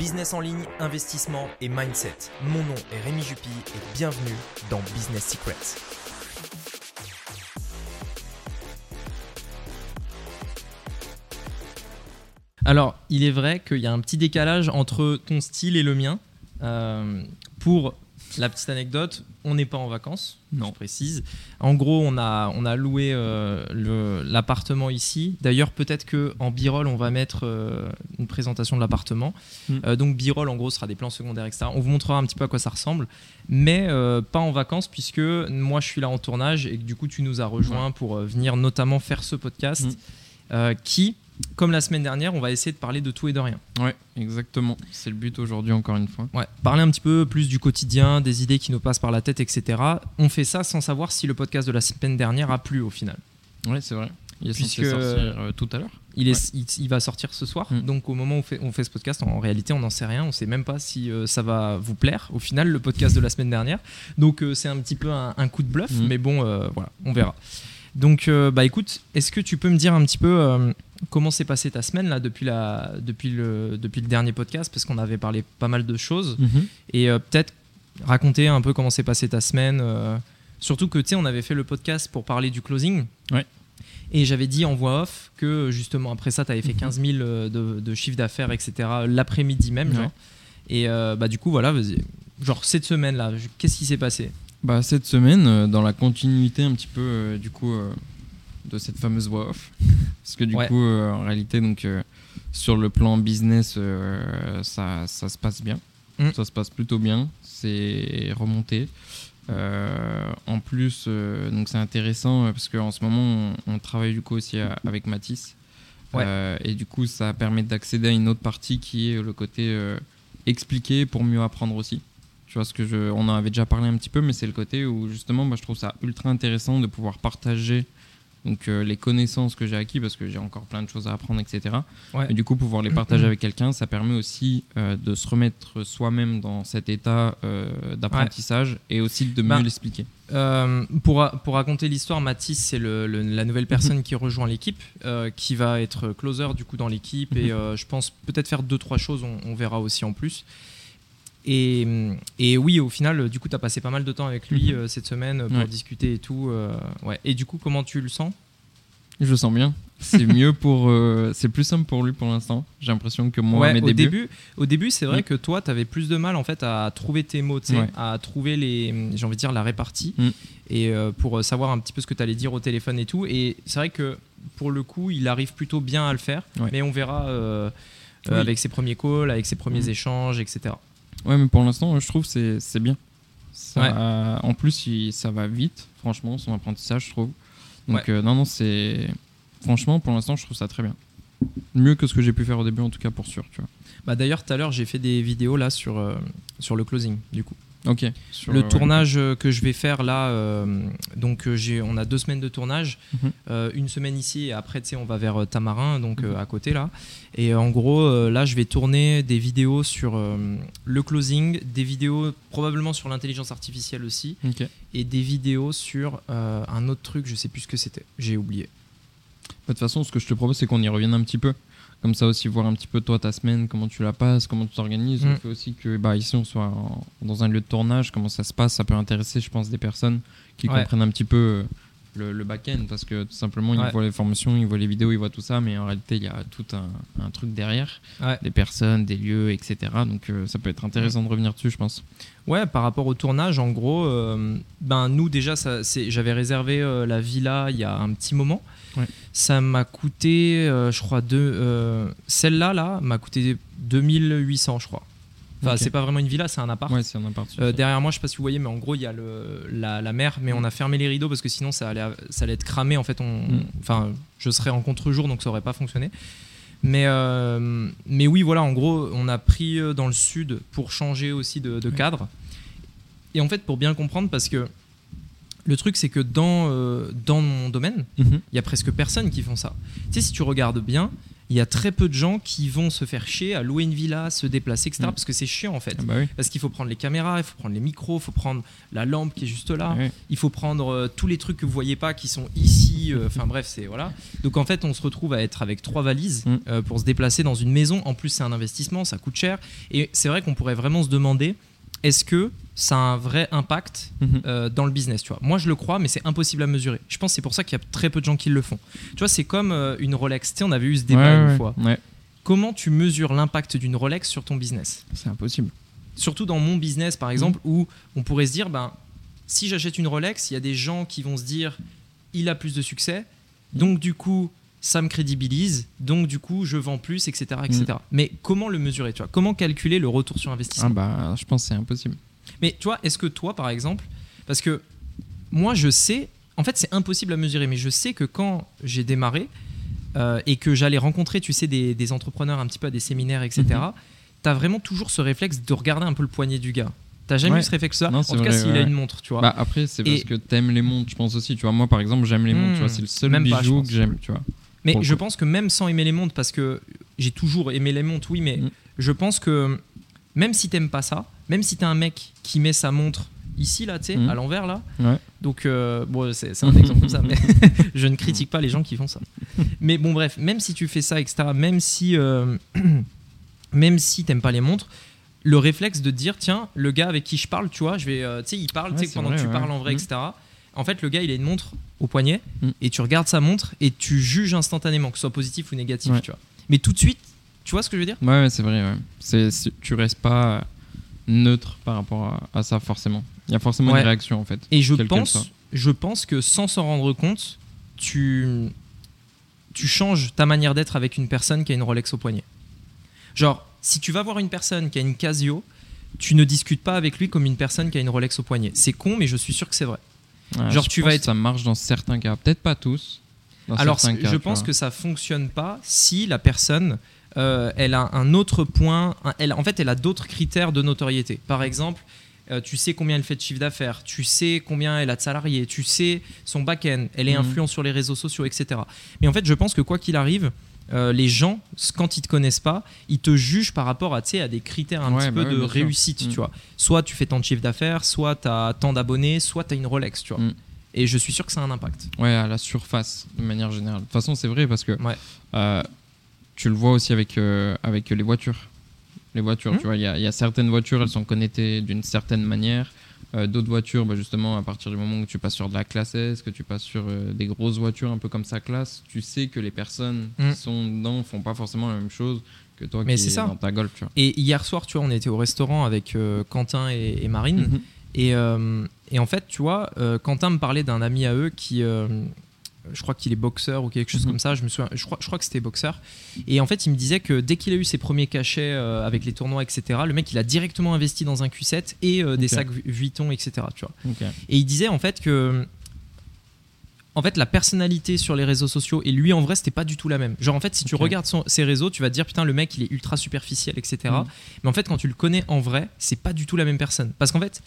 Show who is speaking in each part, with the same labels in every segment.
Speaker 1: Business en ligne, investissement et mindset. Mon nom est Rémi Jupy et bienvenue dans Business Secrets.
Speaker 2: Alors, il est vrai qu'il y a un petit décalage entre ton style et le mien. Euh, pour la petite anecdote, on n'est pas en vacances, non. je précise. En gros, on a, on a loué euh, l'appartement ici. D'ailleurs, peut-être qu'en b-roll, on va mettre euh, une présentation de l'appartement. Mm. donc, b-roll, en gros, sera des plans secondaires, etc. On vous montrera un petit peu à quoi ça ressemble. Mais pas en vacances, puisque moi, je suis là en tournage et que du coup, tu nous as rejoint pour venir notamment faire ce podcast mm. qui comme la semaine dernière, on va essayer de parler de tout et de rien.
Speaker 3: Ouais, exactement. C'est le but aujourd'hui, encore une fois.
Speaker 2: Ouais, parler un petit peu plus du quotidien, des idées qui nous passent par la tête, etc. On fait ça sans savoir si le podcast de la semaine dernière a plu au final.
Speaker 3: Ouais, c'est vrai. Il est Puisque sortir euh, tout à l'heure.
Speaker 2: Il, est, il, va sortir ce soir. Mm. Donc au moment où on fait, on fait ce podcast, en réalité, on n'en sait rien. On ne sait même pas si euh, ça va vous plaire. Au final, le podcast de la semaine dernière. Donc euh, c'est un petit peu un, coup de bluff. Mm. Mais bon, voilà, on verra. Donc bah écoute, est-ce que tu peux me dire un petit peu comment s'est passée ta semaine là depuis, la, depuis, le, depuis le dernier podcast? Parce qu'on avait parlé pas mal de choses. Mhm. et euh, peut-être raconter un peu comment s'est passée ta semaine euh, surtout que tu sais on avait fait le podcast pour parler du closing.
Speaker 3: Ouais.
Speaker 2: et j'avais dit en voix off que justement après ça tu avais fait 15 mhm. 000 euh, de, de chiffre d'affaires etc l'après-midi même et bah du coup voilà genre cette semaine là qu'est-ce qui s'est passé?
Speaker 3: Bah cette semaine dans la continuité un petit peu du coup de cette fameuse voix off. Parce que du coup, euh, en réalité, donc, euh, sur le plan business, euh, ça, ça, se passe bien. Mm. Ça se passe plutôt bien. C'est remonté. en plus, donc c'est intéressant parce qu'en ce moment, on, travaille du coup aussi avec Matisse. et du coup, ça permet d'accéder à une autre partie qui est le côté expliqué pour mieux apprendre aussi. Tu vois ce que je, on en avait déjà parlé un petit peu, mais c'est le côté où justement, moi, je trouve ça ultra intéressant de pouvoir partager donc euh, les connaissances que j'ai acquis parce que j'ai encore plein de choses à apprendre etc et du coup pouvoir les partager avec quelqu'un ça permet aussi euh, de se remettre soi-même dans cet état euh, d'apprentissage et aussi de mieux bah, l'expliquer
Speaker 2: pour, pour raconter l'histoire Mathis c'est la nouvelle personne qui rejoint l'équipe qui va être closer du coup dans l'équipe et mhm. je pense peut-être faire deux trois choses on, on verra aussi en plus et, et, oui, au final, du coup, tu as passé pas mal de temps avec lui mhm. euh, cette semaine pour discuter et tout. Euh, ouais. Et du coup, comment tu le sens?
Speaker 3: Je le sens bien. C'est mieux pour. Euh, c'est plus simple pour lui pour l'instant. J'ai l'impression que moi,
Speaker 2: au début, au début, c'est vrai que toi, tu avais plus de mal en fait à trouver tes mots, à trouver les, j'ai envie de dire la répartie mm. et pour savoir un petit peu ce que tu allais dire au téléphone et tout. Et c'est vrai que pour le coup, il arrive plutôt bien à le faire. Mais on verra avec ses premiers calls, avec ses premiers mm. échanges, etc.
Speaker 3: Ouais, mais pour l'instant, je trouve que c'est bien. en plus, ça va vite, franchement, son apprentissage, je trouve. Donc, euh, non, non, c'est. Franchement, pour l'instant, je trouve ça très bien. Mieux que ce que j'ai pu faire au début, en tout cas, pour sûr, tu vois.
Speaker 2: Bah, D'ailleurs, tout à l'heure, j'ai fait des vidéos là sur, euh, sur le closing, du coup.
Speaker 3: Ok.
Speaker 2: le euh, tournage que je vais faire là, euh, donc euh, on a deux semaines de tournage, mhm. une semaine ici et après on va vers Tamarin, donc mhm. à côté là. Et en gros là je vais tourner des vidéos sur le closing, des vidéos probablement sur l'intelligence artificielle aussi, et des vidéos sur un autre truc, je sais plus ce que c'était, j'ai oublié.
Speaker 3: De toute façon, ce que je te propose, c'est qu'on y revienne un petit peu comme ça aussi voir un petit peu toi ta semaine, comment tu la passes, comment tu t'organises. On mm. fait aussi que bah, ici on soit dans un lieu de tournage, comment ça se passe, ça peut intéresser je pense des personnes qui comprennent un petit peu euh, le, back-end parce que tout simplement ils voient les formations, ils voient les vidéos, ils voient tout ça, mais en réalité il y a tout un, truc derrière, des personnes, des lieux, etc. Donc euh, ça peut être intéressant de revenir dessus je pense.
Speaker 2: Ouais, par rapport au tournage, en gros, euh, ben nous déjà, j'avais réservé la villa il y a un petit moment. Ça m'a coûté, euh, je crois, euh, celle-là, là, m'a coûté 2800, je crois. Enfin, c'est pas vraiment une villa, c'est un appart.
Speaker 3: Ouais, c'est un appart.
Speaker 2: Euh, derrière moi, je sais pas si vous voyez, mais en gros, il y a le, la, mer, mais on a fermé les rideaux parce que sinon, ça allait, ça allait être cramé. En fait, on, mm. je serais en contre-jour, donc ça aurait pas fonctionné. Mais, mais oui, voilà, en gros, on a pris dans le sud pour changer aussi de, cadre. Et en fait, pour bien comprendre, parce que le truc, c'est que dans, euh, dans mon domaine, mhm. il y a presque personne qui font ça. Tu sais, si tu regardes bien, il y a très peu de gens qui vont se faire chier à louer une villa, se déplacer, etc.
Speaker 3: Mm.
Speaker 2: Parce que c'est chiant en fait.
Speaker 3: Ah bah oui.
Speaker 2: Parce qu'il faut prendre les caméras, il faut prendre les micros, il faut prendre la lampe qui est juste là, il faut prendre euh, tous les trucs que vous voyez pas qui sont ici. euh, Enfin bref, c'est voilà. Donc en fait, on se retrouve à être avec trois valises
Speaker 3: Mm.
Speaker 2: euh, pour se déplacer dans une maison. En plus, c'est un investissement, ça coûte cher. Et c'est vrai qu'on pourrait vraiment se demander est-ce que ça a un vrai impact
Speaker 3: Mhm.
Speaker 2: euh, dans le business, tu vois. Moi, je le crois, mais c'est impossible à mesurer. Je pense que c'est pour ça qu'il y a très peu de gens qui le font. Tu vois, c'est comme euh, une Rolex. Tu sais, on avait eu ce débat
Speaker 3: Ouais,
Speaker 2: une
Speaker 3: ouais.
Speaker 2: fois.
Speaker 3: Ouais,
Speaker 2: Comment tu mesures l'impact d'une Rolex sur ton business?
Speaker 3: C'est impossible.
Speaker 2: Surtout dans mon business, par exemple,
Speaker 3: Mm.
Speaker 2: où on pourrait se dire, ben, si j'achète une Rolex, il y a des gens qui vont se dire, il a plus de succès, donc du coup, ça me crédibilise, donc du coup, je vends plus, etc. etc.
Speaker 3: Mm.
Speaker 2: Mais comment le mesurer, tu vois? Comment calculer le retour sur investissement?
Speaker 3: Ah bah, je pense que c'est impossible.
Speaker 2: Mais tu vois, est-ce que toi, par exemple, parce que moi, je sais, en fait, c'est impossible à mesurer, mais je sais que quand j'ai démarré euh, et que j'allais rencontrer, tu sais, des, des entrepreneurs un petit peu à des séminaires, etc.,
Speaker 3: Mhm.
Speaker 2: tu as vraiment toujours ce réflexe de regarder un peu le poignet du gars. T'as jamais
Speaker 3: Ouais.
Speaker 2: eu ce réflexe-là? En tout cas, s'il a une montre, tu vois.
Speaker 3: Bah après, c'est parce
Speaker 2: Et-
Speaker 3: que t'aimes les montres, je pense aussi. Tu vois, moi par exemple, j'aime les montres.
Speaker 2: Hmm.
Speaker 3: Tu vois, c'est le seul
Speaker 2: Même pas,
Speaker 3: bijou
Speaker 2: pense.
Speaker 3: que j'aime. Tu vois.
Speaker 2: mais je pense que même sans aimer les montres, parce que j'ai toujours aimé les montres, oui, mais
Speaker 3: Mhm.
Speaker 2: je pense que même si t'aimes pas ça, même si t'es un mec qui met sa montre ici, là, tu sais,
Speaker 3: Mhm.
Speaker 2: à l'envers, là,
Speaker 3: Ouais.
Speaker 2: Donc, euh, bon, c'est un exemple comme ça, mais je ne critique pas les gens qui font ça. Mais bon, bref, même si tu fais ça, etc., même si, euh, même si t'aimes pas les montres, le réflexe de te dire, tiens, le gars avec qui je parle, tu vois, je vais, euh, tu sais, il parle,
Speaker 3: Ouais,
Speaker 2: tu sais,
Speaker 3: c'est
Speaker 2: pendant
Speaker 3: vrai,
Speaker 2: que tu
Speaker 3: ouais.
Speaker 2: parles en vrai, etc. En fait, le gars, il a une montre au poignet
Speaker 3: Mm.
Speaker 2: et tu regardes sa montre et tu juges instantanément, que ce soit positif ou négatif, tu vois. Mais tout de suite, tu vois ce que je veux dire?
Speaker 3: Ouais, c'est vrai. Ouais. C'est- tu restes pas neutre par rapport à, à ça forcément. Il y a forcément
Speaker 2: Ouais.
Speaker 3: une réaction en fait.
Speaker 2: Et je pense, je pense que sans s'en rendre compte, tu, tu changes ta manière d'être avec une personne qui a une Rolex au poignet. Genre, si tu vas voir une personne qui a une Casio, tu ne discutes pas avec lui comme une personne qui a une Rolex au poignet. C'est con, mais je suis sûr que c'est vrai.
Speaker 3: Ouais,
Speaker 2: Genre,
Speaker 3: je
Speaker 2: tu
Speaker 3: pense
Speaker 2: vas
Speaker 3: que
Speaker 2: être-
Speaker 3: Ça marche dans certains cas, peut-être pas tous. Dans
Speaker 2: Alors, je pense
Speaker 3: vois.
Speaker 2: que ça fonctionne pas si la personne, euh, elle a un autre point, elle, en fait, elle a d'autres critères de notoriété. Par exemple, euh, tu sais combien elle fait de chiffre d'affaires, tu sais combien elle a de salariés, tu sais son back-end, elle est
Speaker 3: Mhm.
Speaker 2: influente sur les réseaux sociaux, etc. Mais en fait, je pense que quoi qu'il arrive, euh, les gens, quand ils te connaissent pas, ils te jugent par rapport à, des critères un
Speaker 3: Ouais,
Speaker 2: petit
Speaker 3: bah
Speaker 2: peu
Speaker 3: ouais,
Speaker 2: de réussite,
Speaker 3: Mhm.
Speaker 2: tu vois. Soit tu fais tant de chiffre d'affaires, soit tu as tant d'abonnés, soit tu as une Rolex, tu vois.
Speaker 3: Mhm.
Speaker 2: Et je suis sûr que ça a un impact.
Speaker 3: Ouais, à la surface, de manière générale. De toute façon, c'est vrai parce que
Speaker 2: Ouais.
Speaker 3: euh, tu le vois aussi avec, euh, avec les voitures. Les voitures,
Speaker 2: Mhm.
Speaker 3: tu vois, il y, a- il y a certaines voitures, elles sont connectées d'une certaine manière. Euh, D'autres voitures, bah, justement, à partir du moment où tu passes sur de la classe S, que tu passes sur euh, des grosses voitures un peu comme sa classe, tu sais que les personnes qui sont dedans font pas forcément la même chose que toi
Speaker 2: Mais
Speaker 3: qui
Speaker 2: c'est
Speaker 3: es
Speaker 2: ça.
Speaker 3: dans ta Golf, tu vois.
Speaker 2: Et hier soir, tu vois, on était au restaurant avec Quentin et, et Marine.
Speaker 3: Mhm.
Speaker 2: Et, et en fait, tu vois, Quentin me parlait d'un ami à eux qui, je crois qu'il est boxeur ou quelque chose
Speaker 3: Mhm.
Speaker 2: comme ça. Je me souviens, je crois, je crois que c'était boxeur. Et en fait, il me disait que dès qu'il a eu ses premiers cachets euh, avec les tournois, etc., le mec, il a directement investi dans un Q7 et euh, des
Speaker 3: Ok.
Speaker 2: sacs Vu- Vuitton, etc. Tu vois. Et il disait en fait que en fait la personnalité sur les réseaux sociaux et lui en vrai c'était pas du tout la même. Genre en fait si tu regardes son- ses réseaux, tu vas te dire putain le mec il est ultra superficiel etc.
Speaker 3: Mm.
Speaker 2: Mais en fait quand tu le connais en vrai, c'est pas du tout la même personne. Parce qu'en fait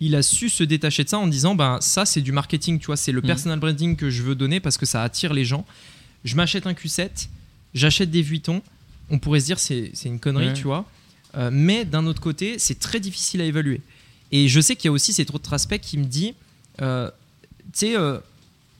Speaker 2: il a su se détacher de ça en disant ben ça c'est du marketing, tu vois, c'est le
Speaker 3: Mm.
Speaker 2: personal branding que je veux donner parce que ça attire les gens. Je m'achète un Q7, j'achète des Vuitton, on pourrait se dire c'est c'est une connerie,
Speaker 3: Ouais.
Speaker 2: tu vois. Euh, mais d'un autre côté, c'est très difficile à évaluer. Et je sais qu'il y a aussi cet autre aspect qui me dit, euh, tu sais, euh,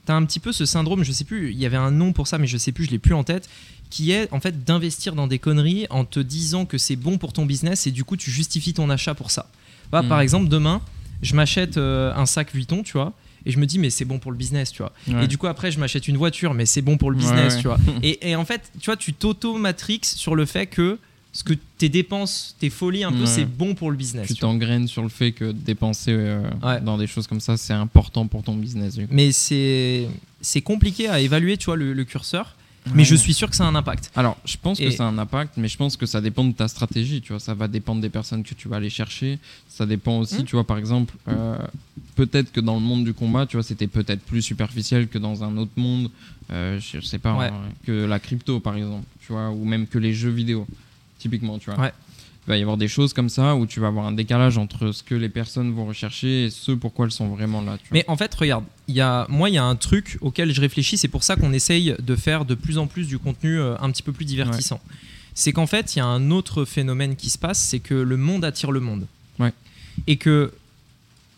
Speaker 2: t'as un petit peu ce syndrome, je sais plus, il y avait un nom pour ça, mais je sais plus, je l'ai plus en tête, qui est en fait d'investir dans des conneries en te disant que c'est bon pour ton business et du coup tu justifies ton achat pour ça. Bah,
Speaker 3: Mm.
Speaker 2: Par exemple, demain, je m'achète euh, un sac Vuitton, tu vois. Et je me dis, mais c'est bon pour le business, tu vois.
Speaker 3: Ouais.
Speaker 2: Et du coup, après, je m'achète une voiture, mais c'est bon pour le business,
Speaker 3: ouais.
Speaker 2: tu vois. Et, et en fait, tu vois, tu t'auto-matrix sur le fait que ce que tes dépenses, tes folies un peu, c'est bon pour le business.
Speaker 3: tu t'engraines sur le fait que dépenser euh, dans des choses comme ça, c'est important pour ton business. du coup.
Speaker 2: Mais c'est c'est compliqué à évaluer, tu vois, le, le curseur. Mais
Speaker 3: Ouais.
Speaker 2: je suis sûr que ça a un impact.
Speaker 3: Alors, je pense que ça a un impact, mais je pense que ça dépend de ta stratégie, tu vois. Ça va dépendre des personnes que tu vas aller chercher. Ça dépend aussi,
Speaker 2: Mm.
Speaker 3: tu vois, par exemple, euh, peut-être que dans le monde du combat, tu vois, c'était peut-être plus superficiel que dans un autre monde, euh, je sais pas,
Speaker 2: Ouais.
Speaker 3: hein, que la crypto, par exemple, tu vois, ou même que les jeux vidéo, typiquement, tu vois.
Speaker 2: Ouais.
Speaker 3: Il va y avoir des choses comme ça où tu vas avoir un décalage entre ce que les personnes vont rechercher et ce pourquoi elles sont vraiment là.
Speaker 2: Mais en fait, regarde, y a, moi, il y a un truc auquel je réfléchis, c'est pour ça qu'on essaye de faire de plus en plus du contenu euh, un petit peu plus divertissant. C'est qu'en fait, il y a un autre phénomène qui se passe, c'est que le monde attire le monde.
Speaker 3: Ouais.
Speaker 2: Et que,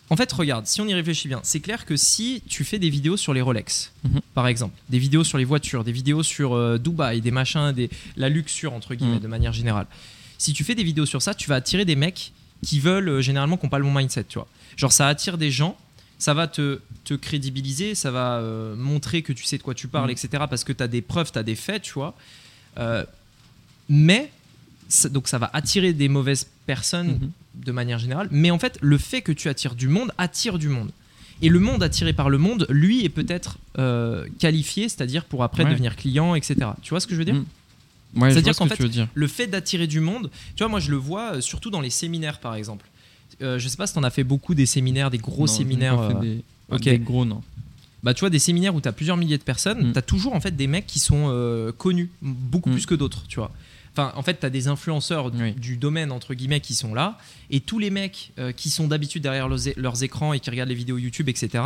Speaker 2: en fait, regarde, si on y réfléchit bien, c'est clair que si tu fais des vidéos sur les Rolex,
Speaker 3: Mhm.
Speaker 2: par exemple, des vidéos sur les voitures, des vidéos sur euh, Dubaï, des machins, des, la luxure, entre guillemets,
Speaker 3: Mhm.
Speaker 2: de manière générale, si tu fais des vidéos sur ça, tu vas attirer des mecs qui veulent euh, généralement qui n'ont pas le bon mindset, tu vois. Genre, ça attire des gens, ça va te, te crédibiliser, ça va euh, montrer que tu sais de quoi tu parles,
Speaker 3: Mhm.
Speaker 2: etc. Parce que tu as des preuves, tu as des faits, tu vois. Euh, mais, ça- donc ça va attirer des mauvaises personnes
Speaker 3: Mhm.
Speaker 2: de manière générale. Mais en fait, le fait que tu attires du monde attire du monde. Et le monde attiré par le monde, lui, est peut-être qualifié, c'est-à-dire pour après
Speaker 3: Ouais.
Speaker 2: devenir client, etc. Tu vois ce que je veux dire?
Speaker 3: Mhm. Ouais,
Speaker 2: C'est-à-dire qu'en
Speaker 3: que
Speaker 2: fait,
Speaker 3: tu veux dire.
Speaker 2: le fait d'attirer du monde, tu vois, moi je le vois euh, surtout dans les séminaires par exemple. Euh, je sais pas si tu en as fait beaucoup des séminaires, des gros
Speaker 3: Non,
Speaker 2: séminaires.
Speaker 3: pas fait
Speaker 2: euh,
Speaker 3: des...
Speaker 2: ok.
Speaker 3: des gros, non.
Speaker 2: bah tu vois des séminaires où tu as plusieurs milliers de personnes,
Speaker 3: Mm.
Speaker 2: tu as toujours en fait des mecs qui sont euh, connus beaucoup
Speaker 3: Mm.
Speaker 2: plus que d'autres, tu vois. Enfin, en fait, tu as des influenceurs du,
Speaker 3: Oui.
Speaker 2: du domaine entre guillemets qui sont là et tous les mecs euh, qui sont d'habitude derrière leurs, leurs écrans et qui regardent les vidéos YouTube, etc.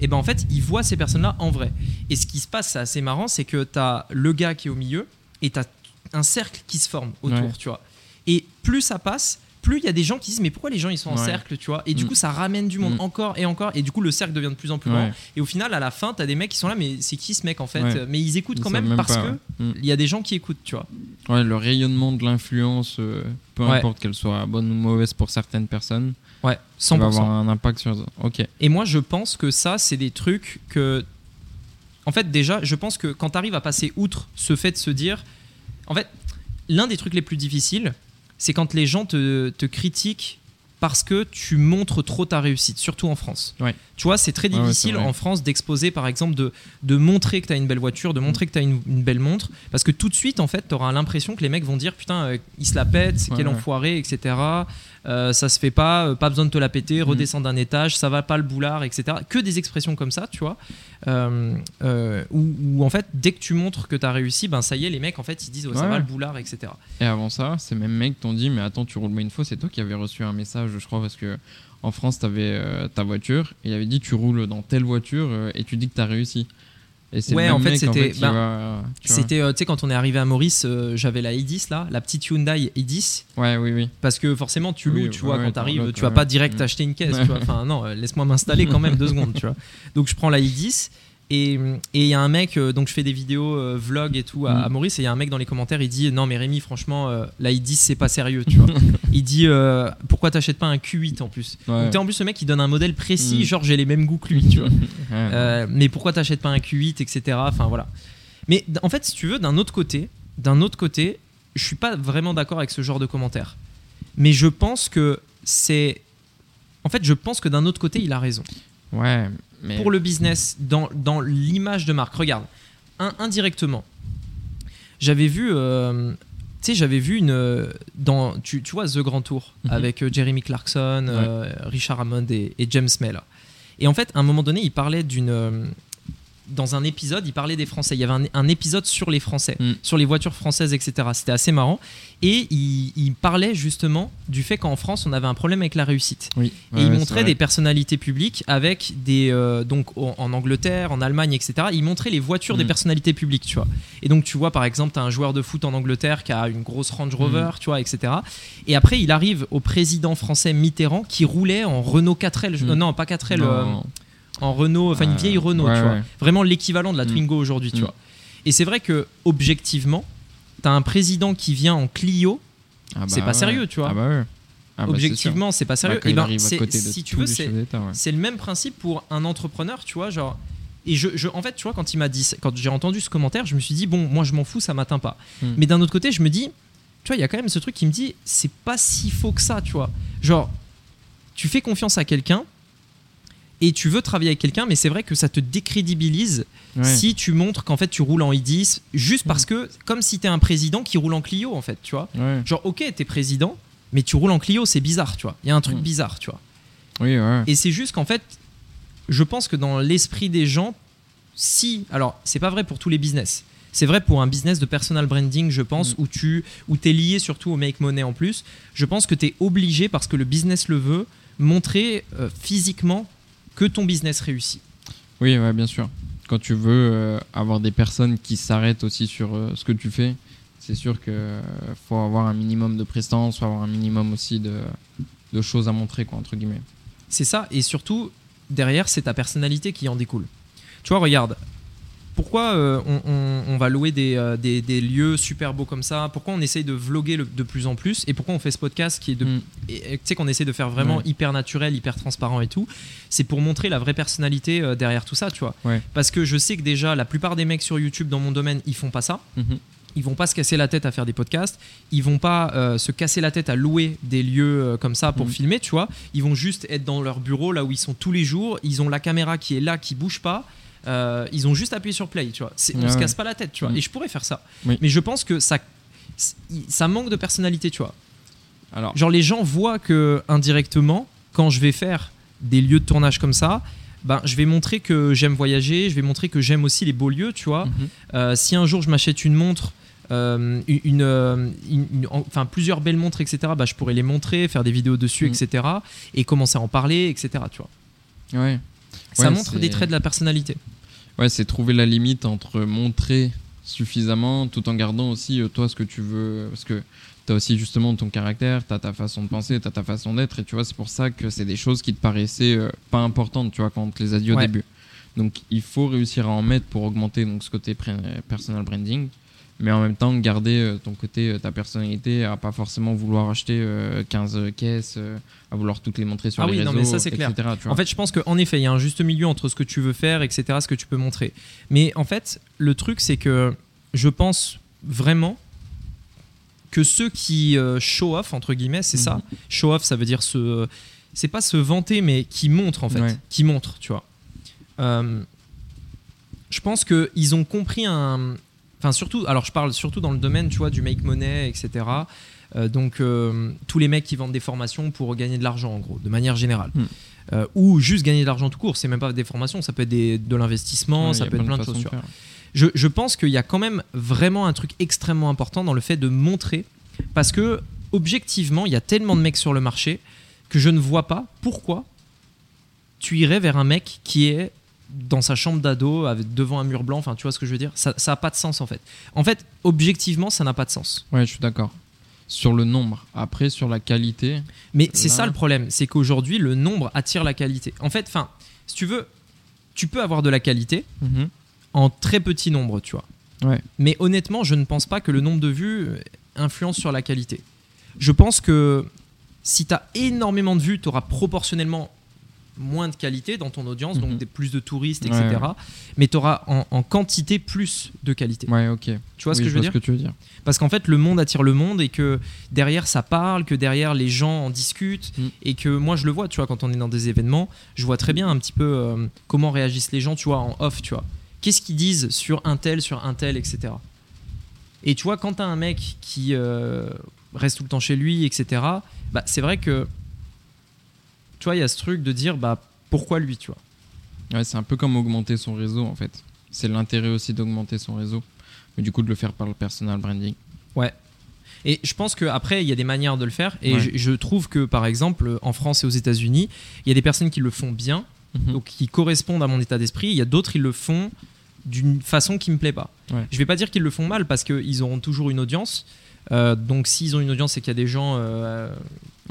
Speaker 2: Et ben en fait, ils voient ces personnes-là en vrai. Et ce qui se passe, c'est assez marrant, c'est que tu as le gars qui est au milieu et tu as un cercle qui se forme autour,
Speaker 3: Ouais.
Speaker 2: tu vois. Et plus ça passe, plus il y a des gens qui disent mais pourquoi les gens ils sont en
Speaker 3: Ouais.
Speaker 2: cercle, tu vois? Et du
Speaker 3: Mm.
Speaker 2: coup, ça ramène du monde
Speaker 3: Mm.
Speaker 2: encore et encore. Et du coup, le cercle devient de plus en plus grand.
Speaker 3: Ouais.
Speaker 2: Et au final, à la fin, t'as des mecs qui sont là, mais c'est qui ce mec en fait?
Speaker 3: Ouais.
Speaker 2: Mais ils écoutent
Speaker 3: Ils
Speaker 2: quand même,
Speaker 3: même
Speaker 2: parce
Speaker 3: pas,
Speaker 2: que.
Speaker 3: Mm.
Speaker 2: il y a des gens qui écoutent, tu vois.
Speaker 3: Ouais, le rayonnement de l'influence, euh, peu importe qu'elle soit bonne ou mauvaise pour certaines personnes,
Speaker 2: Ouais,
Speaker 3: ça
Speaker 2: 100%.
Speaker 3: va avoir un impact sur. Ok.
Speaker 2: Et moi, je pense que ça, c'est des trucs que. En fait, déjà, je pense que quand tu arrives à passer outre ce fait de se dire. En fait, l'un des trucs les plus difficiles, c'est quand les gens te, te critiquent parce que tu montres trop ta réussite, surtout en France.
Speaker 3: Ouais.
Speaker 2: Tu vois, c'est très
Speaker 3: ouais,
Speaker 2: difficile en France d'exposer, par exemple, de, de montrer que tu as une belle voiture, de montrer que tu as une, une belle montre, parce que tout de suite, en fait, tu auras l'impression que les mecs vont dire Putain, euh, il se la pète, c'est quel enfoiré, etc. Euh, ça se fait pas, euh, pas besoin de te la péter,
Speaker 3: Mhm.
Speaker 2: redescends d'un étage, ça va pas le boulard, etc. Que des expressions comme ça, tu vois. Euh, euh, où, où, en fait, dès que tu montres que tu as réussi, ben ça y est, les mecs, en fait, ils disent ça
Speaker 3: Ouais.
Speaker 2: va le boulard, etc.
Speaker 3: Et avant ça, ces mêmes mecs t'ont dit Mais attends, tu roules pas une fois, c'est toi qui avais reçu un message, je crois, parce que en France, t'avais euh, ta voiture et il avait dit Tu roules dans telle voiture et tu dis que t'as réussi. Et c'est
Speaker 2: Ouais, en fait, c'était- ben,
Speaker 3: tu.
Speaker 2: C'était, euh, tu sais, quand on est arrivé à Maurice, euh, j'avais la i10 là, la petite Hyundai i10.
Speaker 3: Ouais, oui, oui.
Speaker 2: Parce que forcément, tu
Speaker 3: Oui,
Speaker 2: loues, tu
Speaker 3: ouais,
Speaker 2: vois,
Speaker 3: ouais,
Speaker 2: quand t'arrives, tu vas pas direct
Speaker 3: Mm.
Speaker 2: acheter une caisse, tu vois. Enfin, non, euh, laisse-moi m'installer quand même deux secondes, tu vois. Donc, je prends la i10 et il y a un mec, euh, donc je fais des vidéos euh, vlog et tout à,
Speaker 3: Mm.
Speaker 2: à Maurice, et il y a un mec dans les commentaires, il dit Non, mais Rémi, franchement, euh, la i10, c'est pas sérieux, tu vois. il dit euh, Pourquoi t'achètes pas un Q8 en plus
Speaker 3: Ouais.
Speaker 2: Donc, en plus, ce mec, il donne un modèle précis,
Speaker 3: Mm.
Speaker 2: genre j'ai les mêmes goûts que lui, tu vois.
Speaker 3: Ouais,
Speaker 2: mais pourquoi t'achètes pas un Q8, etc. Enfin voilà. Mais en fait, si tu veux, d'un autre côté, d'un autre côté, je suis pas vraiment d'accord avec ce genre de commentaires. Mais je pense que c'est, en fait, je pense que d'un autre côté, il a raison.
Speaker 3: ouais, mais.
Speaker 2: Pour le business, dans, dans l'image de marque, regarde, un- indirectement, j'avais vu, euh, tu sais, j'avais vu une, euh, dans, tu, tu vois, The Grand Tour
Speaker 3: Mhm.
Speaker 2: avec euh, Jeremy Clarkson, euh, Richard Hammond et, et James May là. Et en fait, à un moment donné, il parlait d'une, dans un épisode, il parlait des Français. Il y avait un, un épisode sur les Français,
Speaker 3: Mm.
Speaker 2: sur les voitures françaises, etc. C'était assez marrant. Et il, il parlait justement du fait qu'en France, on avait un problème avec la réussite.
Speaker 3: Oui.
Speaker 2: Et il
Speaker 3: ouais,
Speaker 2: montrait des personnalités publiques avec des euh, donc en en Angleterre, en Allemagne, etc. Il montrait les voitures des
Speaker 3: Mm.
Speaker 2: personnalités publiques, tu vois. Et donc tu vois par exemple, tu as un joueur de foot en Angleterre qui a une grosse Range Rover,
Speaker 3: Mm.
Speaker 2: tu vois, etc. Et après, il arrive au président français Mitterrand qui roulait en Renault 4L, je-
Speaker 3: Mm.
Speaker 2: euh, non pas 4L,
Speaker 3: Non,
Speaker 2: euh,
Speaker 3: non.
Speaker 2: En Renault, enfin une vieille Renault,
Speaker 3: ouais,
Speaker 2: tu vois.
Speaker 3: ouais.
Speaker 2: Vraiment l'équivalent de la
Speaker 3: Mm.
Speaker 2: Twingo aujourd'hui, tu
Speaker 3: Mm.
Speaker 2: vois. Et c'est vrai que objectivement, tu as un président qui vient en Clio,
Speaker 3: Ah
Speaker 2: c'est
Speaker 3: bah
Speaker 2: pas
Speaker 3: ouais.
Speaker 2: sérieux, tu vois.
Speaker 3: Ah bah ouais. Ah bah,
Speaker 2: objectivement, c'est pas
Speaker 3: Bah,
Speaker 2: sérieux. Et ben, si tu veux, c'est le même principe pour un entrepreneur, tu vois, genre. Et je, je- en fait, tu vois, quand il m'a dit, quand j'ai entendu ce commentaire, je me suis dit, bon, moi je m'en fous, ça m'atteint pas.
Speaker 3: Hmm.
Speaker 2: Mais d'un autre côté, je me dis, tu vois, il y a quand même ce truc qui me dit, c'est pas si faux que ça, tu vois. Genre, tu fais confiance à quelqu'un et tu veux travailler avec quelqu'un, mais c'est vrai que ça te décrédibilise
Speaker 3: Ouais.
Speaker 2: si tu montres qu'en fait tu roules en i10, juste parce que, comme si t'es un président qui roule en Clio, en fait, tu vois.
Speaker 3: Ouais.
Speaker 2: Genre, ok, t'es président, mais tu roules en Clio, c'est bizarre, tu vois. Il y a un truc
Speaker 3: Hmm.
Speaker 2: bizarre, tu vois.
Speaker 3: Oui, ouais.
Speaker 2: Et c'est juste qu'en fait, je pense que dans l'esprit des gens, si. Alors, c'est pas vrai pour tous les business. C'est vrai pour un business de personal branding, je pense, mm. où tu où es lié surtout au make money en plus. Je pense que tu es obligé, parce que le business le veut, montrer euh, physiquement que ton business réussit.
Speaker 3: Oui, ouais, bien sûr. Quand tu veux euh, avoir des personnes qui s'arrêtent aussi sur euh, ce que tu fais, c'est sûr qu'il faut avoir un minimum de prestance, faut avoir un minimum aussi de, de choses à montrer, quoi, entre guillemets.
Speaker 2: C'est ça, et surtout, derrière, c'est ta personnalité qui en découle. Tu vois, regarde, pourquoi euh, on, va louer euh, des, des, lieux super beaux comme ça? Pourquoi on essaye de vloguer de plus en plus? Et pourquoi on fait ce podcast qui est de. Mm. Tu sais, qu'on essaie de faire vraiment hyper naturel, hyper transparent et tout? C'est pour montrer la vraie personnalité euh, derrière tout ça, tu vois. Parce que je sais que déjà, la plupart des mecs sur YouTube dans mon domaine, ils font pas ça. Mm-hmm ils vont pas se casser la tête à faire des podcasts, ils vont pas euh, se casser la tête à louer des lieux euh, comme ça pour mm. filmer, tu vois. Ils vont juste être dans leur bureau là où ils sont tous les jours, ils ont la caméra qui est là, qui bouge pas. Euh, ils ont juste appuyé sur play, tu vois. on se casse pas la tête, tu vois. Mm. Et je pourrais faire ça. Mais je pense que ça, ça manque de personnalité, tu vois. Alors, genre les gens voient que indirectement, quand je vais faire des lieux de tournage comme ça, ben, je vais montrer que j'aime voyager, je vais montrer que j'aime aussi les beaux lieux, tu vois. Mm-hmm. si un jour je m'achète une montre euh, euh, une, enfin plusieurs belles montres, etc. Bah, je pourrais les montrer, faire des vidéos dessus, mm. etc. Et commencer à en parler, etc. Tu vois.
Speaker 3: Ouais.
Speaker 2: Ça montre des traits de la personnalité.
Speaker 3: Ouais, c'est trouver la limite entre montrer suffisamment tout en gardant aussi euh, toi ce que tu veux. Parce que tu as aussi justement ton caractère, tu as ta façon de penser, tu as ta façon d'être. Et tu vois, c'est pour ça que c'est des choses qui te paraissaient pas importantes, tu vois, quand on te les a dit au début. Donc il faut réussir à en mettre pour augmenter donc, ce côté personal branding mais en même temps garder euh, ton côté, euh, ta personnalité, à pas forcément vouloir acheter 15 euh, caisses, à vouloir toutes les montrer sur
Speaker 2: ah
Speaker 3: les
Speaker 2: oui,
Speaker 3: réseaux,
Speaker 2: non, mais ça, c'est clair. En fait, je pense qu'en effet, il y a un juste milieu entre ce que tu veux faire, etc., ce que tu peux montrer. Mais en fait, le truc, c'est que je pense vraiment que ceux qui show off, entre guillemets, c'est ça. Mhm. Show off, ça veut dire se. C'est pas se vanter, mais qui montre, en fait. Qui montre, tu vois. je pense qu'ils ont compris un, Enfin, surtout, alors je parle surtout dans le domaine, tu vois, du make money, etc. Euh, donc, euh, tous les mecs qui vendent des formations pour gagner de l'argent, en gros, de manière générale. Hmm. Euh, ou juste gagner de l'argent tout court, c'est même pas des formations, ça peut être des, de l'investissement, ça peut être plein de, choses. je, je, pense qu'il y a quand même vraiment un truc extrêmement important dans le fait de montrer, parce que objectivement, il y a tellement de mecs sur le marché que je ne vois pas pourquoi tu irais vers un mec qui est dans sa chambre d'ado devant un mur blanc enfin tu vois ce que je veux dire ça n'a pas de sens en fait. En fait objectivement ça n'a pas de sens.
Speaker 3: Ouais je suis d'accord. Sur le nombre. Après sur la qualité
Speaker 2: mais c'est ça le problème. C'est qu'aujourd'hui le nombre attire la qualité. En fait enfin si tu veux tu peux avoir de la qualité mhm. en très petit nombre tu vois.
Speaker 3: Ouais.
Speaker 2: mais honnêtement je ne pense pas que le nombre de vues influence sur la qualité. Je pense que si tu as énormément de vues tu auras proportionnellement moins de qualité dans ton audience, donc mhm. des, plus de touristes, etc. Mais tu auras en, quantité plus de qualité.
Speaker 3: Ouais, ok.
Speaker 2: Tu vois ce que je veux dire,
Speaker 3: que tu veux dire
Speaker 2: Parce qu'en fait, le monde attire le monde et que derrière ça parle, que derrière les gens en discutent mm. et que moi je le vois, tu vois, quand on est dans des événements, je vois très bien un petit peu euh, comment réagissent les gens, tu vois, en off, tu vois. Qu'est-ce qu'ils disent sur un tel, sur un tel, etc. Et tu vois, quand tu as un mec qui euh, reste tout le temps chez lui, etc., bah, c'est vrai que tu vois, il y a ce truc de dire, bah, pourquoi lui, tu vois.
Speaker 3: Ouais, c'est un peu comme augmenter son réseau, en fait. C'est l'intérêt aussi d'augmenter son réseau, mais du coup de le faire par le personal branding.
Speaker 2: Ouais. Et je pense qu'après, il y a des manières de le faire. Et je, trouve que, par exemple, en France et aux États-Unis, il y a des personnes qui le font bien, mhm. donc qui correspondent à mon état d'esprit. Il y a d'autres, qui le font d'une façon qui me plaît pas. Ouais. Je vais pas dire qu'ils le font mal parce qu'ils auront toujours une audience. Euh, donc s'ils ont une audience, c'est qu'il y a des gens euh,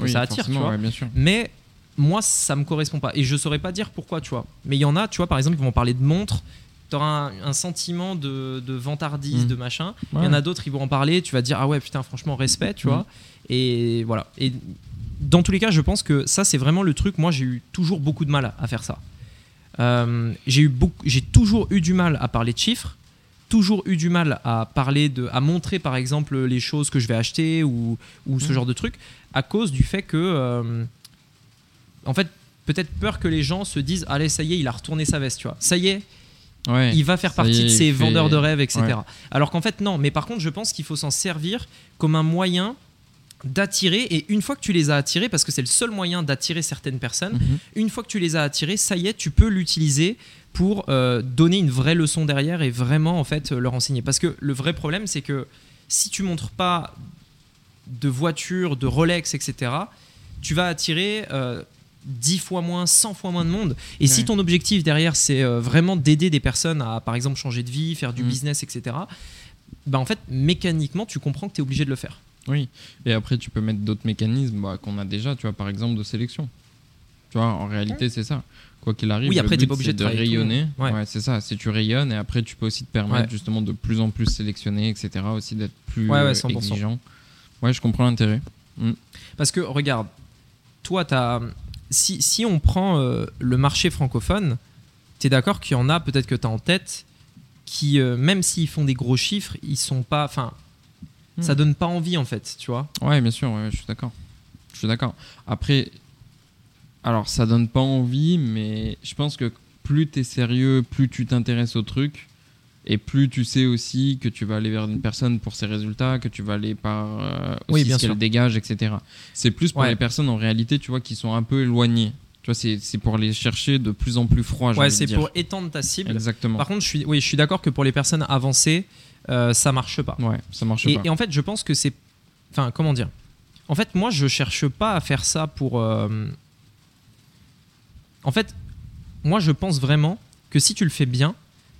Speaker 2: que ça attire. Tu vois.
Speaker 3: bien sûr.
Speaker 2: Mais moi, ça me correspond pas. Et je saurais pas dire pourquoi, tu vois. Mais il y en a, tu vois, par exemple, ils vont parler de montres. Tu auras un, sentiment de, de vantardise, mmh. de machin. Il y en a d'autres, ils vont en parler. Tu vas dire, ah ouais, putain, franchement, respect, tu mmh. vois. Et voilà. Et dans tous les cas, je pense que ça, c'est vraiment le truc. Moi, j'ai eu toujours beaucoup de mal à faire ça. Euh, j'ai eu j'ai toujours eu du mal à parler de chiffres toujours eu du mal à parler de à montrer par exemple les choses que je vais acheter ou, ou ce mmh. genre de trucs à cause du fait que euh, en fait, peut-être peur que les gens se disent Allez, ça y est, il a retourné sa veste, tu vois. Ça y est, il va faire partie de ces vendeurs de rêves, etc. Alors qu'en fait, non. Mais par contre, je pense qu'il faut s'en servir comme un moyen d'attirer et une fois que tu les as attirés parce que c'est le seul moyen d'attirer certaines personnes
Speaker 3: Mhm.
Speaker 2: une fois que tu les as attirés ça y est tu peux l'utiliser pour euh, donner une vraie leçon derrière et vraiment en fait leur enseigner parce que le vrai problème c'est que si tu montres pas de voitures de Rolex etc tu vas attirer euh, 10 fois moins 100 fois moins de monde et si ton objectif derrière c'est euh, vraiment d'aider des personnes à par exemple changer de vie faire du
Speaker 3: Mhm.
Speaker 2: business etc bah en fait mécaniquement tu comprends que tu es obligé de le faire
Speaker 3: Oui, et après tu peux mettre d'autres mécanismes bah, qu'on a déjà, tu vois, par exemple de sélection. Tu vois, en réalité c'est ça. Quoi qu'il arrive,
Speaker 2: Oui, après,
Speaker 3: le but,
Speaker 2: pas obligé de
Speaker 3: rayonner.
Speaker 2: Ouais.
Speaker 3: Ouais, c'est ça. Si tu rayonnes, et après tu peux aussi te permettre
Speaker 2: Ouais.
Speaker 3: justement de plus en plus sélectionner, etc. Aussi d'être plus
Speaker 2: Ouais, ouais, 100%.
Speaker 3: exigeant. Ouais, je comprends l'intérêt.
Speaker 2: Parce que regarde, toi, t'as- si, si on prend euh, le marché francophone, tu es d'accord qu'il y en a peut-être que tu as en tête qui, euh, même s'ils font des gros chiffres, ils sont pas. Enfin, ça
Speaker 3: Hmm.
Speaker 2: donne pas envie en fait, tu vois.
Speaker 3: Ouais, bien sûr, ouais, je suis d'accord. Je suis d'accord. Après, alors ça donne pas envie, mais je pense que plus tu es sérieux, plus tu t'intéresses au truc, et plus tu sais aussi que tu vas aller vers une personne pour ses résultats, que tu vas aller par euh,
Speaker 2: Oui,
Speaker 3: aussi
Speaker 2: bien
Speaker 3: ce qu'elle dégage, etc. C'est plus pour
Speaker 2: Ouais.
Speaker 3: les personnes en réalité, tu vois, qui sont un peu éloignées. Tu vois, c'est pour les chercher de plus en plus froid.
Speaker 2: Ouais, c'est pour étendre ta cible.
Speaker 3: Exactement.
Speaker 2: Par contre, je suis, oui, je suis d'accord que pour les personnes avancées, euh, ça marche pas.
Speaker 3: Ouais, ça marche
Speaker 2: Et,
Speaker 3: pas.
Speaker 2: et en fait, je pense que c'est. Enfin, comment dire? En fait, moi, je cherche pas à faire ça pour. euh, En fait, moi, je pense vraiment que si tu le fais bien,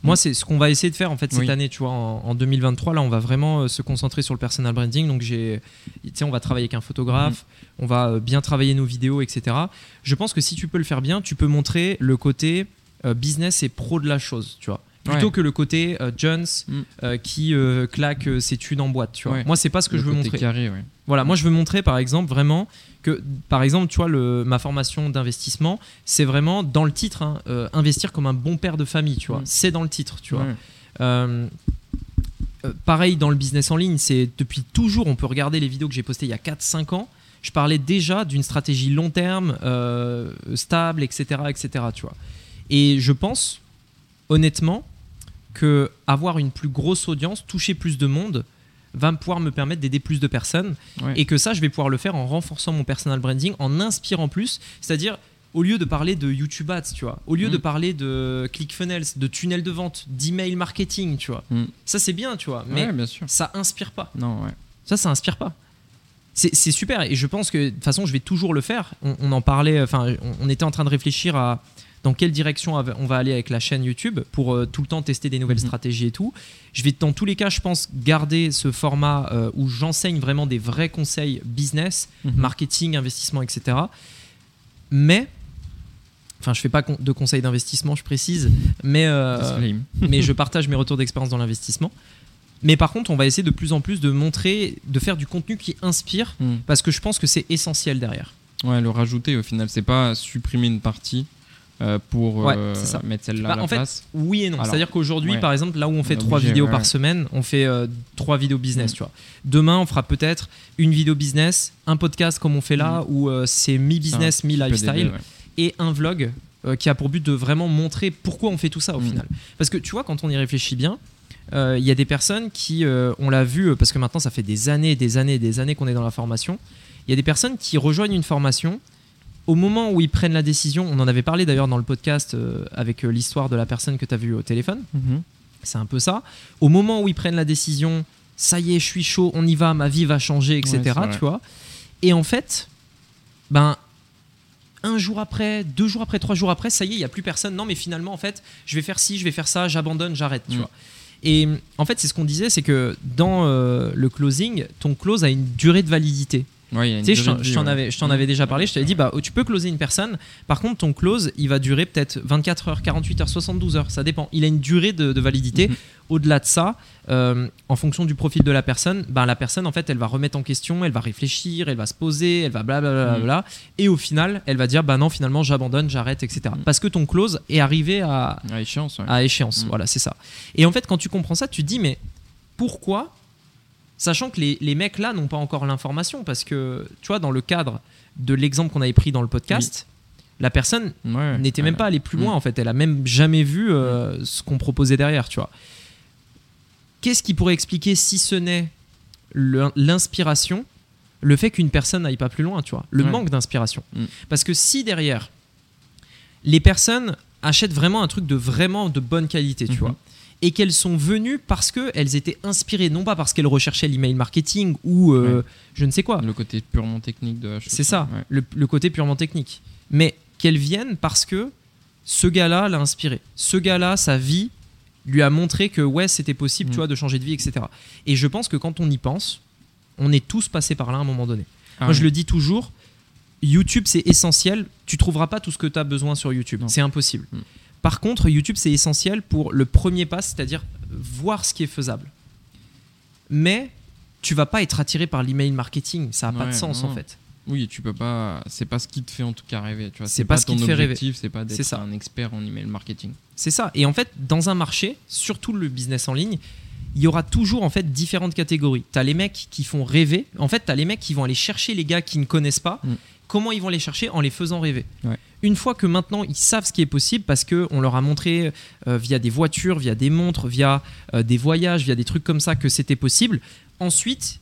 Speaker 2: moi,
Speaker 3: Mm.
Speaker 2: c'est ce qu'on va essayer de faire en fait cette
Speaker 3: Oui.
Speaker 2: année, tu vois, en, en 2023. Là, on va vraiment euh, se concentrer sur le personal branding. Donc, j'ai, tu sais, on va travailler avec un photographe,
Speaker 3: Mm.
Speaker 2: on va euh, bien travailler nos vidéos, etc. Je pense que si tu peux le faire bien, tu peux montrer le côté euh, business et pro de la chose, tu vois. Plutôt
Speaker 3: Ouais.
Speaker 2: que le côté euh, Jones
Speaker 3: Mm.
Speaker 2: euh, qui euh, claque ses thunes en boîte, tu vois.
Speaker 3: Ouais.
Speaker 2: Moi, c'est pas ce que
Speaker 3: Le
Speaker 2: je veux montrer.
Speaker 3: carré, ouais.
Speaker 2: Voilà, moi je veux montrer par exemple vraiment que, par exemple, tu vois, le, ma formation d'investissement, c'est vraiment dans le titre, hein, investir comme un bon père de famille, tu vois.
Speaker 3: Mm.
Speaker 2: C'est dans le titre, tu vois. Pareil dans le business en ligne, c'est depuis toujours, on peut regarder les vidéos que j'ai postées il y a 4-5 ans, je parlais déjà d'une stratégie long terme, stable, etc., etc., tu vois. Et je pense, honnêtement, que avoir une plus grosse audience, toucher plus de monde, va pouvoir me permettre d'aider plus de personnes
Speaker 3: Ouais.
Speaker 2: et que ça, je vais pouvoir le faire en renforçant mon personal branding, en inspirant plus, c'est-à-dire au lieu de parler de YouTube Ads, tu vois, au lieu
Speaker 3: Mm.
Speaker 2: de parler de ClickFunnels, de tunnels de vente, d'email marketing, tu vois,
Speaker 3: Mm.
Speaker 2: ça c'est bien, tu vois, mais
Speaker 3: Ouais, bien sûr.
Speaker 2: ça inspire pas.
Speaker 3: Non, ouais.
Speaker 2: Ça, ça inspire pas. C'est c'est super et je pense que de toute façon, je vais toujours le faire. On, on en parlait, enfin, on, on était en train de réfléchir à dans quelle direction on va aller avec la chaîne YouTube pour euh, tout le temps tester des nouvelles
Speaker 3: Mhm.
Speaker 2: stratégies et tout? Je vais dans tous les cas, je pense, garder ce format euh, où j'enseigne vraiment des vrais conseils business,
Speaker 3: Mhm.
Speaker 2: marketing, investissement, etc. Mais, enfin, je fais pas de conseils d'investissement, je précise, mais euh, mais je partage mes retours d'expérience dans l'investissement. Mais par contre, on va essayer de plus en plus de montrer, de faire du contenu qui inspire,
Speaker 3: Mm.
Speaker 2: parce que je pense que c'est essentiel derrière.
Speaker 3: Ouais, le rajouter au final, c'est pas supprimer une partie euh, pour
Speaker 2: Ouais,
Speaker 3: euh, mettre celle-là
Speaker 2: Bah,
Speaker 3: à la
Speaker 2: en fait,
Speaker 3: place.
Speaker 2: Oui et non. C'est-à-dire qu'aujourd'hui,
Speaker 3: ouais.
Speaker 2: par exemple, là où on fait trois vidéos
Speaker 3: ouais,
Speaker 2: par semaine, on fait euh, trois vidéos business,
Speaker 3: Mm.
Speaker 2: tu vois. Demain, on fera peut-être une vidéo business, un podcast comme on fait là, où euh, c'est mi-business, mi-lifestyle, et un vlog qui a pour but de vraiment montrer pourquoi on fait tout ça au
Speaker 3: Mm.
Speaker 2: final. Parce que tu vois, quand on y réfléchit bien, il y a des personnes qui, on l'a vu, parce que maintenant ça fait des années, des années, des années qu'on est dans la formation, il y a des personnes qui rejoignent une formation. Au moment où ils prennent la décision, on en avait parlé d'ailleurs dans le podcast euh, avec euh, l'histoire de la personne que tu as vue au téléphone,
Speaker 3: Mhm.
Speaker 2: c'est un peu ça. Au moment où ils prennent la décision, ça y est, je suis chaud, on y va, ma vie va changer, etc.
Speaker 3: Ouais,
Speaker 2: tu vois. Et en fait, ben, un jour après, deux jours après, trois jours après, ça y est, il n'y a plus personne. Non, mais finalement, en fait, je vais faire ci, je vais faire ça, j'abandonne, j'arrête, tu
Speaker 3: Mm.
Speaker 2: vois. Et en fait, c'est ce qu'on disait, c'est que dans euh, le closing, ton close a une durée de validité.
Speaker 3: Ouais,
Speaker 2: Tu sais, je t'en-
Speaker 3: ouais.
Speaker 2: avais, je
Speaker 3: Mhm.
Speaker 2: avais déjà parlé. Je t'avais dit, bah, tu peux closer une personne. Par contre, ton close, il va durer peut-être 24 heures, 48 heures, 72 heures. Ça dépend. Il a une durée de, de validité.
Speaker 3: Mhm.
Speaker 2: Au-delà de ça, euh, en fonction du profil de la personne, ben, la personne, en fait, elle va remettre en question, elle va réfléchir, elle va se poser, elle va blablabla. Et au final, elle va dire, bah non, finalement, j'abandonne, j'arrête, etc.
Speaker 3: Mhm.
Speaker 2: Parce que ton close est arrivé à,
Speaker 3: À échéance, ouais.
Speaker 2: à échéance.
Speaker 3: Mm.
Speaker 2: Voilà, c'est ça. Et en fait, quand tu comprends ça, tu te dis, mais pourquoi Sachant que les, les mecs là n'ont pas encore l'information, parce que, tu vois, dans le cadre de l'exemple qu'on avait pris dans le podcast, la personne
Speaker 3: Ouais,
Speaker 2: n'était
Speaker 3: ouais.
Speaker 2: même pas allée plus loin,
Speaker 3: Mm.
Speaker 2: en fait. Elle a même jamais vu euh, ce qu'on proposait derrière, tu vois. Qu'est-ce qui pourrait expliquer, si ce n'est l'inspiration, le fait qu'une personne n'aille pas plus loin, tu vois, le
Speaker 3: Ouais.
Speaker 2: manque d'inspiration?
Speaker 3: Mm.
Speaker 2: Parce que si derrière, les personnes achètent vraiment un truc de vraiment de bonne qualité, tu
Speaker 3: Mhm.
Speaker 2: vois, et qu'elles sont venues parce qu'elles étaient inspirées, non pas parce qu'elles recherchaient l'email marketing ou euh,
Speaker 3: Ouais.
Speaker 2: je ne sais quoi.
Speaker 3: Le côté purement technique de.
Speaker 2: C'est ça,
Speaker 3: Ouais.
Speaker 2: le, le côté purement technique. Mais qu'elles viennent parce que ce gars-là l'a inspiré. Ce gars-là, sa vie lui a montré que ouais, c'était possible,
Speaker 3: Mm.
Speaker 2: tu vois, de changer de vie, etc. Et je pense que quand on y pense, on est tous passés par là à un moment donné.
Speaker 3: Ah
Speaker 2: Moi, je le dis toujours, YouTube, c'est essentiel. Tu trouveras pas tout ce que tu as besoin sur YouTube. C'est impossible.
Speaker 3: Mm.
Speaker 2: Par contre, YouTube, c'est essentiel pour le premier pas, c'est-à-dire voir ce qui est faisable. Mais tu vas pas être attiré par l'email marketing. Ça n'a pas de sens,
Speaker 3: non.
Speaker 2: en fait.
Speaker 3: Oui, tu peux pas. C'est pas ce qui te fait en tout cas rêver. Tu vois,
Speaker 2: C'est pas ce qui
Speaker 3: ton
Speaker 2: te fait rêver.
Speaker 3: objectif, c'est pas
Speaker 2: C'est
Speaker 3: d'être
Speaker 2: ça.
Speaker 3: un expert en email marketing.
Speaker 2: C'est ça. Et en fait, dans un marché, surtout le business en ligne, il y aura toujours en fait différentes catégories. Tu as les mecs qui font rêver. En fait, tu as les mecs qui vont aller chercher les gars qui ne connaissent pas.
Speaker 3: Mm.
Speaker 2: Comment ils vont les chercher En les faisant rêver.
Speaker 3: Ouais.
Speaker 2: Une fois que maintenant ils savent ce qui est possible parce que on leur a montré euh, via des voitures, via des montres, via euh, des voyages, via des trucs comme ça que c'était possible. Ensuite,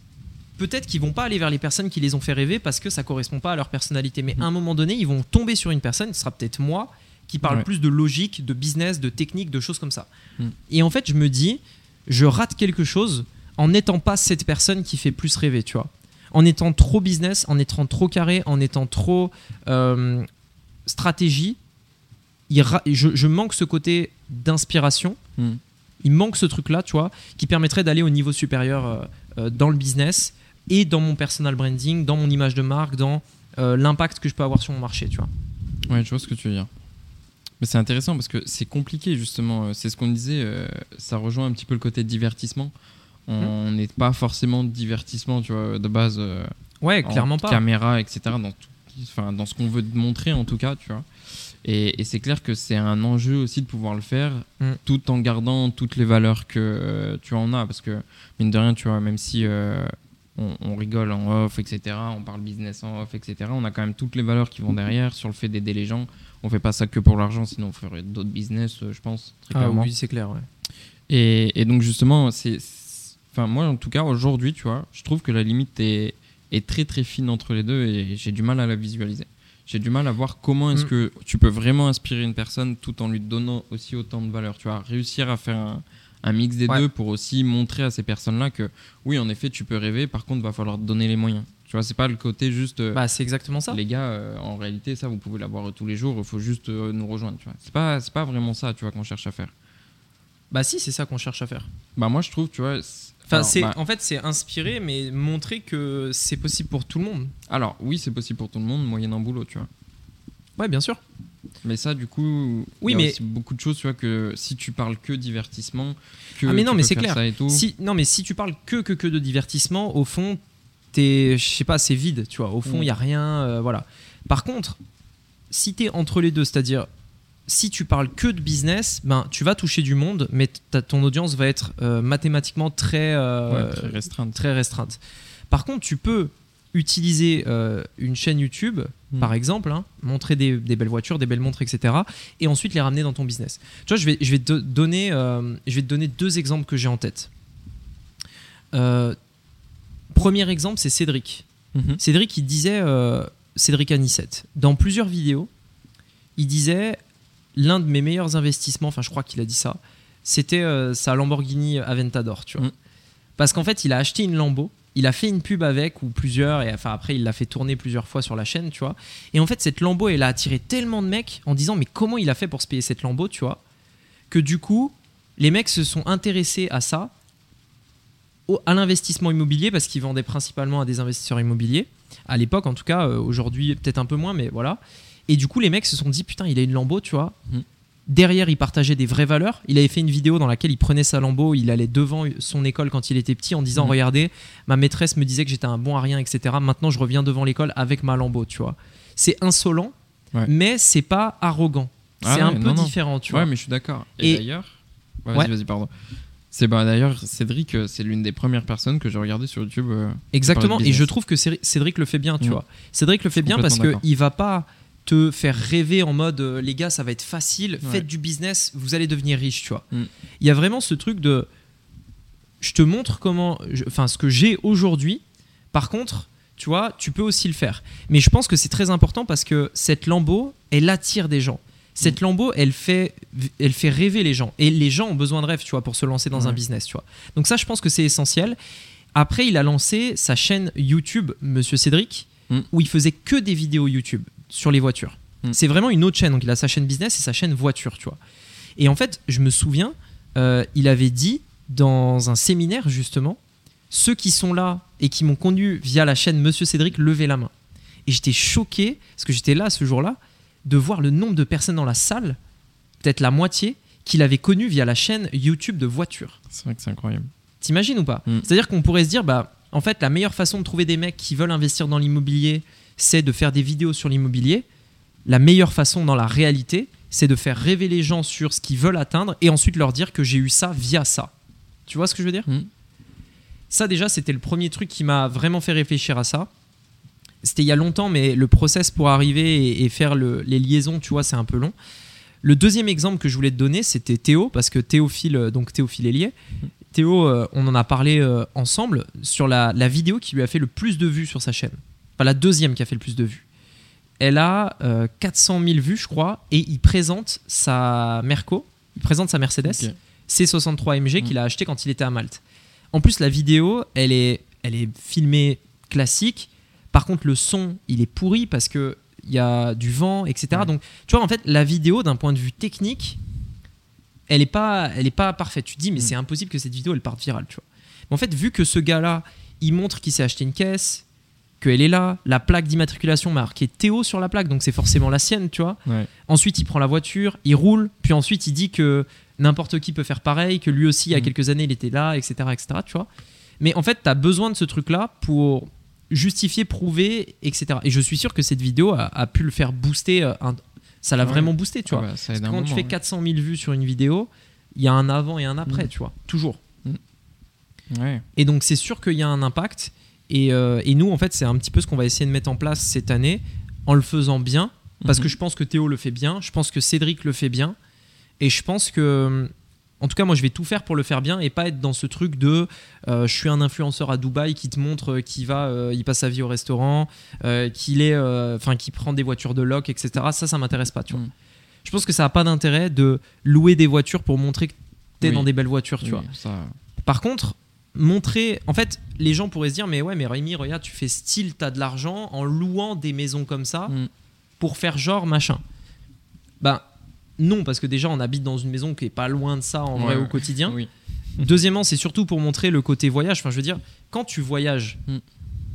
Speaker 2: peut-être qu'ils vont pas aller vers les personnes qui les ont fait rêver parce que ça correspond pas à leur personnalité. Mais à un moment donné, ils vont tomber sur une personne, ce sera peut-être moi, qui parle
Speaker 3: Ouais.
Speaker 2: plus de logique, de business, de technique, de choses comme ça.
Speaker 3: Mm.
Speaker 2: Et en fait, je me dis, je rate quelque chose en n'étant pas cette personne qui fait plus rêver, tu vois. En étant trop business, en étant trop carré, en étant trop euh, stratégie, il ra- je, je manque ce côté d'inspiration.
Speaker 3: Hmm.
Speaker 2: Il manque ce truc-là, tu vois, qui permettrait d'aller au niveau supérieur euh, euh, dans le business et dans mon personal branding, dans mon image de marque, dans euh, l'impact que je peux avoir sur mon marché, tu vois.
Speaker 3: Ouais, je vois ce que tu veux dire. Mais c'est intéressant parce que c'est compliqué justement. C'est ce qu'on disait. euh, ça rejoint un petit peu le côté divertissement. On
Speaker 2: Hmm.
Speaker 3: n'est pas forcément divertissement, tu vois, de base. euh,
Speaker 2: Ouais,
Speaker 3: en
Speaker 2: clairement pas.
Speaker 3: Caméra, etc. Dans, tout- enfin, dans ce qu'on veut te montrer en tout cas, tu vois. Et, et c'est clair que c'est un enjeu aussi de pouvoir le faire
Speaker 2: Mm.
Speaker 3: tout en gardant toutes les valeurs que euh, tu en as. Parce que, mine de rien, tu vois, même si euh, on, on rigole en off, etc., on parle business en off, etc., on a quand même toutes les valeurs qui vont derrière sur le fait d'aider les gens. On fait pas ça que pour l'argent, sinon on ferait d'autres business, je pense, très
Speaker 2: Ah
Speaker 3: clairement.
Speaker 2: oui, c'est clair, ouais.
Speaker 3: Et, et donc justement, c'est- enfin moi en tout cas aujourd'hui, tu vois, je trouve que la limite est, est très très fine entre les deux et j'ai du mal à la visualiser. J'ai du mal à voir comment est-ce
Speaker 2: Mm.
Speaker 3: que tu peux vraiment inspirer une personne tout en lui donnant aussi autant de valeur. Tu vois, réussir à faire un, un mix des
Speaker 2: Ouais.
Speaker 3: deux pour aussi montrer à ces personnes-là que oui, en effet, tu peux rêver. Par contre, va falloir te donner les moyens. Tu vois, c'est pas le côté juste. euh,
Speaker 2: Bah, c'est exactement ça.
Speaker 3: les gars, euh, en réalité, ça, vous pouvez l'avoir tous les jours. Il faut juste euh, nous rejoindre. Tu vois, c'est pas, c'est pas vraiment ça, tu vois, qu'on cherche à faire.
Speaker 2: Bah, si, c'est ça qu'on cherche à faire.
Speaker 3: Bah moi, je trouve, tu vois. c'est-
Speaker 2: Enfin,
Speaker 3: alors,
Speaker 2: c'est,
Speaker 3: bah,
Speaker 2: en fait, c'est inspirer, mais montrer que c'est possible pour tout le monde.
Speaker 3: Alors, oui, c'est possible pour tout le monde, moyennant boulot, tu vois.
Speaker 2: Ouais, bien sûr.
Speaker 3: Mais ça, du coup,
Speaker 2: Oui,
Speaker 3: il y a
Speaker 2: mais-
Speaker 3: aussi beaucoup de choses, tu vois, que si tu parles que divertissement, que
Speaker 2: Ah, mais non,
Speaker 3: tu
Speaker 2: mais
Speaker 3: peux
Speaker 2: c'est
Speaker 3: faire
Speaker 2: clair.
Speaker 3: ça et tout.
Speaker 2: Si, non, mais si tu parles que, que, que de divertissement, au fond, t'es, je sais pas, c'est vide, tu vois. Au fond, il
Speaker 3: Mm.
Speaker 2: y a rien, euh, voilà. Par contre, si t'es entre les deux, c'est-à-dire, si tu parles que de business, ben, tu vas toucher du monde, mais ton audience va être euh, mathématiquement très, euh,
Speaker 3: Ouais, très restreinte.
Speaker 2: très restreinte. Par contre, tu peux utiliser euh, une chaîne YouTube,
Speaker 3: Mm.
Speaker 2: par exemple, hein, montrer des, des belles voitures, des belles montres, etc., et ensuite les ramener dans ton business. Tu vois, je vais, je vais, te, donner, je vais te donner deux exemples que j'ai en tête. Premier exemple, c'est Cédric.
Speaker 3: Mhm.
Speaker 2: Cédric, il disait, Cédric Anissette, dans plusieurs vidéos, il disait l'un de mes meilleurs investissements, enfin je crois qu'il a dit ça, c'était euh, sa Lamborghini Aventador, tu vois.
Speaker 3: Mm.
Speaker 2: Parce qu'en fait, il a acheté une Lambo, il a fait une pub avec ou plusieurs, et enfin après il l'a fait tourner plusieurs fois sur la chaîne, tu vois. Et en fait, cette Lambo, elle a attiré tellement de mecs en disant mais comment il a fait pour se payer cette Lambo, tu vois, que du coup, les mecs se sont intéressés à ça, au- à l'investissement immobilier parce qu'ils vendaient principalement à des investisseurs immobiliers à l'époque en tout cas euh, aujourd'hui peut-être un peu moins mais voilà et du coup les mecs se sont dit putain il a une Lambo tu vois
Speaker 3: Mhm.
Speaker 2: derrière il partageait des vraies valeurs il avait fait une vidéo dans laquelle il prenait sa Lambo il allait devant son école quand il était petit en disant
Speaker 3: Mhm.
Speaker 2: regardez ma maîtresse me disait que j'étais un bon à rien etc maintenant je reviens devant l'école avec ma Lambo tu vois c'est insolent
Speaker 3: Ouais.
Speaker 2: mais c'est pas arrogant
Speaker 3: Ah
Speaker 2: c'est un
Speaker 3: ouais,
Speaker 2: peu
Speaker 3: non,
Speaker 2: différent tu
Speaker 3: ouais,
Speaker 2: vois
Speaker 3: mais je suis d'accord. Et,
Speaker 2: Et-
Speaker 3: d'ailleurs, Ouais, vas-y,
Speaker 2: Ouais.
Speaker 3: vas-y, pardon. C'est bah d'ailleurs Cédric, euh, c'est l'une des premières personnes que j'ai regardé sur YouTube. euh,
Speaker 2: Exactement, et je trouve que Cédric le fait bien, tu
Speaker 3: Mm.
Speaker 2: vois. Cédric le fait bien parce
Speaker 3: d'accord.
Speaker 2: qu'il va pas te faire rêver en mode euh, les gars, ça va être facile,
Speaker 3: Ouais.
Speaker 2: faites du business, vous allez devenir riche, tu vois.
Speaker 3: Mm.
Speaker 2: Il y a vraiment ce truc de je te montre comment, enfin ce que j'ai aujourd'hui. Par contre, tu vois, tu peux aussi le faire. Mais je pense que c'est très important parce que cette lambeau, elle attire des gens. Cette mm. lambeau, elle fait, elle fait rêver les gens. Et les gens ont besoin de rêves, tu vois, pour se lancer dans un business, tu vois. Donc ça, je pense que c'est essentiel. Après, il a lancé sa chaîne YouTube, Monsieur Cédric, mm. où il faisait que des vidéos YouTube sur les voitures. Mm. C'est vraiment une autre chaîne. Donc il a sa chaîne business et sa chaîne voiture, tu vois. Et en fait, je me souviens, euh, il avait dit dans un séminaire, justement, ceux qui sont là et qui m'ont conduit via la chaîne Monsieur Cédric, levez la main. Et j'étais choqué, parce que j'étais là ce jour-là, de voir le nombre de personnes dans la salle, peut-être la moitié, qu'il avait connu via la chaîne YouTube de voiture.
Speaker 3: C'est vrai que c'est incroyable.
Speaker 2: T'imagines ou pas mm. C'est-à-dire qu'on pourrait se dire, bah, en fait, la meilleure façon de trouver des mecs qui veulent investir dans l'immobilier, c'est de faire des vidéos sur l'immobilier. La meilleure façon dans la réalité, c'est de faire rêver les gens sur ce qu'ils veulent atteindre et ensuite leur dire que j'ai eu ça via ça. Tu vois ce que je veux dire? Mm. Ça déjà, c'était le premier truc qui m'a vraiment fait réfléchir à ça. C'était il y a longtemps, mais le process pour arriver et, faire les liaisons, tu vois, c'est un peu long. Le deuxième exemple que je voulais te donner, c'était Théo, parce que Théophile, euh, donc Théophile Hélier, Théo, euh, on en a parlé euh, ensemble sur la, vidéo qui lui a fait le plus de vues sur sa chaîne. Enfin, la deuxième qui a fait le plus de vues. Elle a 400 000 vues, je crois, et il présente sa Merco, il présente sa Mercedes C63 MG qu'il a acheté quand il était à Malte. En plus, la vidéo, elle est, elle est filmée classique, par contre, le son, il est pourri parce que il y a du vent, etc. Donc, tu vois, en fait, la vidéo, d'un point de vue technique, elle est pas, elle est pas parfaite. Tu te dis, mais mm. c'est impossible que cette vidéo, elle parte virale, tu vois. Mais en fait, vu que ce gars-là, il montre qu'il s'est acheté une caisse, qu'elle est là, la plaque d'immatriculation marquée Théo sur la plaque, donc c'est forcément la sienne, tu vois. Ensuite, il prend la voiture, il roule, puis ensuite, il dit que n'importe qui peut faire pareil, que lui aussi, il y a mm. quelques années, il était là, etc., etc., tu vois. Mais en fait, tu as besoin de ce truc-là pour justifier, prouver, etc. Et je suis sûr que cette vidéo a, pu le faire booster. Euh, ça l'a vraiment boosté, tu vois. Bah, quand tu fais 400 000 vues sur une vidéo, il y a un avant et un après, mm. tu vois. Toujours. Mm. Et donc, c'est sûr qu'il y a un impact. Et, euh, et, nous, en fait, c'est un petit peu ce qu'on va essayer de mettre en place cette année en le faisant bien. Parce que mm-hmm. je pense que Théo le fait bien. Je pense que Cédric le fait bien. Et je pense que en tout cas, moi, je vais tout faire pour le faire bien et pas être dans ce truc de euh, je suis un influenceur à Dubaï qui te montre qu'il va, euh, il passe sa vie au restaurant, euh, qu'il est, enfin, qui prend des voitures de loc, etc. Ça, ça m'intéresse pas, tu vois. Mm. Je pense que ça n'a pas d'intérêt de louer des voitures pour montrer que tu es dans des belles voitures, tu vois. Par contre, montrer, en fait, les gens pourraient se dire, mais ouais, mais Rémi, regarde, tu fais style, tu as de l'argent en louant des maisons comme ça mm. pour faire genre machin. Ben non, parce que déjà, on habite dans une maison qui est pas loin de ça en vrai au quotidien. Deuxièmement, c'est surtout pour montrer le côté voyage. Enfin, je veux dire, quand tu voyages, mm.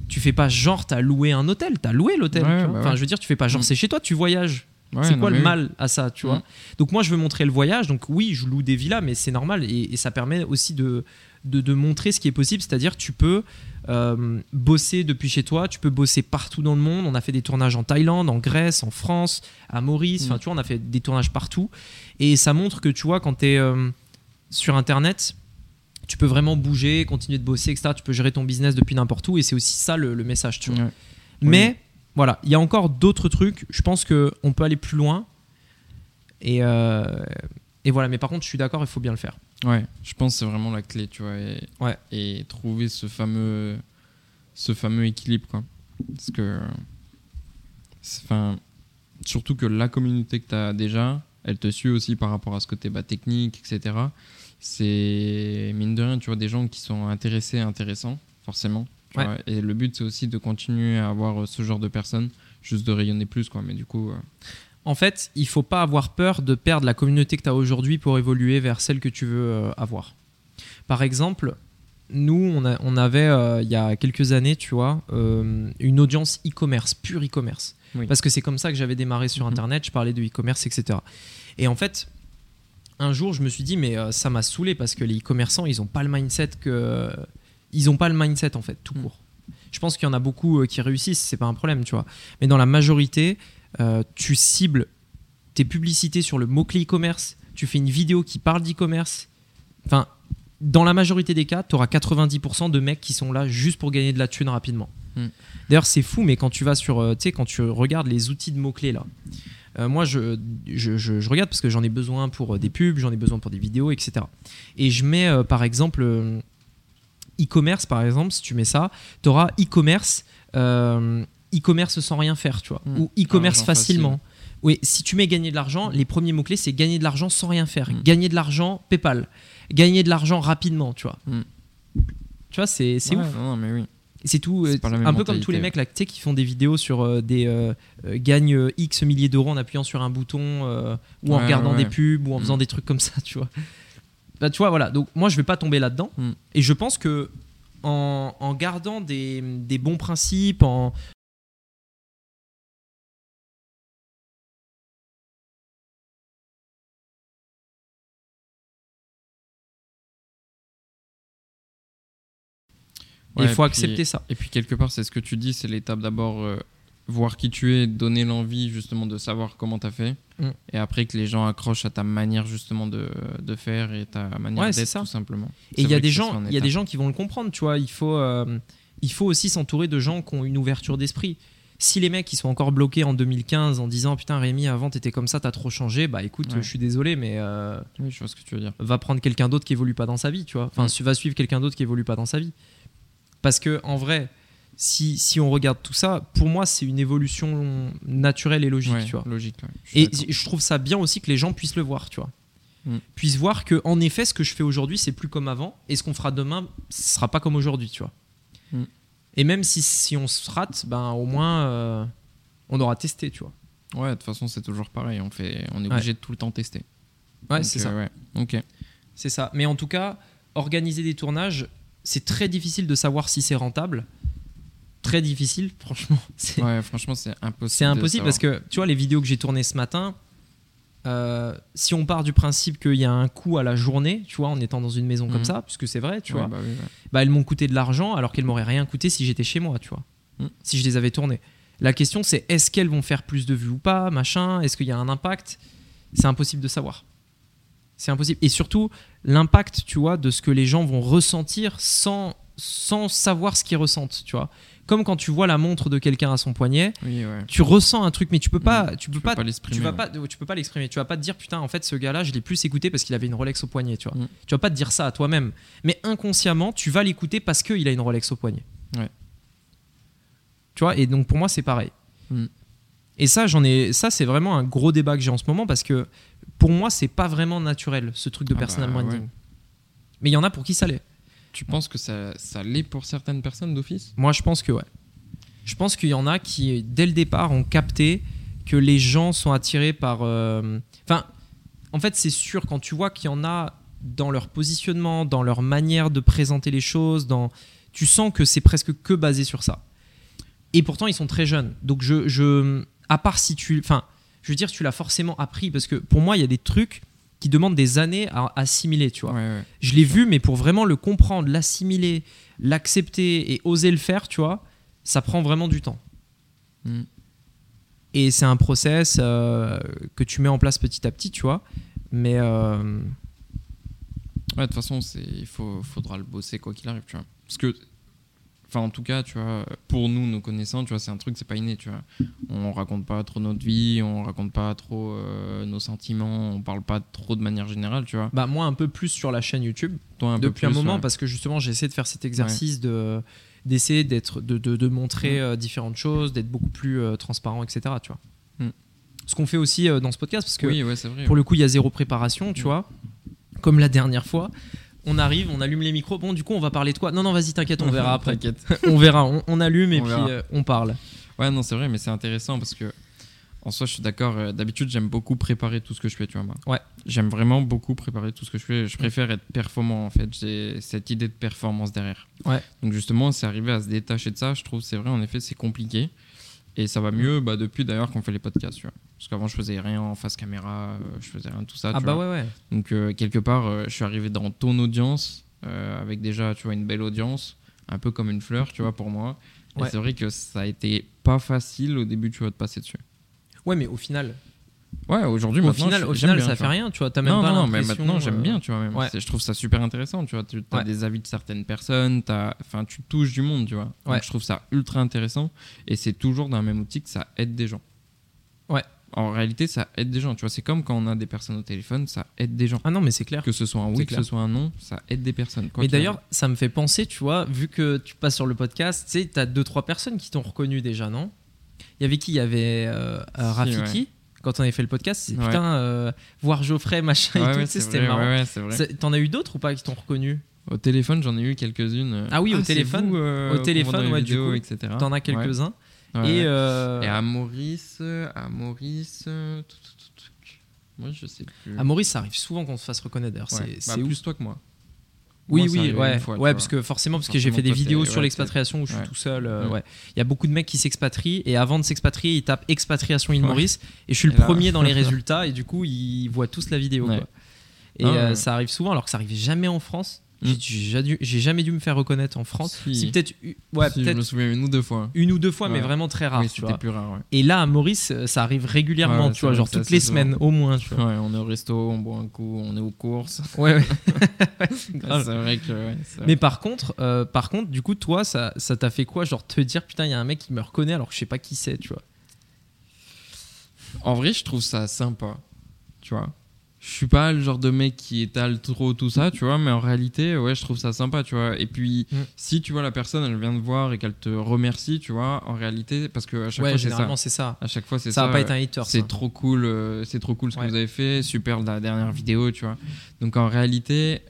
Speaker 2: tu fais pas genre t'as loué un hôtel, t'as loué l'hôtel. Bah enfin, je veux dire, tu fais pas genre mm. c'est chez toi, tu voyages. c'est quoi le mal à ça, tu vois? Donc moi, je veux montrer le voyage. Donc oui, je loue des villas, mais c'est normal et, ça permet aussi de, de, montrer ce qui est possible. C'est-à-dire, tu peux euh, bosser depuis chez toi, tu peux bosser partout dans le monde. On a fait des tournages en Thaïlande, en Grèce, en France, à Maurice. Enfin, mm. tu vois, on a fait des tournages partout. Et ça montre que, tu vois, quand tu es euh, sur Internet, tu peux vraiment bouger, continuer de bosser, etc. Tu peux gérer ton business depuis n'importe où. Et c'est aussi ça le, message, tu vois. Mais voilà, il y a encore d'autres trucs. Je pense qu'on peut aller plus loin. Et, euh, et voilà, mais par contre, je suis d'accord, il faut bien le faire.
Speaker 3: Ouais, je pense que c'est vraiment la clé, tu vois. Et,
Speaker 2: ouais.
Speaker 3: et trouver ce fameux, ce fameux équilibre, quoi. Parce que. Enfin, surtout que la communauté que tu as déjà, elle te suit aussi par rapport à ce côté bah, technique, etc. C'est, mine de rien, tu vois, des gens qui sont intéressés, intéressants, forcément. et le but, c'est aussi de continuer à avoir ce genre de personnes, juste de rayonner plus, quoi. Mais du coup. Euh,
Speaker 2: en fait, il faut pas avoir peur de perdre la communauté que tu as aujourd'hui pour évoluer vers celle que tu veux euh, avoir. Par exemple, nous, on, avait, euh, il y a quelques années, tu vois, euh, une audience e-commerce, pure e-commerce. Parce que c'est comme ça que j'avais démarré sur mhm. Internet, je parlais de e-commerce, etc. Et en fait, un jour, je me suis dit, mais ça m'a saoulé parce que les e-commerçants, ils n'ont pas le mindset que... Ils n'ont pas le mindset, en fait, tout mhm. court. Je pense qu'il y en a beaucoup qui réussissent, c'est pas un problème, tu vois. Mais dans la majorité, euh, tu cibles tes publicités sur le mot-clé e-commerce, tu fais une vidéo qui parle d'e-commerce. Enfin, dans la majorité des cas, tu auras 90% de mecs qui sont là juste pour gagner de la thune rapidement. Hmm. D'ailleurs, c'est fou, mais quand tu vas sur, euh, tu sais, quand tu regardes les outils de mots-clés là, euh, moi je, je, regarde parce que j'en ai besoin pour des pubs, j'en ai besoin pour des vidéos, etc. Et je mets par exemple e-commerce, par exemple, si tu mets ça, tu auras e-commerce euh, e-commerce sans rien faire, tu vois,
Speaker 3: Mm.
Speaker 2: ou e-commerce
Speaker 3: Argent
Speaker 2: facilement. Oui, si tu mets gagner de l'argent, les premiers mots-clés, c'est gagner de l'argent sans rien faire.
Speaker 3: Mm.
Speaker 2: Gagner de l'argent, PayPal. Gagner de l'argent rapidement, tu vois.
Speaker 3: Mm.
Speaker 2: Tu vois, c'est c'est
Speaker 3: Ouais,
Speaker 2: ouf.
Speaker 3: Non, mais oui.
Speaker 2: C'est tout. Euh, un peu comme tous les mecs là, qui font des vidéos sur euh, des euh, euh, gagnent X milliers d'euros en appuyant sur un bouton ou en
Speaker 3: Ouais,
Speaker 2: regardant
Speaker 3: ouais.
Speaker 2: des pubs ou en faisant des trucs comme ça, tu vois. Bah, tu vois, voilà. Donc moi, je vais pas tomber là-dedans. Et je pense que en, en gardant des, des bons principes, en il faut
Speaker 3: puis-
Speaker 2: accepter ça.
Speaker 3: Et puis quelque part, c'est ce que tu dis, c'est l'étape d'abord euh, voir qui tu es, donner l'envie justement de savoir comment tu as fait.
Speaker 2: Mm.
Speaker 3: Et après que les gens accrochent à ta manière justement de, de faire et ta manière
Speaker 2: Ouais,
Speaker 3: d'être tout simplement.
Speaker 2: Et il y a des gens, il y a des gens qui vont le comprendre, tu vois. Il faut, euh, il faut aussi s'entourer de gens qui ont une ouverture d'esprit. Si les mecs ils sont encore bloqués en 2015 en disant putain Rémi avant t'étais comme ça t'as trop changé bah écoute
Speaker 3: Ouais.
Speaker 2: je suis désolé mais euh,
Speaker 3: Oui, je vois ce que tu veux dire.
Speaker 2: va prendre quelqu'un d'autre qui évolue pas dans sa vie tu vois enfin
Speaker 3: Mm.
Speaker 2: va suivre quelqu'un d'autre qui évolue pas dans sa vie parce que en vrai si, si on regarde tout ça pour moi c'est une évolution naturelle et logique
Speaker 3: Ouais,
Speaker 2: tu vois
Speaker 3: logique. ouais, je suis
Speaker 2: et je trouve ça bien aussi que les gens puissent le voir, tu vois.
Speaker 3: Mm.
Speaker 2: Puissent voir que, en effet, ce que je fais aujourd'hui, c'est plus comme avant, et ce qu'on fera demain, ce sera pas comme aujourd'hui, tu vois.
Speaker 3: Mm.
Speaker 2: Et même si, si on se rate, ben au moins, euh, on aura testé, tu vois.
Speaker 3: Ouais, de toute façon, c'est toujours pareil. On, fait, on est
Speaker 2: Ouais.
Speaker 3: obligé de tout le temps tester.
Speaker 2: Ouais, c'est
Speaker 3: euh,
Speaker 2: ça.
Speaker 3: ouais. Ok.
Speaker 2: C'est ça. Mais en tout cas, organiser des tournages, c'est très difficile de savoir si c'est rentable. Très difficile, franchement. C'est
Speaker 3: Ouais, franchement, c'est impossible.
Speaker 2: C'est impossible parce que tu vois les vidéos que j'ai tournées ce matin. euh, si on part du principe qu'il y a un coût à la journée, tu vois, en étant dans une maison comme
Speaker 3: Mhm.
Speaker 2: ça, puisque c'est vrai, tu
Speaker 3: Ouais,
Speaker 2: vois,
Speaker 3: bah oui, ouais.
Speaker 2: bah elles m'ont coûté de l'argent alors qu'elles m'auraient rien coûté si j'étais chez moi, tu vois,
Speaker 3: Mhm.
Speaker 2: si je les avais tournées. La question c'est est-ce qu'elles vont faire plus de vues ou pas, machin, est-ce qu'il y a un impact? C'est impossible de savoir. C'est impossible. Et surtout l'impact, tu vois, de ce que les gens vont ressentir sans sans savoir ce qu'ils ressentent, tu vois. Comme quand tu vois la montre de quelqu'un à son poignet,
Speaker 3: Oui, ouais.
Speaker 2: tu ressens un truc mais tu peux pas
Speaker 3: Mm.
Speaker 2: tu peux
Speaker 3: Tu
Speaker 2: pas,
Speaker 3: peux pas l'exprimer,
Speaker 2: tu vas
Speaker 3: ouais.
Speaker 2: pas tu peux pas l'exprimer tu vas pas te dire putain en fait ce gars là je l'ai plus écouté parce qu'il avait une Rolex au poignet tu vois
Speaker 3: Mm.
Speaker 2: tu vas pas te dire ça à toi-même mais inconsciemment tu vas l'écouter parce qu'il a une Rolex au poignet tu vois et donc pour moi c'est pareil
Speaker 3: Mm.
Speaker 2: et ça j'en ai ça c'est vraiment un gros débat que j'ai en ce moment parce que pour moi c'est pas vraiment naturel ce truc de
Speaker 3: Ah
Speaker 2: personal
Speaker 3: bah,
Speaker 2: branding
Speaker 3: ouais.
Speaker 2: mais il y en a pour qui ça l'est
Speaker 3: Tu penses que ça, ça l'est pour certaines personnes d'office?
Speaker 2: Moi, je pense que ouais. Je pense qu'il y en a qui, dès le départ, ont capté que les gens sont attirés par. euh, Enfin, en fait, c'est sûr, quand tu vois qu'il y en a dans leur positionnement, dans leur manière de présenter les choses, dans... tu sens que c'est presque que basé sur ça. Et pourtant, ils sont très jeunes. Donc, je. je... À part si tu. Enfin, je veux dire, tu l'as forcément appris parce que pour moi, il y a des trucs qui demandent des années à assimiler, tu vois.
Speaker 3: Ouais, ouais.
Speaker 2: Je l'ai vu, mais pour vraiment le comprendre, l'assimiler, l'accepter et oser le faire, tu vois, ça prend vraiment du temps.
Speaker 3: Mm.
Speaker 2: Et c'est un process euh, que tu mets en place petit à petit, tu vois. Mais euh,
Speaker 3: Ouais, de toute façon, il faudra le bosser quoi qu'il arrive, tu vois. Parce que, enfin, en tout cas, tu vois, pour nous, nos connaissants, tu vois, c'est un truc, c'est pas inné, tu vois. On raconte pas trop notre vie, on raconte pas trop euh, nos sentiments, on parle pas trop de manière générale, tu vois.
Speaker 2: bah, moi, un peu plus sur la chaîne YouTube
Speaker 3: Toi, un peu
Speaker 2: depuis un moment,
Speaker 3: ouais.
Speaker 2: parce que justement, j'essaie de faire cet exercice de d'essayer d'être de, de, de montrer
Speaker 3: Mm.
Speaker 2: euh, différentes choses, d'être beaucoup plus euh, transparent, etc. Tu vois.
Speaker 3: Mm.
Speaker 2: Ce qu'on fait aussi euh, dans ce podcast, parce que
Speaker 3: Oui, ouais, c'est vrai.
Speaker 2: Pour le coup, il y a zéro préparation, tu
Speaker 3: Mm.
Speaker 2: vois. Comme la dernière fois. On arrive, on allume les micros. Bon, du coup, on va parler de quoi? Non, non, vas-y, t'inquiète, on verra après. On verra, on, on allume et
Speaker 3: On
Speaker 2: puis euh, on parle.
Speaker 3: Ouais, non, c'est vrai, mais c'est intéressant parce que, en soi, je suis d'accord. euh, D'habitude, j'aime beaucoup préparer tout ce que je fais, tu vois. moi.
Speaker 2: Ouais.
Speaker 3: J'aime vraiment beaucoup préparer tout ce que je fais. Je préfère être performant, en fait. J'ai cette idée de performance derrière.
Speaker 2: Ouais.
Speaker 3: Donc, justement, c'est arrivé à se détacher de ça. Je trouve, c'est vrai, en effet, c'est compliqué. Et ça va mieux bah, depuis d'ailleurs qu'on fait les podcasts, tu vois. Parce qu'avant, je faisais rien en face caméra, euh, je faisais rien de tout ça.
Speaker 2: Ah
Speaker 3: tu
Speaker 2: bah
Speaker 3: vois.
Speaker 2: ouais, ouais.
Speaker 3: Donc, euh, quelque part, euh, je suis arrivé dans ton audience, avec déjà, tu vois, une belle audience, un peu comme une fleur, tu vois, pour moi. Et c'est vrai que ça a été pas facile au début, tu vois, de passer dessus.
Speaker 2: Ouais, mais au final,
Speaker 3: Ouais, aujourd'hui,
Speaker 2: au
Speaker 3: maintenant,
Speaker 2: final, au final
Speaker 3: bien,
Speaker 2: ça fait rien, tu vois. T'as même
Speaker 3: non,
Speaker 2: pas
Speaker 3: non, mais maintenant, j'aime
Speaker 2: euh,
Speaker 3: bien, tu vois. Même.
Speaker 2: ouais.
Speaker 3: Je trouve ça super intéressant, tu vois. Tu as
Speaker 2: Ouais.
Speaker 3: des avis de certaines personnes, as, enfin, tu touches du monde, tu vois. Donc, je trouve ça ultra intéressant. Et c'est toujours dans la même optique, ça aide des gens.
Speaker 2: Ouais.
Speaker 3: en réalité, ça aide des gens. Tu vois, c'est comme quand on a des personnes au téléphone, ça aide des gens.
Speaker 2: Ah non, mais c'est clair.
Speaker 3: Que ce soit un oui, que ce soit un non, ça aide des personnes.
Speaker 2: mais d'ailleurs, ça me fait penser, tu vois, vu que tu passes sur le podcast, tu sais, tu as deux, trois personnes qui t'ont reconnu déjà, non? Il y avait qui? Il y avait euh, euh, Rafiki. Quand on avait fait le podcast, c'est putain, euh, voir Geoffrey, machin et tout, c'était marrant. T'en as eu d'autres ou pas qui t'ont reconnu?
Speaker 3: Au téléphone, j'en ai eu quelques-unes.
Speaker 2: Ah oui, au ah, téléphone, au téléphone, ouais, du coup, etc. T'en as quelques-uns. Et,
Speaker 3: euh... et, à Maurice, à Maurice, moi je sais plus.
Speaker 2: À Maurice, ça arrive souvent qu'on se fasse reconnaître. D'ailleurs, c'est
Speaker 3: bah, plus toi que moi.
Speaker 2: Oui, oui, ouais, ouais, parce que forcément, parce que j'ai fait des vidéos sur l'expatriation où je suis tout seul. Euh, ouais. Il y a beaucoup de mecs qui s'expatrient et avant de s'expatrier, ils tapent expatriation île Maurice et je suis le premier dans les résultats et du coup, ils voient tous la vidéo. Quoi. Et ah, euh, ça arrive souvent, alors que ça arrive jamais en France. Mm. J'ai jamais dû me faire reconnaître en France. Si, peut-être,
Speaker 3: ouais, peut-être. Je me souviens une ou deux fois.
Speaker 2: Une ou deux fois, mais vraiment très rare.
Speaker 3: c'était plus rare.
Speaker 2: Et là, à Maurice, euh, ça arrive régulièrement, tu vois, genre toutes les semaines au moins. Tu
Speaker 3: vois. on est au resto, on boit un coup, on est aux courses.
Speaker 2: Ouais, ouais.
Speaker 3: c'est vrai que.
Speaker 2: Mais par contre, euh, par contre, du coup, toi, ça, ça t'a fait quoi, genre te dire putain, il y a un mec qui me reconnaît alors que je sais pas qui c'est, tu vois?
Speaker 3: En vrai, je trouve ça sympa, tu vois je suis pas le genre de mec qui étale trop tout ça, tu vois, mais en réalité, ouais, je trouve ça sympa, tu vois. Et puis, mm. si tu vois la personne, elle vient te voir et qu'elle te remercie, tu vois, en réalité, parce que à chaque fois,
Speaker 2: généralement, c'est ça.
Speaker 3: À chaque fois, c'est
Speaker 2: ça. Ça va pas être un hater.
Speaker 3: C'est trop cool, euh, c'est trop cool ce que vous avez fait, super la dernière vidéo, tu vois. Donc en réalité,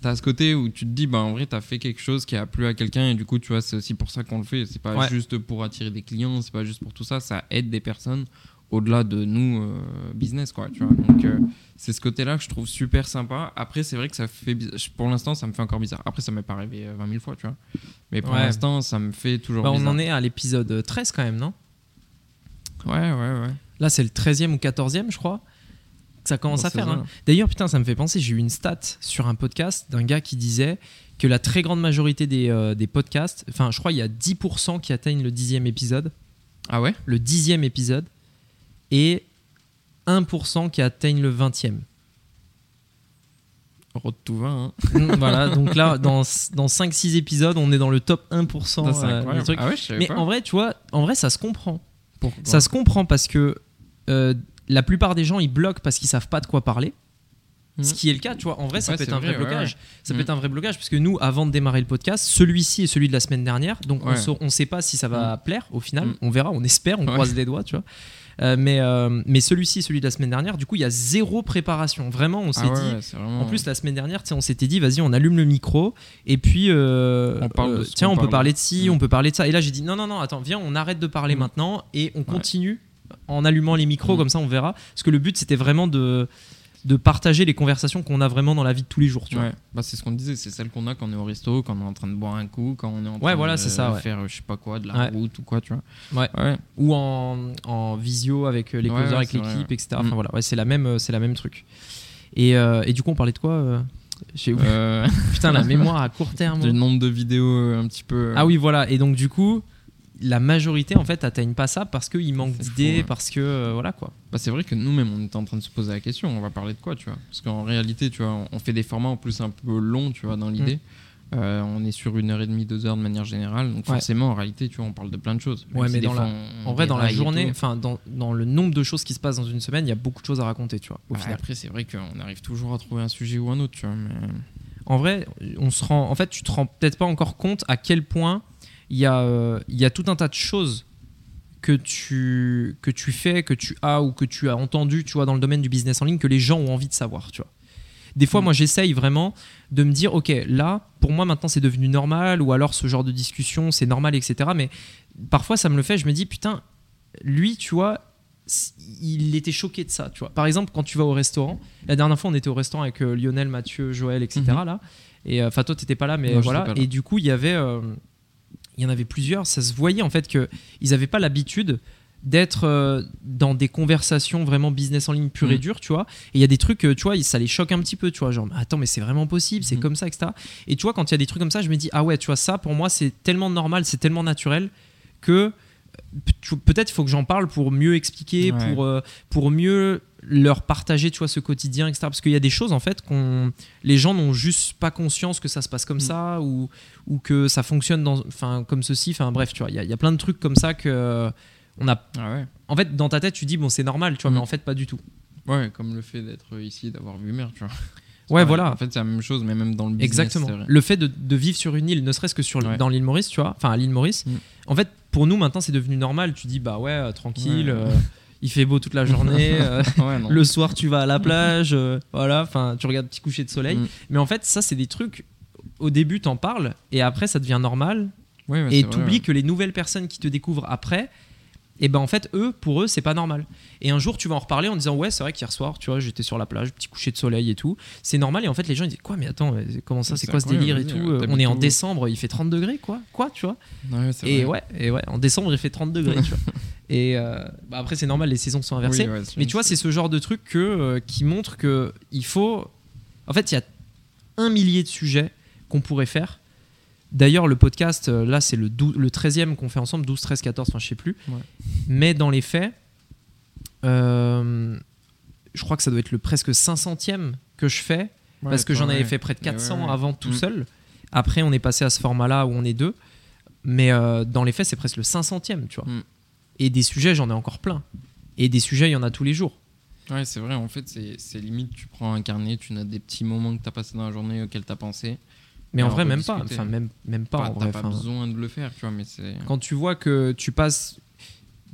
Speaker 3: t'as ce côté où tu te dis, bah en vrai, t'as fait quelque chose qui a plu à quelqu'un et du coup, tu vois, c'est aussi pour ça qu'on le fait. C'est pas juste pour attirer des clients, c'est pas juste pour tout ça, ça aide des personnes au-delà de nous euh, business quoi tu vois donc euh, c'est ce côté là que je trouve super sympa. Après c'est vrai que ça fait pour l'instant ça me fait encore bizarre. Après ça m'est pas arrivé 20 euh, 000 fois tu vois. Mais pour l'instant ça me fait toujours
Speaker 2: bah,
Speaker 3: on
Speaker 2: en est à l'épisode 13 quand même non?
Speaker 3: Ouais ouais ouais.
Speaker 2: Là c'est le 13e ou 14e je crois. Ça commence à faire hein. d'ailleurs putain ça me fait penser j'ai eu une stat sur un podcast d'un gars qui disait que la très grande majorité des, des podcasts enfin je crois il y a 10% qui atteignent le dixième épisode.
Speaker 3: Ah ouais?
Speaker 2: Le dixième épisode. Et 1% qui atteignent le 20e.
Speaker 3: Road to 20. Hein.
Speaker 2: Mm, voilà, donc là, dans, dans 5-6 épisodes, on est dans le top 1%
Speaker 3: euh. Ah
Speaker 2: Mais en vrai, tu vois, en vrai, ça se comprend. ça se comprend parce que euh, la plupart des gens, ils bloquent parce qu'ils savent pas de quoi parler. Mm. Ce qui est le cas, tu vois. En vrai, ça peut être un vrai, blocage. Ça peut mm. être un vrai blocage parce que nous, avant de démarrer le podcast, celui-ci et celui de la semaine dernière, donc on ne sait pas si ça va plaire au final. On verra, on espère, on croise les doigts, tu vois. Euh, mais, euh, mais celui-ci, celui de la semaine dernière, du coup, il y a zéro préparation. Vraiment, on s'est ah dit. En plus, la semaine dernière, on s'était dit, vas-y, on allume le micro et puis, euh, tiens, on peut parler de ci, mm. on peut parler de ça. Et là, j'ai dit, non, non, non, attends, viens, on arrête de parler mm. maintenant et on continue en allumant les micros, mm. comme ça, on verra. Parce que le but, c'était vraiment de de partager les conversations qu'on a vraiment dans la vie de tous les jours. Tu vois.
Speaker 3: Bah, c'est ce qu'on disait, c'est celle qu'on a quand on est au resto, quand on est en train de boire un coup, quand on est en train
Speaker 2: ouais, voilà,
Speaker 3: de
Speaker 2: ça,
Speaker 3: faire je sais pas quoi, de la route ou quoi, tu vois.
Speaker 2: Ouais. Ou en, en, visio avec les causeurs, avec l'équipe, etc. Enfin, mm. voilà, c'est la même, c'est la même truc. Et, euh, et, du coup, on parlait de quoi euh j'ai euh... Putain, la mémoire à court terme.
Speaker 3: Le nombre de vidéos euh, un petit peu.
Speaker 2: Ah oui, voilà. Et donc, du coup, la majorité en fait atteignent pas ça parce qu'il manque d'idées, parce que euh, voilà quoi.
Speaker 3: Bah, c'est vrai que nous-mêmes on est en train de se poser la question, on va parler de quoi, tu vois? Parce qu'en réalité, tu vois, on fait des formats en plus un peu longs, tu vois, dans l'idée. Mm. Euh, on est sur une heure et demie, deux heures de manière générale, donc forcément en réalité, tu vois, on parle de plein de choses.
Speaker 2: Ouais, mais dans en vrai, dans la journée, enfin dans, dans, le nombre de choses qui se passent dans une semaine, il y a beaucoup de choses à raconter, tu vois. Au final.
Speaker 3: Après, c'est vrai qu'on arrive toujours à trouver un sujet ou un autre, tu vois. Mais...
Speaker 2: En vrai, on se rend, en fait, tu te rends peut-être pas encore compte à quel point il y, a, euh, il y a tout un tas de choses que tu, que tu fais, que tu as ou que tu as entendu, tu vois, dans le domaine du business en ligne, que les gens ont envie de savoir, tu vois. Des fois, mm. moi, j'essaye vraiment de me dire, ok, là, pour moi, maintenant, c'est devenu normal, ou alors ce genre de discussion, c'est normal, etc. Mais parfois, ça me le fait, je me dis, putain, lui, tu vois, il était choqué de ça, tu vois. Par exemple, quand tu vas au restaurant, la dernière fois, on était au restaurant avec euh, Lionel, Mathieu, Joël, etc. Mm-hmm. là, et euh, enfin, toi, t'étais pas là, mais voilà. Et du coup, il y avait il y en avait plusieurs, ça se voyait en fait qu'ils n'avaient pas l'habitude d'être euh, dans des conversations vraiment business en ligne pure et mm. dure, tu vois. Et il y a des trucs, tu vois, ça les choque un petit peu, tu vois. Genre, attends, mais c'est vraiment possible, c'est mm. comme ça, etc. Et tu vois, quand il y a des trucs comme ça, je me dis, ah ouais, tu vois, ça, pour moi, c'est tellement normal, c'est tellement naturel que peut-être il faut que j'en parle pour mieux expliquer, pour, euh, pour mieux leur partager tu vois ce quotidien etc parce qu'il y a des choses en fait qu'on les gens n'ont juste pas conscience que ça se passe comme mm. ça ou, ou que ça fonctionne dans enfin comme ceci enfin bref tu vois il y, a plein de trucs comme ça que on a
Speaker 3: ah
Speaker 2: en fait, dans ta tête, tu dis, bon, c'est normal, tu vois, mais
Speaker 3: Mm.
Speaker 2: en fait, pas du tout.
Speaker 3: Ouais, comme le fait d'être ici, d'avoir vu mer, tu vois.
Speaker 2: Ouais, voilà.
Speaker 3: En fait, c'est la même chose, mais même dans le business.
Speaker 2: Exactement. Le fait de, de vivre sur une île, ne serait-ce que sur,
Speaker 3: Ouais.
Speaker 2: dans l'île Maurice, tu vois, enfin à l'île Maurice,
Speaker 3: Mm.
Speaker 2: en fait, pour nous maintenant, c'est devenu normal. Tu dis, bah ouais, euh, tranquille,
Speaker 3: Ouais.
Speaker 2: euh, il fait beau toute la journée. euh,
Speaker 3: Ouais,
Speaker 2: le soir, tu vas à la plage, voilà, enfin, tu regardes petit coucher de soleil.
Speaker 3: Mm.
Speaker 2: Mais en fait, ça, c'est des trucs. Au début, t'en parles, et après, ça devient normal. Et t'oublies que les nouvelles personnes qui te découvrent après, et ben en fait, eux, pour eux, c'est pas normal. Et un jour, tu vas en reparler en disant, ouais, c'est vrai qu'hier soir, tu vois, j'étais sur la plage, petit coucher de soleil et tout. C'est normal. Et en fait, les gens, ils disent, quoi, mais attends, euh, comment ça, c'est quoi ce délire et tout euh, On est en décembre, il fait 30 degrés, quoi, quoi, tu vois.
Speaker 3: Ouais,
Speaker 2: Et
Speaker 3: vrai.
Speaker 2: ouais, et ouais, en décembre, il fait 30 degrés, tu vois. Et euh, bah, après, c'est normal, les saisons sont inversées.
Speaker 3: Oui, ouais, c'est
Speaker 2: Mais tu vois, c'est ce genre de truc que, euh, qui montre que il faut. En fait, il y a un millier de sujets qu'on pourrait faire. D'ailleurs, le podcast, euh, là, c'est le, 12 le 13e qu'on fait ensemble, 12, 13, 14, enfin, je sais plus.
Speaker 3: Ouais.
Speaker 2: Mais dans les faits, euh, je crois que ça doit être le presque 500e que je fais,
Speaker 3: Ouais,
Speaker 2: parce que j'en avais fait près de
Speaker 3: Ouais,
Speaker 2: 400
Speaker 3: ouais.
Speaker 2: avant tout
Speaker 3: Mm.
Speaker 2: seul. Après, on est passé à ce format-là où on est deux. Mais euh, dans les faits, c'est presque le 500e, tu vois.
Speaker 3: Mm.
Speaker 2: Et des sujets, j'en ai encore plein. Et des sujets, il y en a tous les jours.
Speaker 3: Ouais, c'est vrai, en fait, c'est c'est limite, tu prends un carnet, tu notes des petits moments que tu as passé dans la journée auxquels tu as pensé.
Speaker 2: Mais en vrai, même pas. Enfin, même, même pas
Speaker 3: Enfin,
Speaker 2: en vrai.
Speaker 3: pas
Speaker 2: Enfin,
Speaker 3: besoin de le faire, tu vois, mais.
Speaker 2: Quand tu vois que tu passes.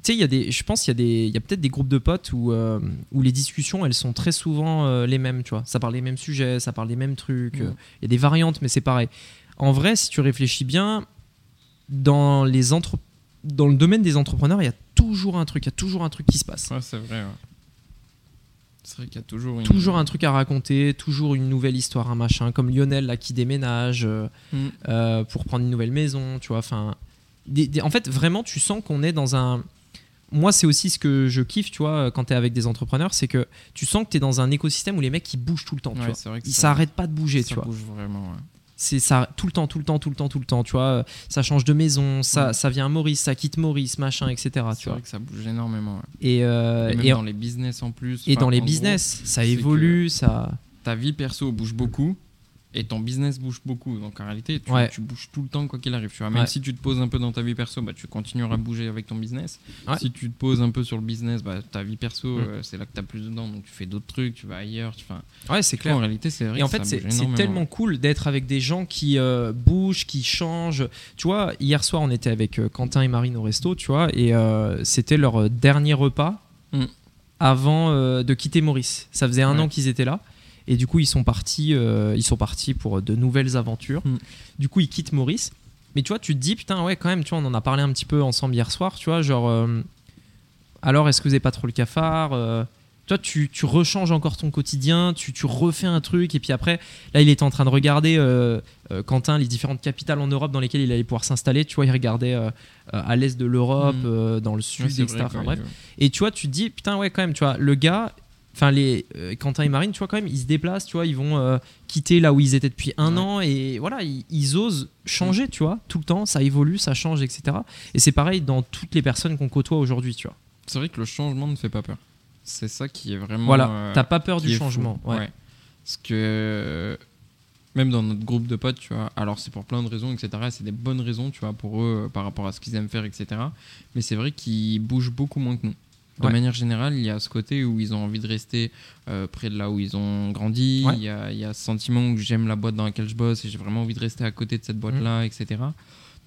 Speaker 2: Tu sais, il y a des. Je pense qu'il y a des. Il y a peut-être des groupes de potes où, euh, où les discussions, elles sont très souvent euh, les mêmes, tu vois. Ça parle des mêmes sujets, ça parle des mêmes trucs. Euh, Il y a des variantes, mais c'est pareil. En vrai, si tu réfléchis bien, dans, les entre... dans le domaine des entrepreneurs, il y a toujours un truc. Il y a toujours un truc qui se passe.
Speaker 3: Ouais, c'est vrai, ouais. C'est vrai qu'il y a toujours une.
Speaker 2: Toujours un truc à raconter, toujours une nouvelle histoire, un machin, comme Lionel là qui déménage. euh,
Speaker 3: Mm.
Speaker 2: euh, pour prendre une nouvelle maison, tu vois. Enfin, des- des- en fait, vraiment, tu sens qu'on est dans un. Moi, c'est aussi ce que je kiffe, tu vois, quand tu es avec des entrepreneurs, c'est que tu sens que tu es dans un écosystème où les mecs ils bougent tout le temps, tu
Speaker 3: Ouais,
Speaker 2: vois.
Speaker 3: que
Speaker 2: Ils s'arrêtent pas de bouger,
Speaker 3: ça
Speaker 2: tu vois.
Speaker 3: bouge vraiment, ouais.
Speaker 2: C'est ça tout le temps, tout le temps, tout le temps, tout le temps, tu vois. Ça change de maison, ça,
Speaker 3: Ouais.
Speaker 2: ça vient à Maurice, ça quitte Maurice, machin, etc.
Speaker 3: C'est
Speaker 2: Tu vois.
Speaker 3: vrai que ça bouge énormément. ouais.
Speaker 2: Et, euh,
Speaker 3: Et même
Speaker 2: et,
Speaker 3: dans les business en plus.
Speaker 2: et
Speaker 3: Enfin,
Speaker 2: dans les
Speaker 3: gros,
Speaker 2: business, ça évolue, ça.
Speaker 3: ta vie perso bouge beaucoup et ton business bouge beaucoup. Donc en réalité, tu,
Speaker 2: Ouais.
Speaker 3: tu bouges tout le temps quoi qu'il arrive. Tu vois. Même
Speaker 2: Ouais.
Speaker 3: si tu te poses un peu dans ta vie perso, bah, tu continueras à bouger avec ton business.
Speaker 2: Ouais.
Speaker 3: Si tu te poses un peu sur le business, bah, ta vie perso,
Speaker 2: Mm.
Speaker 3: euh, c'est là que tu as plus dedans. Donc tu fais d'autres trucs, tu vas ailleurs. Tu...
Speaker 2: Ouais, c'est clair.
Speaker 3: En réalité, c'est vrai.
Speaker 2: Et en fait, c'est tellement cool d'être avec des gens qui euh, bougent, qui changent. Tu vois, hier soir, on était avec euh, Quentin et Marine au resto, tu vois, et euh, c'était leur dernier repas
Speaker 3: Mm.
Speaker 2: avant de quitter Maurice. Ça faisait un an qu'ils étaient là. Et du coup, ils sont partis, euh, ils sont partis pour de nouvelles aventures.
Speaker 3: Mm.
Speaker 2: Du coup, ils quittent Maurice. Mais tu vois, tu te dis, putain, ouais, quand même, tu vois, on en a parlé un petit peu ensemble hier soir, tu vois, genre, euh, alors, est-ce que vous avez pas trop le cafard euh, Toi, tu, tu rechanges encore ton quotidien, tu, tu refais un truc, et puis après, là, il était en train de regarder, euh, Quentin, les différentes capitales en Europe dans lesquelles il allait pouvoir s'installer. Tu vois, il regardait à l'est de l'Europe,
Speaker 3: Mm.
Speaker 2: dans le
Speaker 3: Ouais,
Speaker 2: sud,
Speaker 3: c'est
Speaker 2: etc.
Speaker 3: vrai,
Speaker 2: Enfin,
Speaker 3: quoi,
Speaker 2: bref. Et tu vois, tu te dis, putain, ouais, quand même, tu vois, le gars, enfin, les euh, Quentin et Marine, tu vois, quand même, ils se déplacent, tu vois, ils vont euh, quitter là où ils étaient depuis un
Speaker 3: Ouais.
Speaker 2: an, et voilà, ils, ils osent changer, tu vois, tout le temps, ça évolue, ça change, etc. Et c'est pareil dans toutes les personnes qu'on côtoie aujourd'hui, tu vois.
Speaker 3: C'est vrai que le changement ne fait pas peur. C'est ça qui est vraiment.
Speaker 2: Voilà,
Speaker 3: euh,
Speaker 2: t'as pas peur du changement. Ouais.
Speaker 3: Parce que euh, même dans notre groupe de potes, tu vois, alors c'est pour plein de raisons, etc. C'est des bonnes raisons, tu vois, pour eux, par rapport à ce qu'ils aiment faire, etc. Mais c'est vrai qu'ils bougent beaucoup moins que nous. De
Speaker 2: Ouais.
Speaker 3: manière générale, il y a ce côté où ils ont envie de rester euh, près de là où ils ont grandi.
Speaker 2: Ouais.
Speaker 3: Il y, a, il y a ce sentiment où j'aime la boîte dans laquelle je bosse et j'ai vraiment envie de rester à côté de cette boîte-là,
Speaker 2: Mm.
Speaker 3: etc.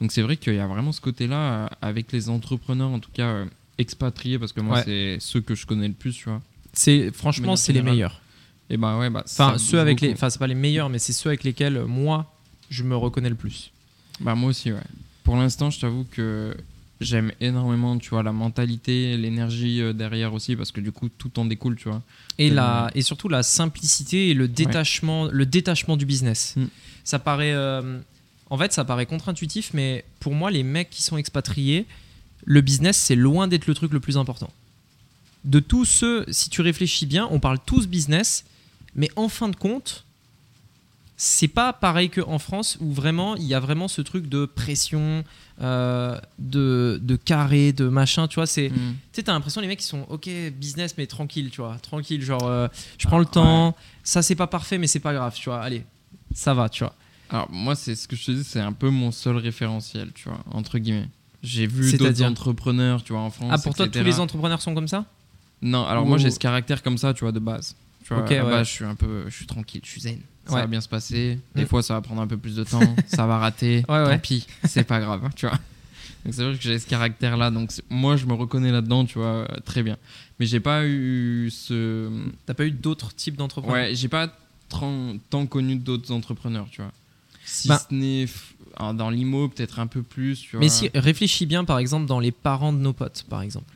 Speaker 3: Donc c'est vrai qu'il y a vraiment ce côté-là euh, avec les entrepreneurs, en tout cas euh, expatriés, parce que moi
Speaker 2: Ouais.
Speaker 3: c'est ceux que je connais le plus, tu vois.
Speaker 2: C'est franchement, c'est les meilleurs.
Speaker 3: Et bah ouais, bah
Speaker 2: Enfin, ceux avec les, enfin, c'est pas les meilleurs, mais c'est ceux avec lesquels moi, je me reconnais le plus.
Speaker 3: Bah moi aussi, ouais. Pour l'instant, je t'avoue que j'aime énormément, tu vois, la mentalité, l'énergie euh, derrière aussi, parce que du coup, tout en découle, tu vois.
Speaker 2: Et, la, et surtout la simplicité et le détachement, le détachement du business.
Speaker 3: Mm.
Speaker 2: Ça paraît, euh, en fait, ça paraît contre-intuitif, mais pour moi, les mecs qui sont expatriés, le business, c'est loin d'être le truc le plus important. De tous ceux, si tu réfléchis bien, on parle tous business, mais en fin de compte, c'est pas pareil qu'en France où vraiment il y a vraiment ce truc de pression, euh, de, de carré, de machin, tu vois. C'est,
Speaker 3: Mm.
Speaker 2: tu sais, t'as l'impression les mecs ils sont ok business mais tranquille, tu vois, tranquille, genre euh, je prends le temps, ça c'est pas parfait mais c'est pas grave, tu vois, allez, ça va, tu vois.
Speaker 3: Alors moi, c'est ce que je te dis, c'est un peu mon seul référentiel, tu vois, entre guillemets. J'ai vu d'autres entrepreneurs, tu vois, en France.
Speaker 2: Ah, pour toi, tous les entrepreneurs sont comme ça?
Speaker 3: Non, alors moi, j'ai ce caractère comme ça, tu vois, de base. Tu vois, je suis un peu, je suis tranquille, je suis zen. Ça va bien se passer. Des mm. fois, ça va prendre un peu plus de temps, ça va rater. Tant pis, c'est pas grave, tu vois. Donc c'est vrai que j'ai ce caractère-là. Donc moi, je me reconnais là-dedans, tu vois, très bien. Mais j'ai pas eu ce.
Speaker 2: T'as pas eu d'autres types d'entrepreneurs?
Speaker 3: Ouais, j'ai pas tant connu d'autres entrepreneurs, tu vois. Si bah ce n'est dans l'IMO, peut-être un peu plus. Tu vois.
Speaker 2: Mais si, réfléchis bien, par exemple, dans les parents de nos potes, par exemple.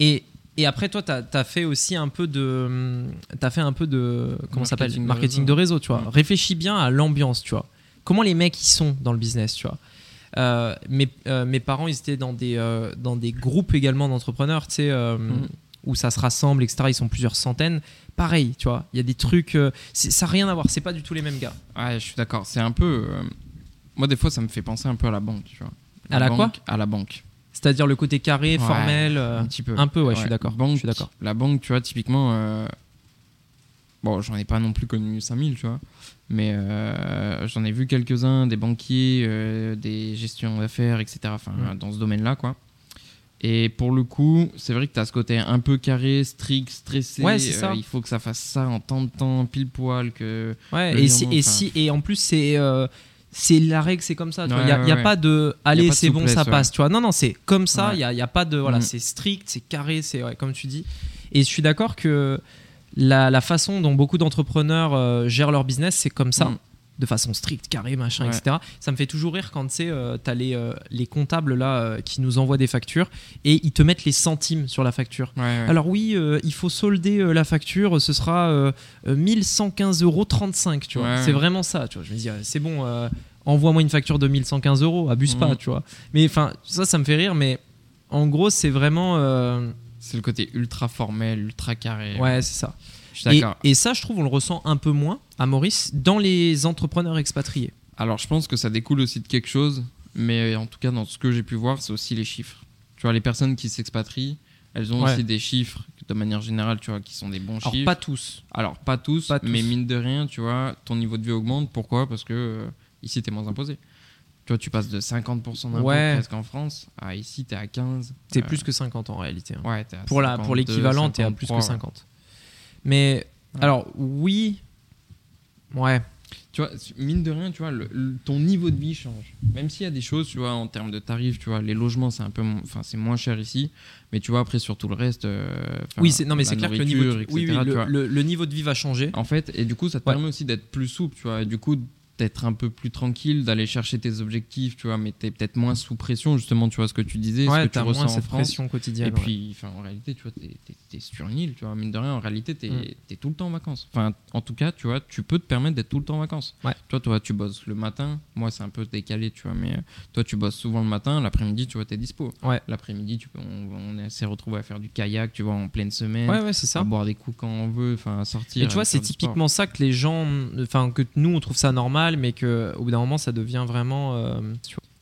Speaker 2: Et, et après, toi, tu as, fait aussi un peu de. Tu as fait un peu de. Comment s'appelle? Marketing de réseau, tu vois. Réfléchis bien à l'ambiance, tu vois. Comment les mecs, ils sont dans le business, tu vois. Euh, mes, euh, mes, parents, ils étaient dans des, euh, dans des groupes également d'entrepreneurs, tu sais, mhm. où ça se rassemble, etc. Ils sont plusieurs centaines. Pareil, tu vois, il y a des trucs. ça n'a rien à voir, c'est pas du tout les mêmes gars.
Speaker 3: Ouais, je suis d'accord. C'est un peu. moi, des fois, ça me fait penser un peu à la banque, tu vois.
Speaker 2: à la quoi?
Speaker 3: À la banque.
Speaker 2: C'est-à-dire le côté carré, formel. un petit peu. Un peu, ouais, je suis d'accord.
Speaker 3: La banque, tu vois, typiquement. Bon, j'en ai pas non plus connu 5000, tu vois. Mais euh, j'en ai vu quelques-uns, des banquiers, euh, des gestions d'affaires, etc. Enfin, dans ce domaine-là, quoi. Et pour le coup, c'est vrai que tu as ce côté un peu carré, strict, stressé.
Speaker 2: Ouais, c'est ça. Euh,
Speaker 3: il faut que ça fasse ça en temps de temps, pile poil. Que
Speaker 2: ouais, et, si, et, si, et en plus, c'est. C'est la règle, c'est comme ça. Il n'y a, a pas de allez, c'est bon, ça passe. Tu vois. Non, non, c'est comme ça. Il n'y a, pas de. Voilà, mm. c'est strict, c'est carré, c'est comme tu dis. Et je suis d'accord que la, façon dont beaucoup d'entrepreneurs euh, gèrent leur business, c'est comme ça. Mm. De façon stricte, carré, machin, etc. Ça me fait toujours rire quand tu sais, euh, as les, euh, les comptables là qui nous envoient des factures et ils te mettent les centimes sur la facture. Alors, oui, il faut solder la facture, ce sera 1115,35 euros. Tu vois, c'est vraiment ça. Tu vois, je me dis, c'est bon, envoie-moi une facture de 1115 euros, abuse pas, mm. tu vois. Mais enfin, ça, ça me fait rire, mais en gros, c'est vraiment
Speaker 3: c'est le côté ultra formel, ultra carré.
Speaker 2: Ouais, c'est ça. Et, et, ça, je trouve, on le ressent un peu moins à Maurice dans les entrepreneurs expatriés.
Speaker 3: Alors, je pense que ça découle aussi de quelque chose, mais en tout cas, dans ce que j'ai pu voir, c'est aussi les chiffres. Tu vois, les personnes qui s'expatrient, elles ont aussi des chiffres, de manière générale, tu vois, qui sont des bons
Speaker 2: Alors,
Speaker 3: chiffres.
Speaker 2: Pas tous.
Speaker 3: Alors, pas tous, mais mine de rien, tu vois, ton niveau de vie augmente. Pourquoi? Parce que euh, ici, tu es moins imposé. Tu vois, tu passes de 50% d'impôt presque en France à ici, tu es à 15.
Speaker 2: C'est euh, plus que 50 en réalité.
Speaker 3: Hein. Ouais,
Speaker 2: pour, la, pour l'équivalent, tu es à plus que 50. Mais, alors, oui. Ouais.
Speaker 3: Tu vois, mine de rien, tu vois, ton niveau de vie change. Même s'il y a des choses, tu vois, en termes de tarifs, tu vois, les logements, c'est un peu, enfin, c'est moins cher ici. Mais tu vois, après, sur tout le reste. Euh,
Speaker 2: oui, c'est, non, mais c'est clair que le niveau, de, oui, oui, le, niveau de vie va changer.
Speaker 3: En fait, et du coup, ça te permet aussi d'être plus souple, tu vois. Et du coup, d'être un peu plus tranquille, d'aller chercher tes objectifs, tu vois, mais t'es peut-être moins sous pression, justement, tu vois ce que tu disais,
Speaker 2: ouais,
Speaker 3: ce que tu
Speaker 2: ressens moins cette pression quotidienne.
Speaker 3: Et puis, enfin, en réalité, tu vois, t'es sur une île, tu vois, mine de rien, en réalité, t'es mm. es tout le temps en vacances. Enfin, en tout cas, tu vois, tu peux te permettre d'être tout le temps en vacances.
Speaker 2: Ouais.
Speaker 3: Toi, toi, tu bosses le matin, moi, c'est un peu décalé, tu vois, mais euh, toi, tu bosses souvent le matin, l'après-midi, tu vois, t'es dispo. L'après-midi, tu peux, on, on s'est retrouvé à faire du kayak, tu vois, en pleine semaine.
Speaker 2: C'est ça.
Speaker 3: À boire des coups quand on veut, enfin, à sortir.
Speaker 2: Et tu vois, c'est typiquement ça que les gens, enfin, que nous, on trouve ça normal, mais que d'un moment, ça devient vraiment. Euh,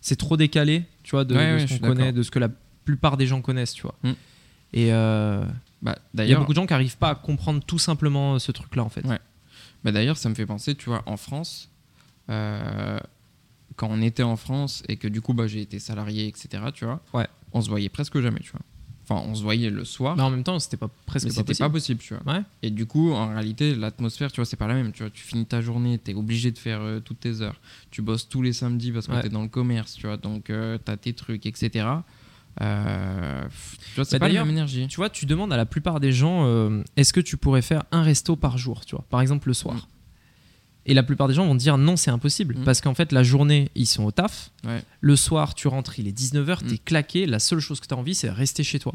Speaker 2: c'est trop décalé, tu vois, de, ce qu'on connaît, de ce que la plupart des gens connaissent, tu vois. Mm. Et euh, bah, il y a beaucoup de gens qui n'arrivent pas à comprendre tout simplement ce truc-là, en fait.
Speaker 3: Bah, D'ailleurs, ça me fait penser, tu vois, en France, euh, quand on était en France et que du coup, bah, j'ai été salarié, etc., tu vois, on se voyait presque jamais, tu vois. Enfin, on se voyait le soir.
Speaker 2: Mais en même temps, c'était pas presque pas
Speaker 3: possible. pas possible, tu vois. Et du coup, en réalité, l'atmosphère, tu vois, c'est pas la même. Tu vois, tu finis ta journée, tu es obligé de faire euh, toutes tes heures. Tu bosses tous les samedis parce que tu es dans le commerce, tu vois. Donc, euh, tu as tes trucs, etc. Euh, tu vois, c'est bah, pas la même énergie.
Speaker 2: Tu vois, tu demandes à la plupart des gens est-ce que tu pourrais faire un resto par jour, tu vois, par exemple le soir. Mm. Et la plupart des gens vont dire non, c'est impossible. Mm. Parce qu'en fait, la journée, ils sont au taf. Le soir, tu rentres, il est 19h, tu es claqué. La seule chose que tu as envie, c'est rester chez toi.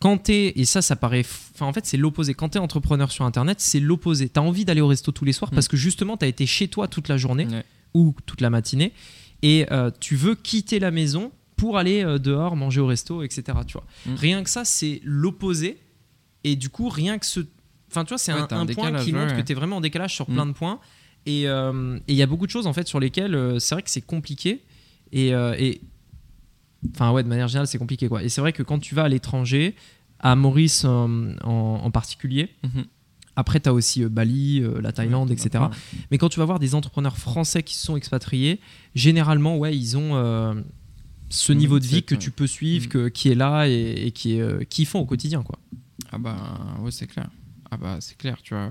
Speaker 2: Quand tu es, et ça, ça paraît. Enfin, en fait, c'est l'opposé. Quand tu es entrepreneur sur Internet, c'est l'opposé. Tu as envie d'aller au resto tous les soirs mm. parce que justement, tu as été chez toi toute la journée ou toute la matinée. Et euh, tu veux quitter la maison pour aller euh, dehors, manger au resto, etc. Tu vois. Mm. Rien que ça, c'est l'opposé. Et du coup, rien que ce Enfin, tu vois, c'est un, point qui montre que tu es vraiment en décalage sur plein mm. de points. Euh, et il y a beaucoup de choses en fait sur lesquelles euh, c'est vrai que c'est compliqué. Euh, et, enfin, ouais, de manière générale, c'est compliqué quoi. Et c'est vrai que quand tu vas à l'étranger, à Maurice en, particulier, mhm. après tu as aussi Bali, la Thaïlande, etc. Mais quand tu vas voir des entrepreneurs français qui se sont expatriés, généralement, ouais, ils ont ce niveau de vie que tu peux suivre, que, qui est là et, qui, est, qui font au quotidien. Quoi.
Speaker 3: Ah bah ouais, c'est clair. Ah bah c'est clair, tu vois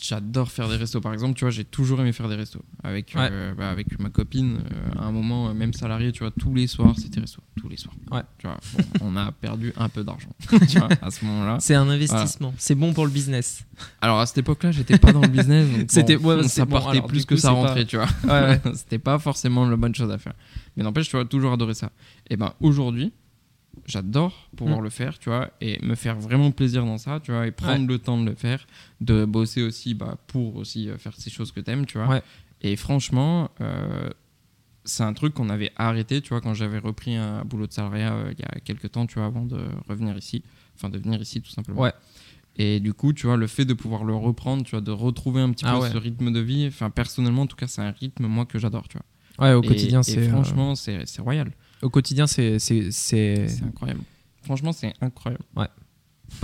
Speaker 3: j'adore faire des restos. Par exemple, tu vois, j'ai toujours aimé faire des restos. Avec, euh, bah, avec ma copine, euh, à un moment, euh, même salarié, tu vois, tous les soirs, c'était resto. Tous les soirs.
Speaker 2: Ouais.
Speaker 3: Tu vois, on a perdu un peu d'argent, tu vois, à ce moment-là.
Speaker 2: C'est un investissement. C'est bon pour le business.
Speaker 3: Alors, à cette époque-là, j'étais pas dans le business.
Speaker 2: c'était,
Speaker 3: ouais, ça partait plus que ça rentrait, tu vois. c'était pas forcément la bonne chose à faire. Mais n'empêche, tu vois, toujours adoré ça. Et ben, aujourd'hui, j'adore pouvoir mm. le faire, tu vois, et me faire vraiment plaisir dans ça, tu vois, et prendre le temps de le faire, de bosser aussi bah, pour aussi euh, faire ces choses que t'aimes, tu vois. Et franchement, euh, c'est un truc qu'on avait arrêté, tu vois, quand j'avais repris un boulot de salariat euh, il y a quelques temps, tu vois, avant de revenir ici, enfin de venir ici tout simplement.
Speaker 2: Ouais.
Speaker 3: Et du coup, tu vois, le fait de pouvoir le reprendre, tu vois, de retrouver un petit ah peu ce rythme de vie, enfin personnellement, en tout cas, c'est un rythme moi que j'adore, tu vois.
Speaker 2: Ouais, au quotidien, c'est.
Speaker 3: Franchement, c'est royal.
Speaker 2: Au quotidien, c'est. C'est
Speaker 3: incroyable. Franchement, c'est incroyable.
Speaker 2: Ouais.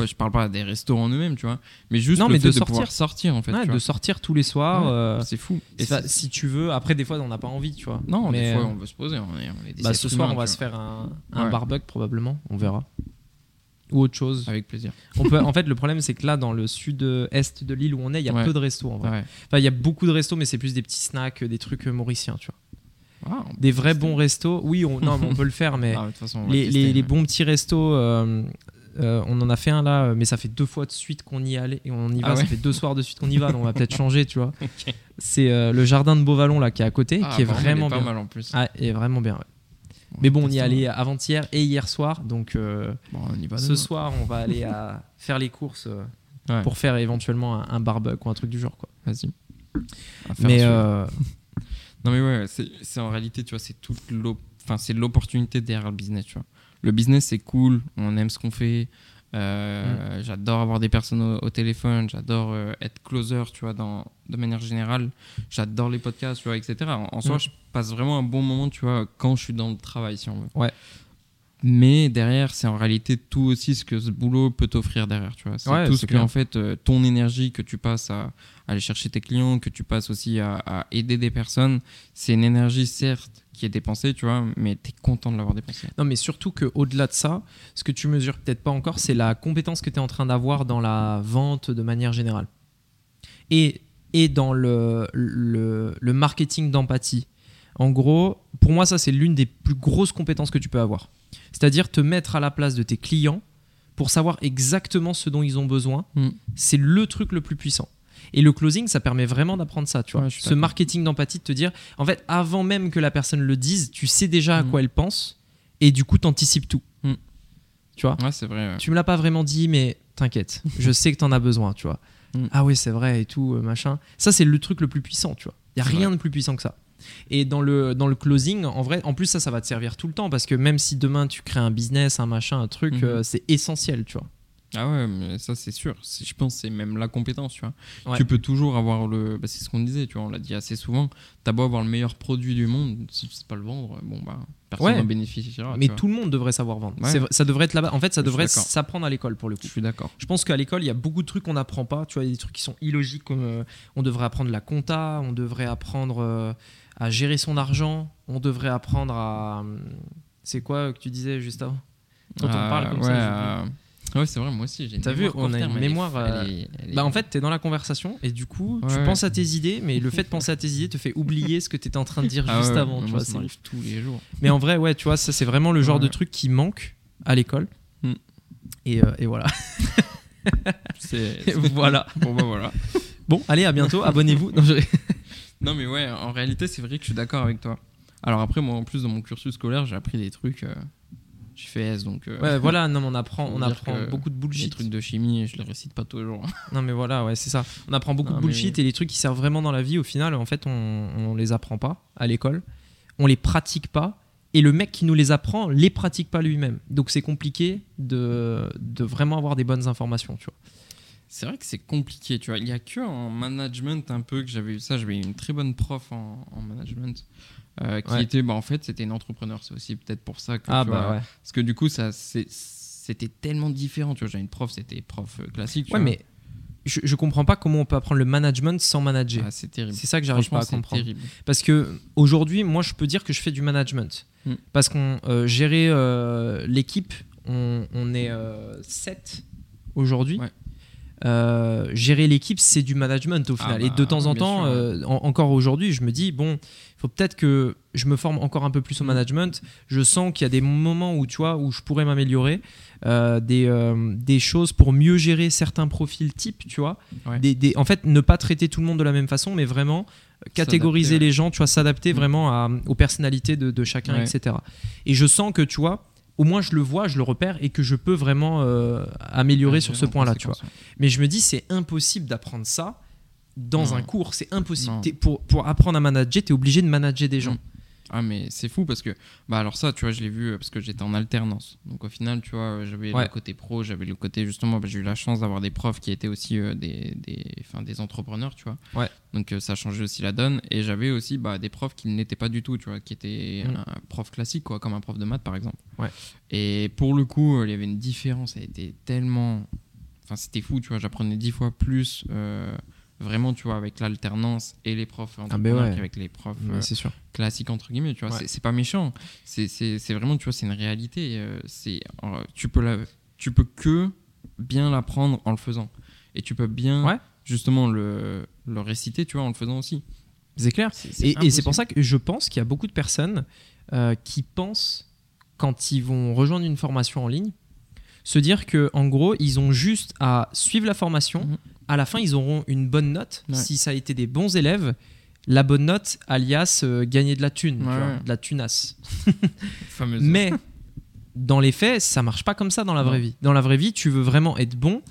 Speaker 3: je parle pas des restaurants en eux-mêmes, tu vois, mais juste le fait de, sortir. sortir en fait.
Speaker 2: Ouais, de sortir tous les soirs. Euh,
Speaker 3: c'est fou.
Speaker 2: Et si tu veux, après des fois on n'a pas envie, tu vois.
Speaker 3: Non, mais des fois on veut se poser. On est,
Speaker 2: bah, ce soir on va se faire un, un barbecue probablement, on verra. Ou autre chose.
Speaker 3: Avec plaisir.
Speaker 2: On peut, en fait, le problème c'est que là, dans le sud-est de l'île où on est, il y a peu de restos en vrai. Enfin, il y a beaucoup de restos, mais c'est plus des petits snacks, des trucs mauriciens, tu vois. Ah, des vrais bons restos. Oui, on, non, on peut le faire, mais ah, les, bons petits restos, euh, euh, on en a fait un là, mais ça fait deux fois de suite qu'on y allait et on y va. Ah ça fait deux soirs de suite qu'on y va, donc on va peut-être changer, tu vois. C'est euh, le jardin de Beauvallon là qui est à côté, qui est vraiment bien.
Speaker 3: mal en plus.
Speaker 2: Ah, est vraiment bien. mais bon, on y allait avant-hier et hier soir, donc ce soir on va aller à faire les courses pour faire éventuellement un, un, barbecue ou un truc du genre, quoi.
Speaker 3: Vas-y.
Speaker 2: Mais
Speaker 3: non, mais ouais, c'est en réalité, tu vois, c'est toute l'opportunité derrière le business, tu vois. Le business, c'est cool, on aime ce qu'on fait. Euh, mm. J'adore avoir des personnes au, téléphone, j'adore euh, être closer, tu vois, dans, de manière générale. J'adore les podcasts, tu vois, etc. En, soi, mm. je passe vraiment un bon moment, tu vois, quand je suis dans le travail, si on veut.
Speaker 2: Ouais.
Speaker 3: Mais derrière, c'est en réalité tout aussi ce que ce boulot peut t'offrir derrière, tu vois. C'est tout ce que, en fait, euh, ton énergie que tu passes à, aller chercher tes clients, que tu passes aussi à, aider des personnes, c'est une énergie, certes, qui est dépensée, tu vois, mais tu es content de l'avoir dépensée.
Speaker 2: Non, mais surtout qu'au-delà de ça, ce que tu mesures peut-être pas encore, c'est la compétence que tu es en train d'avoir dans la vente de manière générale. Et, et dans le, le, le marketing d'empathie. En gros, pour moi, ça, c'est l'une des plus grosses compétences que tu peux avoir. C'est-à-dire te mettre à la place de tes clients pour savoir exactement ce dont ils ont besoin. Mm. C'est le truc le plus puissant. Et le closing, ça permet vraiment d'apprendre ça, tu vois. ce marketing d'empathie, de te dire, en fait, avant même que la personne le dise, tu sais déjà à mm. quoi elle pense, et du coup, t'anticipes tout. Mm. Tu vois
Speaker 3: Ouais, c'est vrai.
Speaker 2: Tu me l'as pas vraiment dit, mais t'inquiète, je sais que t'en as besoin, tu vois. Ah oui, c'est vrai, et tout, euh, machin. Ça, c'est le truc le plus puissant, tu vois. Il y a rien de plus puissant que ça. Et dans le, dans le closing, en vrai, en plus, ça, ça va te servir tout le temps parce que même si demain tu crées un business, un machin, un truc, mhm. euh, c'est essentiel, tu vois.
Speaker 3: Ah ouais, mais ça c'est sûr. Je pense c'est même la compétence, tu vois. Tu peux toujours avoir le. Bah, c'est ce qu'on disait, tu vois, on l'a dit assez souvent. T'as beau avoir le meilleur produit du monde, si tu sais pas le vendre, bon bah personne n'en bénéficiera.
Speaker 2: Mais tout le monde devrait savoir vendre. Ça devrait être là-bas. En fait, ça devrait s'apprendre à l'école pour le coup.
Speaker 3: Je suis d'accord.
Speaker 2: Je pense qu'à l'école, il y a beaucoup de trucs qu'on n'apprend pas. Tu vois, il y a des trucs qui sont illogiques. Comme, euh, on devrait apprendre la compta, on devrait apprendre. Euh, à gérer son argent. On devrait apprendre à. C'est quoi que tu disais juste avant?
Speaker 3: Quand on parle comme ça. Ouais, c'est vrai, moi aussi.
Speaker 2: T'as vu, on a une mémoire. Euh, bah, en fait, t'es dans la conversation et du coup, tu penses à tes idées, mais le fait de penser à tes idées te fait oublier ce que t'étais en train de dire ah juste avant. tu vois,
Speaker 3: ça m'arrive tous les jours.
Speaker 2: Mais en vrai, ouais, tu vois, ça c'est vraiment le genre de truc qui manque à l'école. Hmm. Et, euh, et, voilà. voilà.
Speaker 3: Bon, bah voilà.
Speaker 2: Bon, allez, à bientôt. Abonnez-vous.
Speaker 3: Non, mais ouais, en réalité, c'est vrai que je suis d'accord avec toi. Alors après, moi, en plus, dans mon cursus scolaire, j'ai appris des trucs. Euh, j'ai fait S, donc. Euh,
Speaker 2: ouais, voilà, non, on apprend, on apprend beaucoup de bullshit.
Speaker 3: Les trucs de chimie, je les récite pas toujours.
Speaker 2: non, mais voilà, ouais, c'est ça. On apprend beaucoup de bullshit et les trucs qui servent vraiment dans la vie, au final, en fait, on, on les apprend pas à l'école. On les pratique pas. Et le mec qui nous les apprend les pratique pas lui-même. Donc c'est compliqué de, de vraiment avoir des bonnes informations, tu vois.
Speaker 3: C'est vrai que c'est compliqué, tu vois. Il n'y a que en management un peu que j'avais eu ça. J'avais une très bonne prof en, management euh, qui était, bah, en fait, c'était une entrepreneur. C'est aussi peut-être pour ça que.
Speaker 2: Ah, bah ouais.
Speaker 3: Parce que du coup, ça, c'était tellement différent. Tu vois, j'avais une prof, c'était prof euh, classique.
Speaker 2: ouais, mais je, je comprends pas comment on peut apprendre le management sans manager.
Speaker 3: Ah, c'est terrible.
Speaker 2: C'est ça que j'arrive pas à comprendre. Terrible. Parce que aujourd'hui, moi, je peux dire que je fais du management. mm. parce qu'on gérait l'équipe, on, on, est 7 aujourd'hui. Gérer l'équipe, c'est du management au final. et de ah bah, temps en temps, encore aujourd'hui, je me dis, bon, il faut peut-être que je me forme encore un peu plus au mm. management. Je sens qu'il y a des moments où, tu vois, où je pourrais m'améliorer. Euh, des, euh, des, choses pour mieux gérer certains profils types, tu vois. Des, en fait, ne pas traiter tout le monde de la même façon, mais vraiment catégoriser les gens, tu vois, s'adapter mm. vraiment aux personnalités de, chacun, etc. Et je sens que, tu vois, au moins je le vois, je le repère et que je peux vraiment euh, améliorer sur ce point-là, tu vois. Mais je me dis, c'est impossible d'apprendre ça dans un cours, c'est impossible. Pour, pour apprendre à manager, tu es obligé de manager des gens.
Speaker 3: Ah mais c'est fou parce que bah alors ça tu vois je l'ai vu euh, parce que j'étais en alternance donc au final tu vois euh, j'avais le côté pro j'avais le côté justement bah, j'ai eu la chance d'avoir des profs qui étaient aussi euh, des des, des entrepreneurs tu vois
Speaker 2: ouais.
Speaker 3: donc ça a changé aussi la donne et j'avais aussi bah, des profs qui n'étaient pas du tout tu vois qui étaient mm. un prof classique quoi comme un prof de maths par exemple
Speaker 2: ouais.
Speaker 3: et pour le coup il y avait une différence elle était tellement enfin c'était fou tu vois j'apprenais dix fois plus vraiment, tu vois, avec l'alternance et les profs
Speaker 2: ah ben
Speaker 3: avec les profs
Speaker 2: euh,
Speaker 3: classiques, entre guillemets, tu vois, c'est pas méchant. C'est vraiment, tu vois, c'est une réalité. Euh, c'est tu, peux la, tu peux que bien l'apprendre en le faisant. Et tu peux bien, justement, le, le réciter, tu vois, en le faisant aussi.
Speaker 2: C'est clair. et c'est pour ça que je pense qu'il y a beaucoup de personnes euh, qui pensent, quand ils vont rejoindre une formation en ligne, se dire que en gros, ils ont juste à suivre la formation. Mhm à la fin, ils auront une bonne note. Si ça a été des bons élèves, la bonne note, alias euh, gagner de la thune, de la tunasse. Mais dans les faits, ça marche pas comme ça dans la vraie vie. Dans la vraie vie, tu veux vraiment être bon,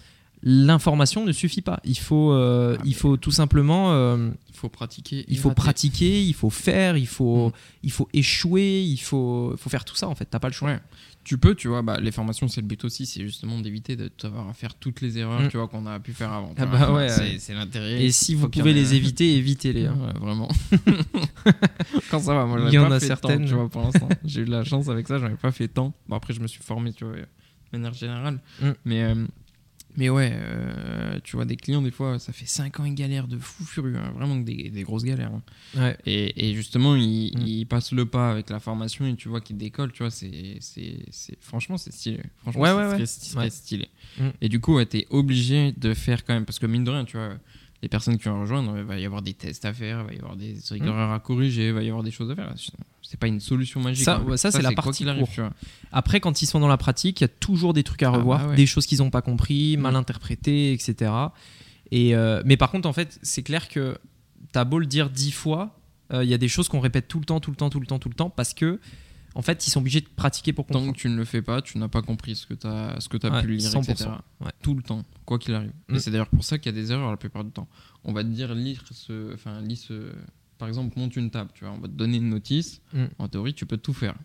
Speaker 2: l'information ne suffit pas. Il faut, euh, ah, il faut tout simplement.
Speaker 3: Euh, il faut pratiquer.
Speaker 2: Il faut pratiquer, il faut faire, il faut, mm. il faut échouer, il faut, faut faire tout ça en fait. T'as pas le choix.
Speaker 3: Tu peux, tu vois, bah, les formations, c'est le but aussi, c'est justement d'éviter de t'avoir à faire toutes les erreurs mm. tu vois, qu'on a pu faire avant.
Speaker 2: Ah bah ouais,
Speaker 3: c'est l'intérêt.
Speaker 2: Et si vous pouvez les éviter, évitez-les. Hein.
Speaker 3: vraiment. Quand ça va, moi,
Speaker 2: Il y en a certaines.
Speaker 3: tu vois, pour l'instant. J'ai eu de la chance avec ça, j'en ai pas fait tant. Bon, après, je me suis formé, tu vois, de manière générale. Mm. Mais. Euh, mais ouais, euh, tu vois, des clients, des fois, ça fait 5 ans, ils galèrent de fou furieux, hein, vraiment des, des, grosses galères. Hein.
Speaker 2: Ouais.
Speaker 3: Et, et, justement, ils, mm. ils, passent le pas avec la formation et tu vois qu'ils décollent, tu vois, c'est, franchement, c'est stylé. Franchement,
Speaker 2: ouais,
Speaker 3: c'est stylé. Mm. Et du coup, tu es obligé de faire quand même, parce que mine de rien, tu vois, les personnes qui vont rejoindre, il va y avoir des tests à faire, il va y avoir des mm. erreurs à corriger, il va y avoir des choses à faire c'est pas une solution magique.
Speaker 2: Ça, ça, c'est la partie arrive, Après, quand ils sont dans la pratique, il y a toujours des trucs à ah, revoir, bah des choses qu'ils n'ont pas compris, mm. mal interprétées, etc. Et, euh, mais par contre, en fait, c'est clair que tu as beau le dire dix fois, euh, il y a des choses qu'on répète tout le temps, tout le temps, tout le temps, tout le temps, parce que en fait, ils sont obligés de pratiquer pour comprendre.
Speaker 3: Tant que tu ne le fais pas, tu n'as pas compris ce que tu as, ce que as pu lire, 100%, etc. Tout le temps, quoi qu'il arrive. Et mm. c'est d'ailleurs pour ça qu'il y a des erreurs la plupart du temps. On va te dire, lire ce, enfin, lis ce, par exemple, monte une table, tu vois, on va te donner une notice. Mm. En théorie, tu peux tout faire.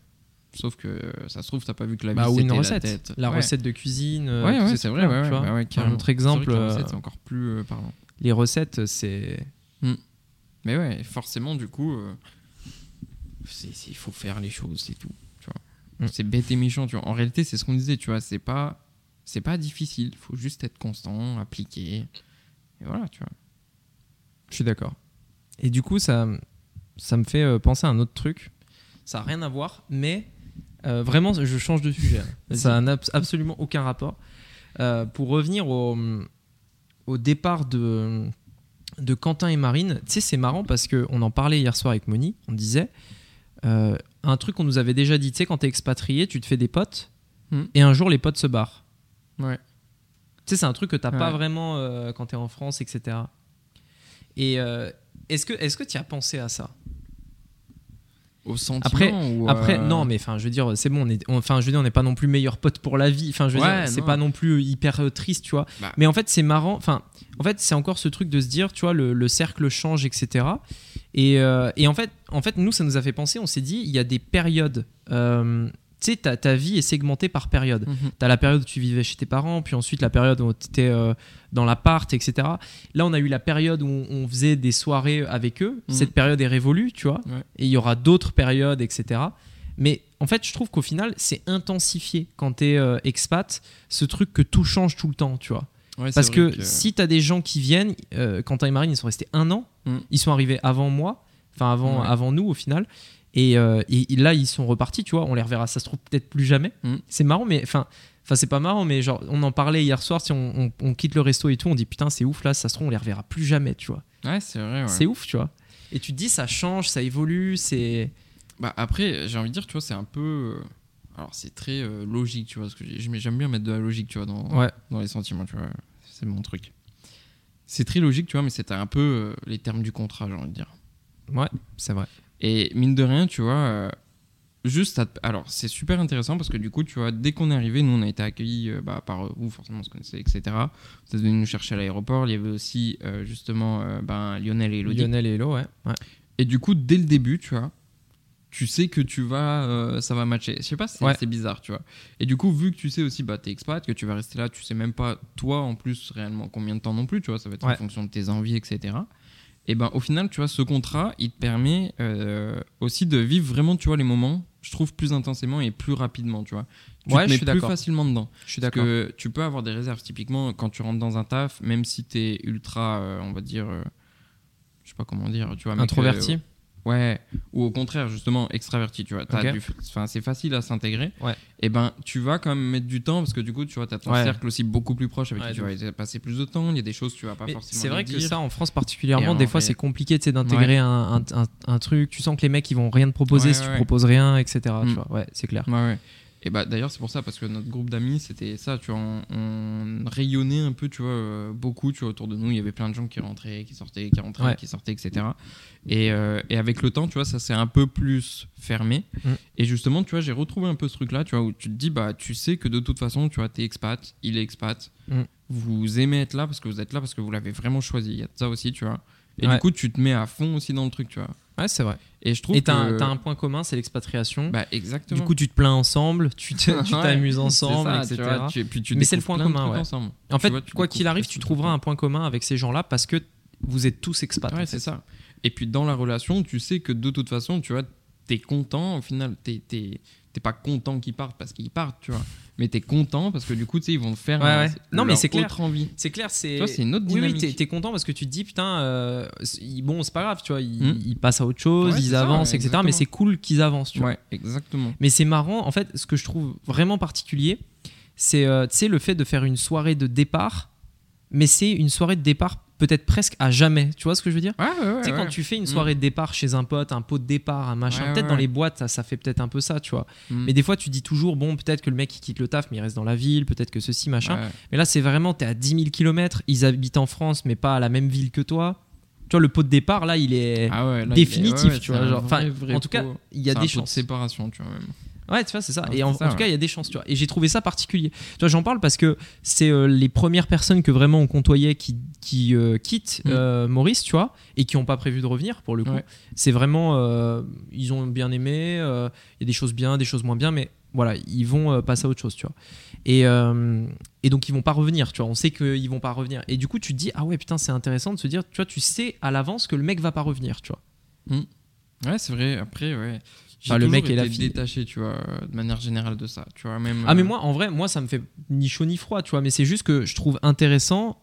Speaker 3: Sauf que ça se trouve, t'as pas vu que la
Speaker 2: bah,
Speaker 3: ou
Speaker 2: une recette.
Speaker 3: La, tête.
Speaker 2: la recette de cuisine.
Speaker 3: Euh, ouais, c'est vrai. Ouais, ouais,
Speaker 2: un autre exemple.
Speaker 3: Euh, c'est encore plus euh, parlant.
Speaker 2: Les recettes, c'est.
Speaker 3: Mm. Mais ouais, forcément, du coup, il faut faire les choses, c'est tout. Tu vois. Mm. C'est bête et méchant. Tu vois. En réalité, c'est ce qu'on disait. Tu vois, c'est pas, c'est pas difficile. Il faut juste être constant, appliquer. Et voilà, tu vois.
Speaker 2: Je suis d'accord. Et du coup, ça, ça me fait euh, penser à un autre truc. Ça n'a rien à voir, mais euh, vraiment, je change de sujet. ça n'a absolument aucun rapport. Euh, pour revenir au, au départ de, de Quentin et Marine, tu sais, c'est marrant parce qu'on en parlait hier soir avec Moni. On disait un truc qu'on nous avait déjà dit tu sais, quand tu es expatrié, tu te fais des potes hmm. et un jour les potes se barrent.
Speaker 3: Ouais.
Speaker 2: Tu sais, c'est un truc que tu n'as pas vraiment quand tu es en France, etc. Et, est-ce que est-ce que tu as pensé à ça?
Speaker 3: Au sentiment
Speaker 2: après,
Speaker 3: ou
Speaker 2: après euh, non mais enfin je veux dire c'est bon on est enfin je veux dire on n'est pas non plus meilleurs potes pour la vie enfin je veux dire c'est pas non plus hyper euh, triste tu vois bah. mais en fait c'est marrant enfin en fait c'est encore ce truc de se dire tu vois le, cercle change etc et, euh, et, en fait en fait nous ça nous a fait penser on s'est dit il y a des périodes tu sais, ta, ta, vie est segmentée par période. Mhm. Tu as la période où tu vivais chez tes parents, puis ensuite la période où tu étais euh, dans l'appart, etc. Là, on a eu la période où on faisait des soirées avec eux. Mhm. Cette période est révolue, tu vois. Et il y aura d'autres périodes, etc. Mais en fait, je trouve qu'au final, c'est intensifié quand tu es euh, expat, ce truc que tout change tout le temps, tu vois. Parce que, si tu as des gens qui viennent, euh, Quentin et Marine, ils sont restés un an, mhm. ils sont arrivés avant moi, enfin avant, avant nous au final. Et, euh, et là, ils sont repartis, tu vois. On les reverra, ça se trouve peut-être plus jamais.
Speaker 3: Mm.
Speaker 2: C'est marrant, mais enfin, enfin, c'est pas marrant, mais genre, on en parlait hier soir. Si on, on- on quitte le resto et tout, on dit putain, c'est ouf là, ça se trouve, on les reverra plus jamais, tu vois.
Speaker 3: Ouais, c'est vrai. ouais.
Speaker 2: C'est ouf, tu vois. Et tu te dis, ça change, ça évolue, c'est.
Speaker 3: Bah après, j'ai envie de dire, tu vois, c'est un peu. Alors, c'est très euh, logique, tu vois. Parce que j'ai- j'aime bien mettre de la logique, tu vois, dans,
Speaker 2: Ouais.
Speaker 3: dans les sentiments, tu vois. C'est mon truc. C'est très logique, tu vois, mais c'était un peu euh, les termes du contrat, j'ai envie de dire.
Speaker 2: Ouais, c'est vrai.
Speaker 3: Et mine de rien, tu vois, euh, juste. à- Alors, c'est super intéressant parce que du coup, tu vois, dès qu'on est arrivé, nous, on a été accueillis bah, par vous, forcément, on se connaissait, etc. Vous êtes venus nous chercher à l'aéroport. Il y avait aussi, justement, ben, Lionel et Elodie.
Speaker 2: Lionel et ouais. ouais.
Speaker 3: Et du coup, dès le début, tu vois, tu sais que tu vas, euh, ça va matcher. Je sais pas, c'est
Speaker 2: Ouais.
Speaker 3: bizarre, tu vois. Et du coup, vu que tu sais aussi, bah, t'es expat, que tu vas rester là, tu sais même pas, toi, en plus, réellement, combien de temps non plus, tu vois, ça va être en fonction de tes envies, etc. Et ben, au final, tu vois, ce contrat, il te permet euh, aussi de vivre vraiment, tu vois, les moments, je trouve, plus intensément et plus rapidement, tu vois. Tu
Speaker 2: Ouais,
Speaker 3: te
Speaker 2: je
Speaker 3: mets
Speaker 2: suis
Speaker 3: plus facilement dedans.
Speaker 2: Je suis
Speaker 3: Parce
Speaker 2: d'accord.
Speaker 3: que tu peux avoir des réserves. Typiquement, quand tu rentres dans un taf, même si t'es ultra, euh, on va dire, je sais pas comment dire, tu vois, mec,
Speaker 2: Introverti.
Speaker 3: Ouais, ou au contraire, justement, extraverti, tu vois. Du- Enfin, c'est facile à s'intégrer.
Speaker 2: Ouais.
Speaker 3: Et ben, tu vas quand même mettre du temps parce que du coup, tu vois, t'as ton
Speaker 2: Ouais.
Speaker 3: cercle aussi beaucoup plus proche avec
Speaker 2: Ouais,
Speaker 3: qui tu vas passer plus de temps. Il y a des choses que tu vas pas
Speaker 2: Mais
Speaker 3: forcément.
Speaker 2: C'est vrai que
Speaker 3: dire.
Speaker 2: ça, en France particulièrement, des fois, c'est compliqué tu sais, d'intégrer un, un- un- un truc. Tu sens que les mecs, ils vont rien te proposer si tu proposes rien, etc. tu
Speaker 3: Mm.
Speaker 2: vois. Ouais, c'est clair.
Speaker 3: Ouais, ouais. Et bah d'ailleurs c'est pour ça parce que notre groupe d'amis c'était ça tu vois on, on rayonnait un peu tu vois euh, beaucoup tu vois autour de nous il y avait plein de gens qui rentraient qui sortaient qui rentraient
Speaker 2: Ouais.
Speaker 3: qui sortaient etc et, euh, et avec le temps tu vois ça s'est un peu plus fermé
Speaker 2: Mm.
Speaker 3: et justement tu vois j'ai retrouvé un peu ce truc là tu vois où tu te dis bah tu sais que de toute façon tu vois t'es expat il est expat
Speaker 2: Mm.
Speaker 3: vous aimez être là parce que vous êtes là parce que vous l'avez vraiment choisi il y a ça aussi tu vois et
Speaker 2: Ouais.
Speaker 3: du coup tu te mets à fond aussi dans le truc tu vois
Speaker 2: Ouais, c'est vrai.
Speaker 3: et je trouve
Speaker 2: Et t'as un,
Speaker 3: que
Speaker 2: t'as un point commun, c'est l'expatriation.
Speaker 3: bah exactement
Speaker 2: du coup, tu te plains ensemble, tu te- tu
Speaker 3: Ouais,
Speaker 2: t'amuses ensemble,
Speaker 3: ça,
Speaker 2: etc.
Speaker 3: tu vois, tu- puis tu
Speaker 2: Mais c'est le point commun, ouais.
Speaker 3: ensemble.
Speaker 2: En fait,
Speaker 3: vois,
Speaker 2: quoi qu'il arrive, tu trouveras un point commun avec ces gens-là parce que vous êtes tous expats. en
Speaker 3: Ouais,
Speaker 2: fait.
Speaker 3: c'est ça. Et puis dans la relation, tu sais que de toute façon, tu vois, t'es content. Au final, t'es t'es- t'es pas content qu'ils partent parce qu'ils partent, tu vois. Mais t'es content parce que du coup, tu sais, ils vont te faire
Speaker 2: Ouais,
Speaker 3: euh,
Speaker 2: ouais. Non, mais c'est clair.
Speaker 3: envie.
Speaker 2: C'est clair, c'est.
Speaker 3: C'est une autre
Speaker 2: Oui, oui,
Speaker 3: dynamique.
Speaker 2: t'es, content parce que tu te dis, putain, euh, bon, c'est pas grave, tu vois, ils,
Speaker 3: Hmm.
Speaker 2: ils passent à autre chose,
Speaker 3: Ouais,
Speaker 2: ils
Speaker 3: ça,
Speaker 2: avancent, etc.
Speaker 3: exactement.
Speaker 2: Mais c'est cool qu'ils avancent, tu vois.
Speaker 3: Exactement.
Speaker 2: Mais c'est marrant, en fait, ce que je trouve vraiment particulier, c'est euh, tu sais, le fait de faire une soirée de départ, mais c'est une soirée de départ peut-être presque à jamais. Tu vois ce que je veux dire
Speaker 3: Ouais, ouais, ouais.
Speaker 2: Tu sais, quand tu fais une
Speaker 3: Mm.
Speaker 2: soirée de départ chez un pote, un pot de départ, un machin, peut-être dans les boîtes, ça, ça fait peut-être un peu ça, tu vois.
Speaker 3: Mm.
Speaker 2: Mais des fois, tu dis toujours, bon, peut-être que le mec il quitte le taf, mais il reste dans la ville, peut-être que ceci, machin. Mais là, c'est vraiment, t'es à 10 000 km, ils habitent en France, mais pas à la même ville que toi. Tu vois, le pot de départ, là, il est.
Speaker 3: Ah il est-
Speaker 2: définitif, tu vois,
Speaker 3: un
Speaker 2: genre, enfin,
Speaker 3: vrai, vrai
Speaker 2: en tout cas. Il y a des
Speaker 3: pot de
Speaker 2: chances.
Speaker 3: séparation, tu vois même.
Speaker 2: Ouais, tu vois, c'est ça.
Speaker 3: Ah,
Speaker 2: et en,
Speaker 3: ça,
Speaker 2: en tout cas, il y a des chances, tu vois. Et j'ai trouvé ça particulier. Tu vois, j'en parle parce que c'est euh, les premières personnes que vraiment on côtoyait qui, qui euh, quittent
Speaker 3: Mm.
Speaker 2: euh, Maurice, tu vois, et qui n'ont pas prévu de revenir pour le coup.
Speaker 3: Ouais.
Speaker 2: C'est vraiment, ils ont bien aimé. Il y a des choses bien, des choses moins bien, mais voilà, ils vont passer à autre chose, tu vois. Et, et donc ils vont pas revenir, tu vois. On sait qu'ils vont pas revenir. Et du coup, tu te dis, ah ouais, putain, c'est intéressant de se dire, tu vois, tu sais à l'avance que le mec va pas revenir, tu vois.
Speaker 3: Ouais, c'est vrai. Après, ouais.
Speaker 2: Enfin, le mec
Speaker 3: été
Speaker 2: fille.
Speaker 3: détaché, tu vois, de manière générale de ça. Tu vois, même.
Speaker 2: Ah mais
Speaker 3: euh,
Speaker 2: moi en vrai moi ça me fait ni chaud ni froid tu vois mais c'est juste que je trouve intéressant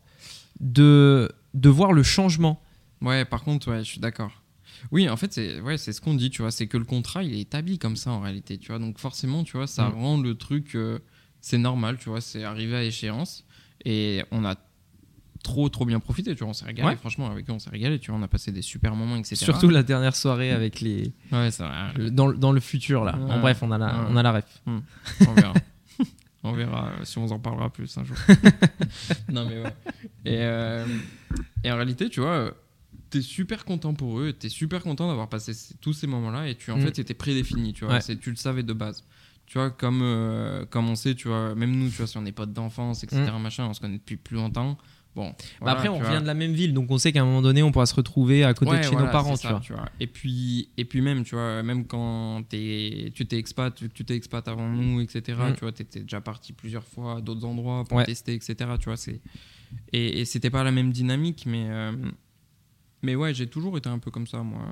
Speaker 2: de de voir le changement.
Speaker 3: Ouais, par contre, ouais, je suis d'accord. Oui, en fait, c'est ouais, c'est ce qu'on dit, tu vois, c'est que le contrat, il est établi comme ça en réalité, tu vois. Donc forcément, tu vois, ça
Speaker 2: Mm.
Speaker 3: rend le truc, euh, c'est normal, tu vois, c'est arrivé à échéance et on a trop, trop bien profité, tu vois, on s'est régalé,
Speaker 2: Ouais.
Speaker 3: franchement, avec eux, on s'est régalé, tu vois, on a passé des super moments, etc.
Speaker 2: Surtout la dernière soirée avec les
Speaker 3: Ouais, vrai.
Speaker 2: le- dans, le- dans le futur là. En bref on a la on a la ref.
Speaker 3: On verra. on verra si on en parlera plus un jour. non, mais ouais. Et, euh, et en réalité, tu vois, t'es super content pour eux, t'es super content d'avoir passé tous ces moments-là et tu, en
Speaker 2: Mm.
Speaker 3: fait, étais prédéfini, tu vois, tu le savais de base. Tu vois, comme, euh, comme on sait, tu vois, même nous, tu vois, si on n'est pas d'enfance, etc., machin, on se connaît depuis plus longtemps. Bon.
Speaker 2: Bah après on revient de la même ville donc on sait qu'à un moment donné on pourra se retrouver à côté
Speaker 3: Ouais,
Speaker 2: de chez
Speaker 3: voilà,
Speaker 2: nos parents tu
Speaker 3: ça,
Speaker 2: vois.
Speaker 3: Et puis, et puis même, tu vois, même quand t'es- tu t'es expat, tu tu t'es expat avant nous, etc.
Speaker 2: Mm.
Speaker 3: Tu vois, t'étais déjà parti plusieurs fois à d'autres endroits pour
Speaker 2: Ouais.
Speaker 3: tester, etc. Tu vois, c'est et, et c'était pas la même dynamique, mais euh, mais ouais, j'ai toujours été un peu comme ça, moi.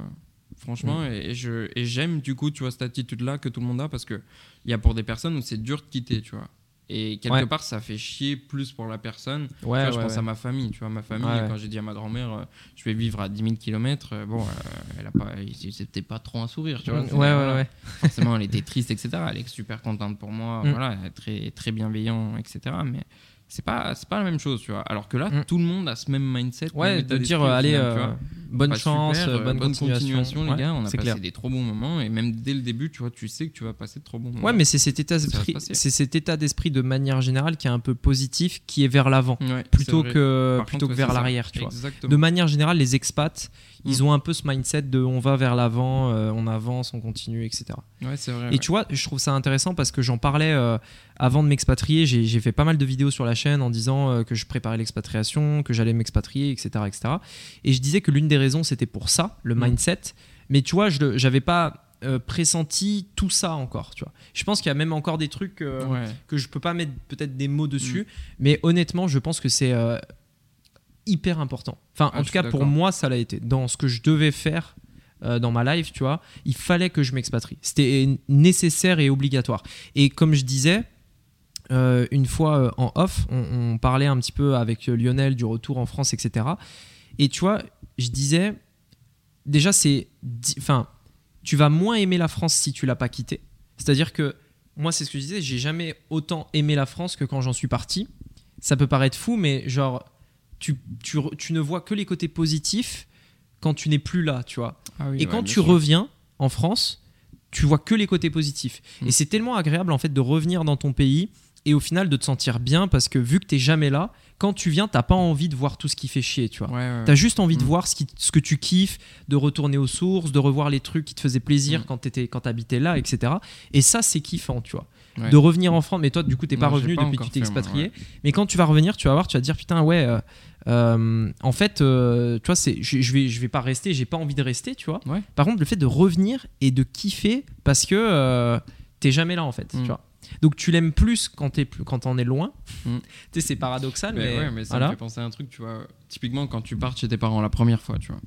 Speaker 3: Franchement,
Speaker 2: Mm.
Speaker 3: et, et je et j'aime du coup, tu vois, cette attitude-là que tout le monde a parce que il y a pour des personnes où c'est dur de quitter, tu vois. Et quelque part, ça fait chier plus pour la personne.
Speaker 2: Ouais,
Speaker 3: je pense à ma famille. Tu vois, ma famille, quand j'ai dit à ma grand-mère, euh, je vais vivre à 10 000 km, bon, euh, elle a pas, c'était pas trop un sourire. Tu vois,
Speaker 2: ouais, ouais, ouais.
Speaker 3: Forcément, elle était triste, etc. Elle est super contente pour moi, mm. voilà, très, très bienveillant, etc. Mais c'est pas pas la même chose tu vois alors que là mm. tout le monde a ce même mindset
Speaker 2: ouais de dire allez bonne chance euh, bonne,
Speaker 3: continuation, les gars on a passé des trop bons moments et même dès le début tu vois tu sais que tu vas passer de trop bons moments
Speaker 2: ouais mais c'est cet état d'esprit c'est cet état d'esprit de manière générale qui est un peu positif qui est vers l'avant plutôt que plutôt que vers l'arrière tu vois de manière générale les expats ils mm. ont un peu ce mindset de on va vers l'avant, euh, on avance, on continue, etc.
Speaker 3: Ouais, c'est vrai.
Speaker 2: Et tu vois, je trouve ça intéressant parce que j'en parlais euh, avant de m'expatrier. J'ai fait pas mal de vidéos sur la chaîne en disant euh, que je préparais l'expatriation, que j'allais m'expatrier, etc., etc. Et je disais que l'une des raisons, c'était pour ça, le mm. mindset. Mais tu vois, je n'avais pas pressenti tout ça encore tu vois je pense qu'il y a même encore des trucs que je peux pas mettre peut-être des mots dessus mm. mais honnêtement je pense que c'est hyper important. Enfin, en tout cas, pour moi, ça l'a été. Dans ce que je devais faire euh, dans ma life, tu vois, il fallait que je m'expatrie. C'était nécessaire et obligatoire. Et comme je disais, euh, une fois euh, en off, on, parlait un petit peu avec Lionel du retour en France, etc. Et tu vois, je disais, déjà, c'est. Enfin, tu vas moins aimer la France si tu l'as pas quittée. C'est-à-dire que, moi, c'est ce que je disais, j'ai jamais autant aimé la France que quand j'en suis parti. Ça peut paraître fou, mais genre, tu, ne vois que les côtés positifs quand tu n'es plus là, tu vois. Ah et quand tu reviens en France, tu vois que les côtés positifs. Et c'est tellement agréable en fait de revenir dans ton pays et au final de te sentir bien parce que vu que tu n'es jamais là, quand tu viens, t'as pas envie de voir tout ce qui fait chier, tu vois. tu as juste envie de mm. voir ce, qui, ce que tu kiffes, de retourner aux sources, de revoir les trucs qui te faisaient plaisir mm. quand tu quand habitais là, etc. Et ça, c'est kiffant, tu vois de revenir en France. Mais toi, du coup, t'es pas revenu depuis que tu t'es expatrié. Mais quand tu vas revenir, tu vas voir, tu vas te dire putain, ouais. Euh, euh, en fait, euh, tu vois, c'est, je, vais, je vais pas rester, j'ai pas envie de rester, tu vois. Par contre, le fait de revenir et de kiffer parce que t'es jamais là, en fait, tu mm. vois. Donc tu l'aimes plus quand t'es quand t'en es loin. Mm. tu sais, c'est paradoxal, mais,
Speaker 3: ouais, mais ça me fait penser à un truc, tu vois. Typiquement, quand tu pars chez tes parents la première fois, tu vois.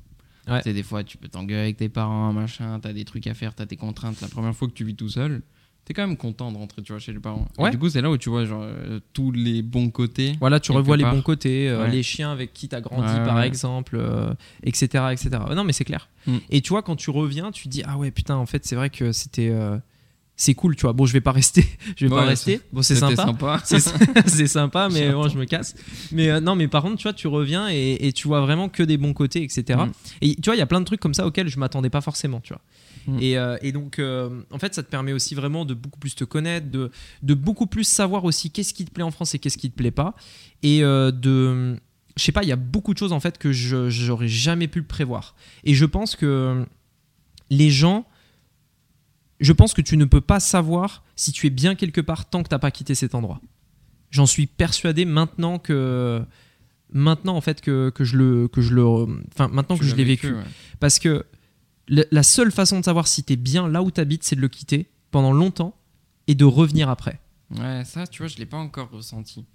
Speaker 3: Ouais. des fois, tu peux t'engueuler avec tes parents, machin, t'as des trucs à faire, t'as tes contraintes. La première fois que tu vis tout seul, t'es quand même content de rentrer tu vois, chez les parents. Ouais. du coup, c'est là où tu vois genre, euh, tous les bons côtés.
Speaker 2: Voilà, tu revois les bons côtés, euh, les chiens avec qui t'as grandi par exemple, etc. Euh, etc. non, mais c'est clair. Mm. Et tu vois, quand tu reviens, tu dis Ah ouais, putain, en fait, c'est vrai que c'était. C'est cool, tu vois. Bon, je vais pas rester. je vais pas rester. Bon, c'est sympa. c'est sympa, mais bon, je me casse. Mais non, mais par contre, tu vois, tu reviens et, tu vois vraiment que des bons côtés, etc. Mm. Et tu vois, il y a plein de trucs comme ça auxquels je m'attendais pas forcément, tu vois. Mm. Euh, et, donc, euh, en fait, ça te permet aussi vraiment de beaucoup plus te connaître, de, de beaucoup plus savoir aussi qu'est-ce qui te plaît en France et qu'est-ce qui te plaît pas. Et euh, de. Je sais pas, il y a beaucoup de choses en fait que je j'aurais jamais pu prévoir. Et je pense que les gens. Je pense que tu ne peux pas savoir si tu es bien quelque part tant que tu n'as pas quitté cet endroit. J'en suis persuadé maintenant que maintenant en fait que, que je le que je le enfin maintenant que je l'ai vécu, parce que la seule façon de savoir si tu es bien là où tu habites, c'est de le quitter pendant longtemps et de revenir après.
Speaker 3: Ouais, ça, tu vois, je l'ai pas encore ressenti.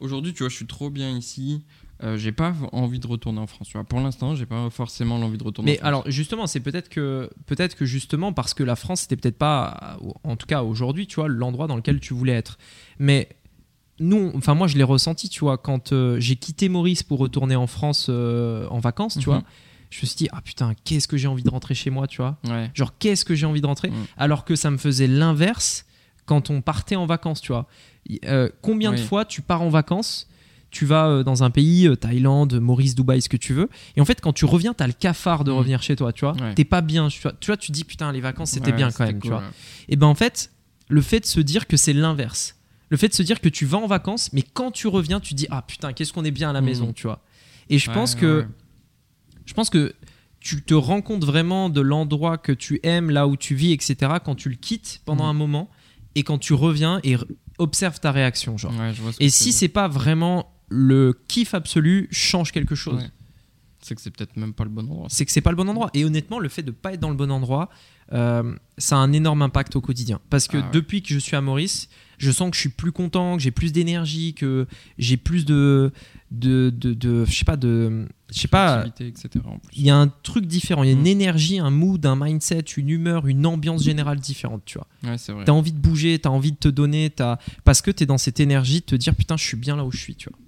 Speaker 3: Aujourd'hui, tu vois, je suis trop bien ici. Euh, j'ai pas envie de retourner en France. Pour l'instant, j'ai pas forcément l'envie de retourner.
Speaker 2: Mais en France. alors, justement, c'est peut-être que peut-être que justement parce que la France, c'était peut-être pas, en tout cas aujourd'hui, tu vois, l'endroit dans lequel tu voulais être. Mais nous, enfin moi, je l'ai ressenti, tu vois, quand euh, j'ai quitté Maurice pour retourner en France euh, en vacances, tu mhm. vois je me suis dit, ah putain, qu'est-ce que j'ai envie de rentrer chez moi, tu vois Genre, qu'est-ce que j'ai envie de rentrer mm. Alors que ça me faisait l'inverse quand on partait en vacances, tu vois. Euh, combien de fois tu pars en vacances tu vas euh, dans un pays, euh, Thaïlande, Maurice, Dubaï, ce que tu veux. Et en fait, quand tu reviens, tu as le cafard de mm. revenir chez toi, tu vois. T'es pas bien, tu vois. Tu vois, tu dis, putain, les vacances, c'était bien quand même, tu vois. Et ben en fait, le fait de se dire que c'est l'inverse. Le fait de se dire que tu vas en vacances, mais quand tu reviens, tu dis, ah putain, qu'est-ce qu'on est bien à la mm. maison, tu vois. Et je pense que je pense que tu te rends compte vraiment de l'endroit que tu aimes, là où tu vis, etc., quand tu le quittes pendant mm. un moment et quand tu reviens et observe ta réaction. Genre. et si c'est pas vraiment le kiff absolu, change quelque chose.
Speaker 3: C'est que c'est peut-être même pas le bon endroit.
Speaker 2: C'est que c'est pas le bon endroit. Et honnêtement, le fait de pas être dans le bon endroit, euh, ça a un énorme impact au quotidien. Parce que
Speaker 3: Ah ouais.
Speaker 2: depuis que je suis à Maurice, je sens que je suis plus content, que j'ai plus d'énergie, que j'ai plus de, de, de, de- je sais pas, de, je sais pas. Il y a un truc différent, il y a une
Speaker 3: Mm.
Speaker 2: énergie, un mood, un mindset, une humeur, une ambiance générale différente, tu vois.
Speaker 3: Ouais, c'est vrai.
Speaker 2: T'as envie de bouger, t'as envie de te donner, as... parce que t'es dans cette énergie de te dire putain, je suis bien là où je suis, tu vois.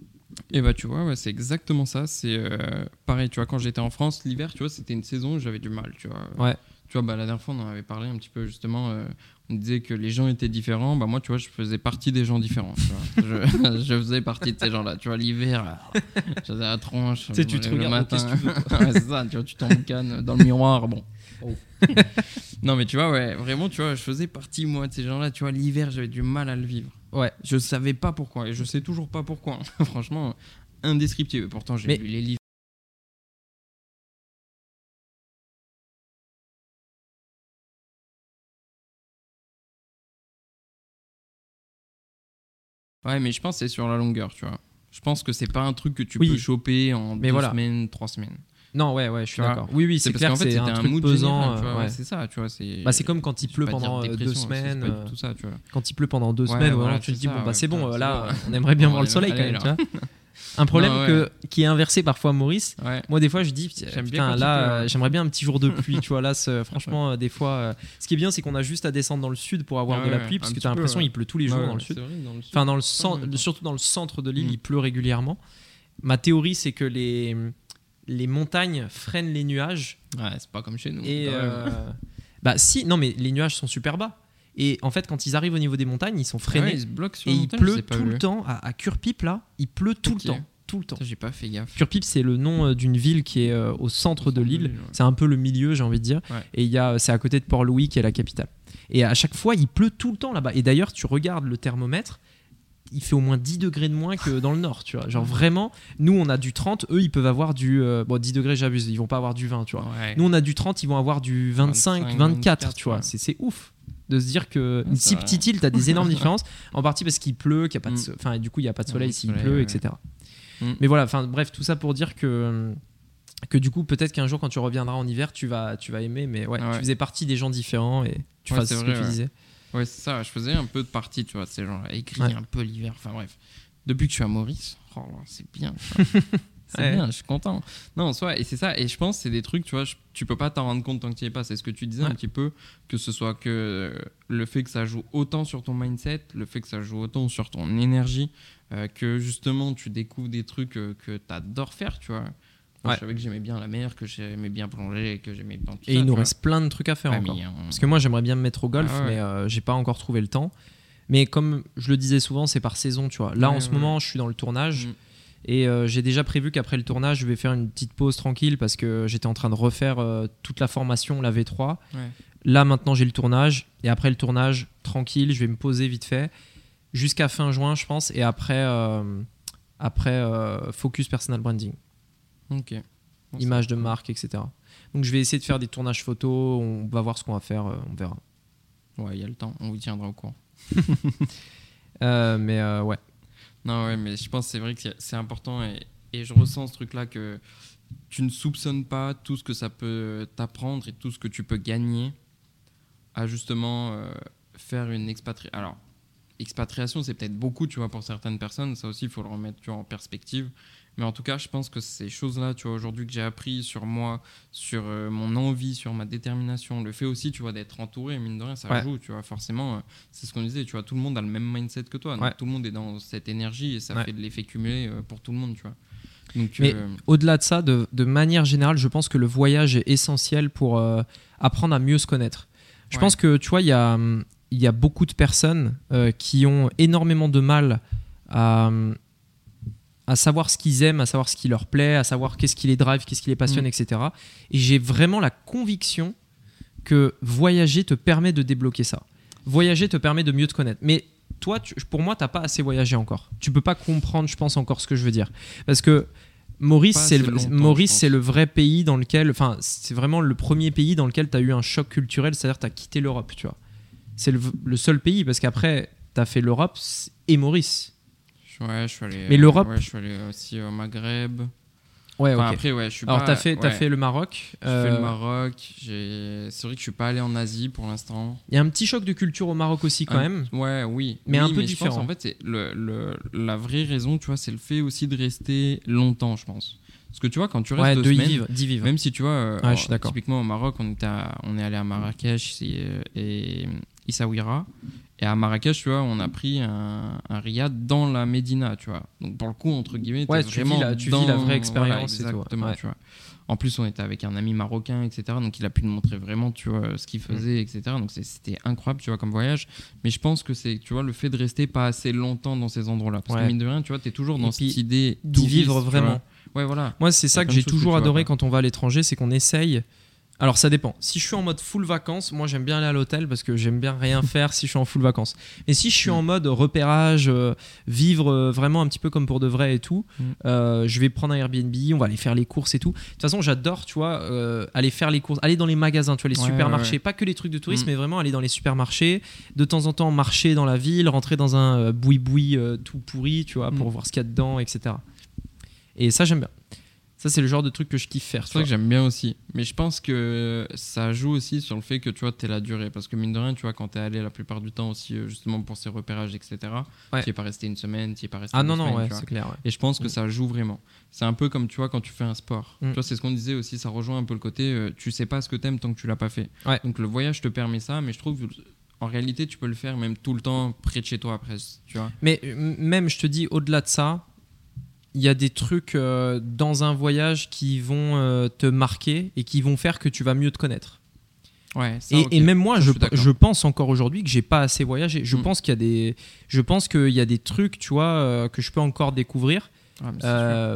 Speaker 3: Et bah tu vois, ouais, c'est exactement ça. C'est euh, pareil, tu vois, quand j'étais en France, l'hiver, tu vois, c'était une saison où j'avais du mal, tu vois.
Speaker 2: Ouais.
Speaker 3: Tu vois, bah, la dernière fois, on en avait parlé un petit peu justement. euh, on disait que les gens étaient différents. Bah moi, tu vois, je faisais partie des gens différents. tu vois. je, je faisais partie de ces gens-là. Tu vois, l'hiver, euh, j'avais la tronche.
Speaker 2: Tu sais, tu te
Speaker 3: le
Speaker 2: regardes,
Speaker 3: matin.
Speaker 2: qu'est-ce que tu veux,
Speaker 3: Ouais, c'est ça, tu vois, tu dans le miroir. Bon.
Speaker 2: Oh.
Speaker 3: non, mais tu vois, ouais, vraiment, tu vois, je faisais partie, moi, de ces gens-là. Tu vois, l'hiver, j'avais du mal à le vivre.
Speaker 2: Ouais.
Speaker 3: Je savais pas pourquoi et je sais toujours pas pourquoi. Franchement, indescriptible. Pourtant, j'ai
Speaker 2: Mais-
Speaker 3: lu les livres. Ouais, mais je pense que c'est sur la longueur, tu vois. Je pense que c'est pas un truc que tu
Speaker 2: Oui.
Speaker 3: peux choper en
Speaker 2: Mais
Speaker 3: deux
Speaker 2: voilà.
Speaker 3: semaines, trois semaines.
Speaker 2: Non, ouais, ouais, je suis d'accord. Oui, oui, c'est clair que c'est un truc
Speaker 3: mood
Speaker 2: pesant. euh,
Speaker 3: c'est ça, tu vois. C'est
Speaker 2: Bah, comme quand il pleut pendant euh, deux semaines. euh,
Speaker 3: tout ça, tu vois.
Speaker 2: Quand il pleut pendant deux semaines,
Speaker 3: voilà,
Speaker 2: tu te dis, bon, bah c'est bon, là, on aimerait bien voir le soleil quand même,
Speaker 3: là.
Speaker 2: tu vois. Un problème
Speaker 3: Non, ouais.
Speaker 2: que, qui est inversé parfois, Maurice.
Speaker 3: Ouais.
Speaker 2: Moi, des fois, je dis, putain,
Speaker 3: bien
Speaker 2: là, euh,
Speaker 3: ouais.
Speaker 2: j'aimerais bien un petit jour de pluie, tu vois. Là, franchement, des fois, euh, ce qui est bien, c'est qu'on a juste à descendre dans le sud pour avoir
Speaker 3: Ouais,
Speaker 2: de la pluie, parce que t'as l'impression qu'il pleut tous les jours dans le sud.
Speaker 3: vrai, dans le sud.
Speaker 2: Enfin, dans le centre, surtout dans le centre de l'île,
Speaker 3: Mm.
Speaker 2: il pleut régulièrement. Ma théorie, c'est que les, les montagnes freinent les nuages.
Speaker 3: Ouais, c'est pas comme chez nous.
Speaker 2: Et euh, bah si, non mais les nuages sont super bas. Et en fait, quand ils arrivent au niveau des montagnes, ils sont
Speaker 3: Ah
Speaker 2: freinés.
Speaker 3: ouais, il se bloque sur
Speaker 2: et il
Speaker 3: montagne,
Speaker 2: pleut tout le temps. À, à Curpip, là, il pleut tout le temps. Tout le temps.
Speaker 3: J'ai pas fait gaffe.
Speaker 2: Curpip, c'est le nom euh, d'une ville qui est euh, au centre de l'île.
Speaker 3: ouais.
Speaker 2: C'est un peu le milieu, j'ai envie de dire.
Speaker 3: Ouais.
Speaker 2: Et il y a, c'est à côté de Port-Louis, qui est la capitale. Et à chaque fois, il pleut tout le temps là-bas. Et d'ailleurs, tu regardes le thermomètre, il fait au moins 10 degrés de moins que dans le nord, tu vois. Genre vraiment, nous, on a du 30, eux, ils peuvent avoir du... euh, bon, 10 degrés, j'abuse, ils vont pas avoir du 20, tu vois.
Speaker 3: Ouais.
Speaker 2: Nous, on a du 30, ils vont avoir du 25,
Speaker 3: 25,
Speaker 2: 24, tu vois.
Speaker 3: 24,
Speaker 2: C'est, c'est ouf de se dire que
Speaker 3: Ouais,
Speaker 2: une
Speaker 3: c'est
Speaker 2: si petite île, t'as des énormes différences. En partie parce qu'il pleut, qu'il y a pas de,
Speaker 3: Mm.
Speaker 2: enfin, du coup, il y a pas de soleil s'il pleut, etc.
Speaker 3: Mm.
Speaker 2: Mais voilà, enfin, bref, tout ça pour dire que que du coup, peut-être qu'un jour, quand tu reviendras en hiver, tu vas, tu vas aimer. Mais ouais,
Speaker 3: Ouais.
Speaker 2: tu faisais partie des gens différents et tu
Speaker 3: Ouais,
Speaker 2: fasses ce
Speaker 3: vrai,
Speaker 2: que tu
Speaker 3: ouais.
Speaker 2: disais.
Speaker 3: Ouais, c'est ça. Je faisais un peu de partie, tu vois. C'est genre écrit
Speaker 2: Ouais.
Speaker 3: un peu l'hiver. Enfin bref. Depuis que je suis à Maurice, oh, c'est bien. c'est
Speaker 2: Ouais.
Speaker 3: bien, je suis content. Non, en soi, et c'est ça. Et je pense que c'est des trucs, tu vois, je- tu peux pas t'en rendre compte tant que tu y es pas. C'est ce que tu disais
Speaker 2: Ouais.
Speaker 3: un petit peu, que ce soit que euh, le fait que ça joue autant sur ton mindset, le fait que ça joue autant sur ton énergie, euh, que justement tu découvres des trucs euh, que tu adores faire, tu vois.
Speaker 2: Ouais.
Speaker 3: Je savais que j'aimais bien la mer, que j'aimais bien plonger, et que j'aimais bien tout
Speaker 2: Et
Speaker 3: ça,
Speaker 2: il nous reste plein de trucs à faire.
Speaker 3: Ouais,
Speaker 2: encore.
Speaker 3: euh,
Speaker 2: Parce que moi, j'aimerais bien me mettre au golf,
Speaker 3: Ah ouais.
Speaker 2: mais euh, j'ai pas encore trouvé le temps. Mais comme je le disais souvent, c'est par saison, tu vois. Là,
Speaker 3: Ouais,
Speaker 2: en ce moment, je suis dans le tournage.
Speaker 3: Mm.
Speaker 2: Et euh, j'ai déjà prévu qu'après le tournage, je vais faire une petite pause tranquille parce que j'étais en train de refaire euh, toute la formation, la V3.
Speaker 3: Ouais.
Speaker 2: Là, maintenant, j'ai le tournage. Et après le tournage, tranquille, je vais me poser vite fait. Jusqu'à fin juin, je pense. Et après, après focus personal branding.
Speaker 3: Ok. Bon,
Speaker 2: image de marque, etc. Donc, je vais essayer de faire des tournages photos. On va voir ce qu'on va faire. euh, on verra.
Speaker 3: Ouais, il y a le temps, on vous tiendra au courant.
Speaker 2: Euh, mais euh, ouais.
Speaker 3: Non, ouais, mais je pense que c'est vrai que c'est- c'est important et, et je ressens ce truc-là que tu ne soupçonnes pas tout ce que ça peut t'apprendre et tout ce que tu peux gagner à justement euh, faire une expatriation. Alors, expatriation, c'est peut-être beaucoup, tu vois, pour certaines personnes. Ça aussi, il faut le remettre tu vois, en perspective. Mais en tout cas, je pense que ces choses-là, tu vois, aujourd'hui que j'ai appris sur moi, sur euh, mon envie, sur ma détermination, le fait aussi, tu vois, d'être entouré, mine de rien, ça
Speaker 2: Ouais.
Speaker 3: joue, tu vois. Forcément, euh, c'est ce qu'on disait, tu vois, tout le monde a le même mindset que toi. Donc
Speaker 2: Ouais.
Speaker 3: tout le monde est dans cette énergie et ça
Speaker 2: Ouais.
Speaker 3: fait de l'effet cumulé euh, pour tout le monde, tu vois. Donc,
Speaker 2: Mais Au-delà de ça, de, de manière générale, je pense que le voyage est essentiel pour apprendre à mieux se connaître. Je pense que, tu vois, il y a, y a beaucoup de personnes qui ont énormément de mal à, à savoir ce qu'ils aiment, à savoir ce qui leur plaît, à savoir qu'est-ce qui les drive, qu'est-ce qui les passionne,
Speaker 3: Mm.
Speaker 2: etc. Et j'ai vraiment la conviction que voyager te permet de débloquer ça. Voyager te permet de mieux te connaître. Mais toi, tu- pour moi, t'as pas assez voyagé encore. Tu peux pas comprendre, je pense, encore ce que je veux dire. Parce que Maurice, c'est le, Maurice, c'est le vrai pays dans lequel, enfin, c'est vraiment le premier pays dans lequel tu as eu un choc culturel, c'est-à-dire tu as quitté l'Europe, tu vois. C'est le, le seul pays parce qu'après, tu as fait l'Europe et Maurice.
Speaker 3: Ouais, je suis allé.
Speaker 2: Mais
Speaker 3: euh,
Speaker 2: l'Europe-
Speaker 3: ouais, je suis allé aussi au Maghreb.
Speaker 2: Ouais,
Speaker 3: Enfin,
Speaker 2: ok.
Speaker 3: Après, ouais, je suis
Speaker 2: Alors,
Speaker 3: pas.
Speaker 2: t'as fait, fait le Maroc.
Speaker 3: J'ai fait
Speaker 2: euh,
Speaker 3: le Maroc. C'est vrai que je suis pas allé en Asie pour l'instant.
Speaker 2: Il y a un petit choc de culture au Maroc aussi, quand
Speaker 3: Un-
Speaker 2: même.
Speaker 3: Ouais, oui.
Speaker 2: Mais
Speaker 3: Oui,
Speaker 2: un peu différent.
Speaker 3: pense, en fait, c'est le, le- la vraie raison, tu vois, c'est le fait aussi de rester longtemps, je pense. Parce que tu vois, quand tu restes
Speaker 2: Ouais,
Speaker 3: deux
Speaker 2: de y
Speaker 3: semaines,
Speaker 2: vivre, vivre.
Speaker 3: même si tu vois, euh,
Speaker 2: Ouais,
Speaker 3: typiquement au Maroc, on, était à- on est allé à Marrakech et, et Essaouira. Et à Marrakech, tu vois, on a pris un, un riad dans la Médina, tu vois. Donc pour le coup, entre guillemets,
Speaker 2: Ouais, tu vis la- tu vis la vraie expérience
Speaker 3: Voilà, exactement,
Speaker 2: ouais.
Speaker 3: tu vois. En plus, on était avec un ami marocain, etc. Donc il a pu nous montrer vraiment, tu vois, ce qu'il faisait, etc. Donc c'était incroyable, tu vois, comme voyage. Mais je pense que c'est, tu vois, le fait de rester pas assez longtemps dans ces endroits-là. Parce
Speaker 2: Ouais.
Speaker 3: que mine de rien, tu vois, t'es toujours dans
Speaker 2: puis,
Speaker 3: cette idée
Speaker 2: D'y vivre vraiment.
Speaker 3: Ouais, voilà.
Speaker 2: Moi, c'est ça que j'ai toujours
Speaker 3: vois
Speaker 2: adoré quand on va à l'étranger, c'est qu'on essaye. Alors ça dépend. Si je suis en mode full vacances, moi j'aime bien aller à l'hôtel parce que j'aime bien rien faire si je suis en full vacances. Mais si je suis
Speaker 3: Mm.
Speaker 2: en mode repérage, euh, vivre euh, vraiment un petit peu comme pour de vrai et tout,
Speaker 3: Mm.
Speaker 2: euh, je vais prendre un Airbnb, on va aller faire les courses et tout. De toute façon, j'adore, tu vois, aller faire les courses, aller dans les magasins, tu vois, les
Speaker 3: Ouais,
Speaker 2: supermarchés,
Speaker 3: ouais, ouais.
Speaker 2: pas que les trucs de tourisme,
Speaker 3: Mm.
Speaker 2: mais vraiment aller dans les supermarchés, de temps en temps marcher dans la ville, rentrer dans un boui-boui tout pourri, tu vois, pour
Speaker 3: Mm.
Speaker 2: voir ce qu'il y a dedans, etc. Et ça, j'aime bien. Ça, c'est le genre de truc que je kiffe faire.
Speaker 3: C'est vrai
Speaker 2: vois.
Speaker 3: que j'aime bien aussi. Mais je pense que ça joue aussi sur le fait que tu vois, t'es la durée. Parce que mine de rien, tu vois, quand t'es allé la plupart du temps aussi, euh, justement pour ces repérages, etc.,
Speaker 2: Ouais.
Speaker 3: tu es pas resté une semaine, tu es pas resté
Speaker 2: Ah non, non, ouais, c'est clair. ouais.
Speaker 3: Et je pense que
Speaker 2: Mm.
Speaker 3: ça joue vraiment. C'est un peu comme tu vois quand tu fais un sport.
Speaker 2: Mm.
Speaker 3: Tu vois, c'est ce qu'on disait aussi, ça rejoint un peu le côté euh, tu sais pas ce que t'aimes tant que tu l'as pas fait.
Speaker 2: Ouais.
Speaker 3: Donc le voyage te permet ça, mais je trouve en réalité tu peux le faire même tout le temps près de chez toi après, tu vois.
Speaker 2: Mais euh, même, je te dis, au-delà de ça, il y a des trucs euh, dans un voyage qui vont euh, te marquer et qui vont faire que tu vas mieux te connaître.
Speaker 3: Ouais, ça,
Speaker 2: Et, même moi,
Speaker 3: Ça,
Speaker 2: je, je pense encore aujourd'hui que j'ai pas assez voyagé. Je
Speaker 3: Mm.
Speaker 2: pense qu'il y a des, je pense qu'il y a des trucs, tu vois, euh, que je peux encore découvrir
Speaker 3: Ouais,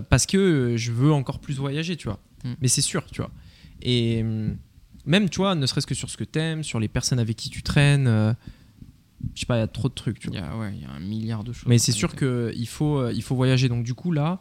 Speaker 2: parce que je veux encore plus voyager, tu vois.
Speaker 3: Mm.
Speaker 2: Mais c'est sûr, tu vois. Et hum, même, tu vois, ne serait-ce que sur ce que t'aimes, sur les personnes avec qui tu traînes, je sais pas, il y a trop de trucs, tu vois.
Speaker 3: Il y a, ouais, il y a un milliard de choses.
Speaker 2: Mais c'est sûr qu'il faut, euh, il faut voyager. Donc du coup là,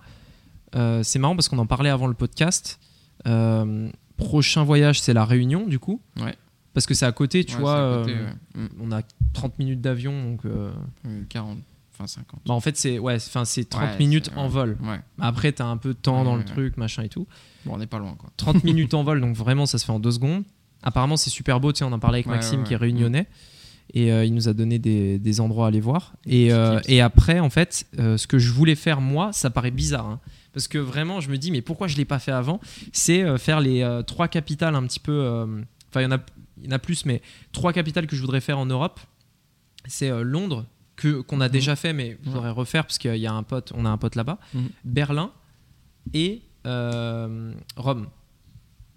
Speaker 2: euh, c'est marrant parce qu'on en parlait avant le podcast. Euh, prochain voyage, c'est la Réunion du coup.
Speaker 3: Ouais.
Speaker 2: Parce que c'est à côté, tu
Speaker 3: Ouais,
Speaker 2: vois.
Speaker 3: côté,
Speaker 2: euh. On a 30 minutes d'avion, donc. euh,
Speaker 3: Euh, 40, enfin 50.
Speaker 2: bah, en fait, c'est ouais, enfin c'est 30
Speaker 3: Ouais,
Speaker 2: minutes en vol.
Speaker 3: Ouais.
Speaker 2: Après, t'as un peu de temps dans le truc, machin et tout.
Speaker 3: Bon, on n'est pas loin quoi.
Speaker 2: 30 minutes en vol, donc vraiment, ça se fait en deux secondes. Apparemment, c'est super beau. Tu sais, on en parlait avec Maxime qui est réunionnais. Et euh, il nous a donné des, des endroits à aller voir. Et, euh, et après, en fait, euh, ce que je voulais faire moi, ça paraît bizarre. hein. parce que vraiment, je me dis, mais pourquoi je ne l'ai pas fait avant? C'est faire les trois capitales un petit peu. Enfin, il y, en a- y en a plus, mais trois capitales que je voudrais faire en Europe. C'est Londres, qu'on a
Speaker 3: Mhm.
Speaker 2: déjà fait, mais je voudrais refaire parce qu'il y a un pote, on a un pote là-bas.
Speaker 3: Mhm.
Speaker 2: Berlin et Rome.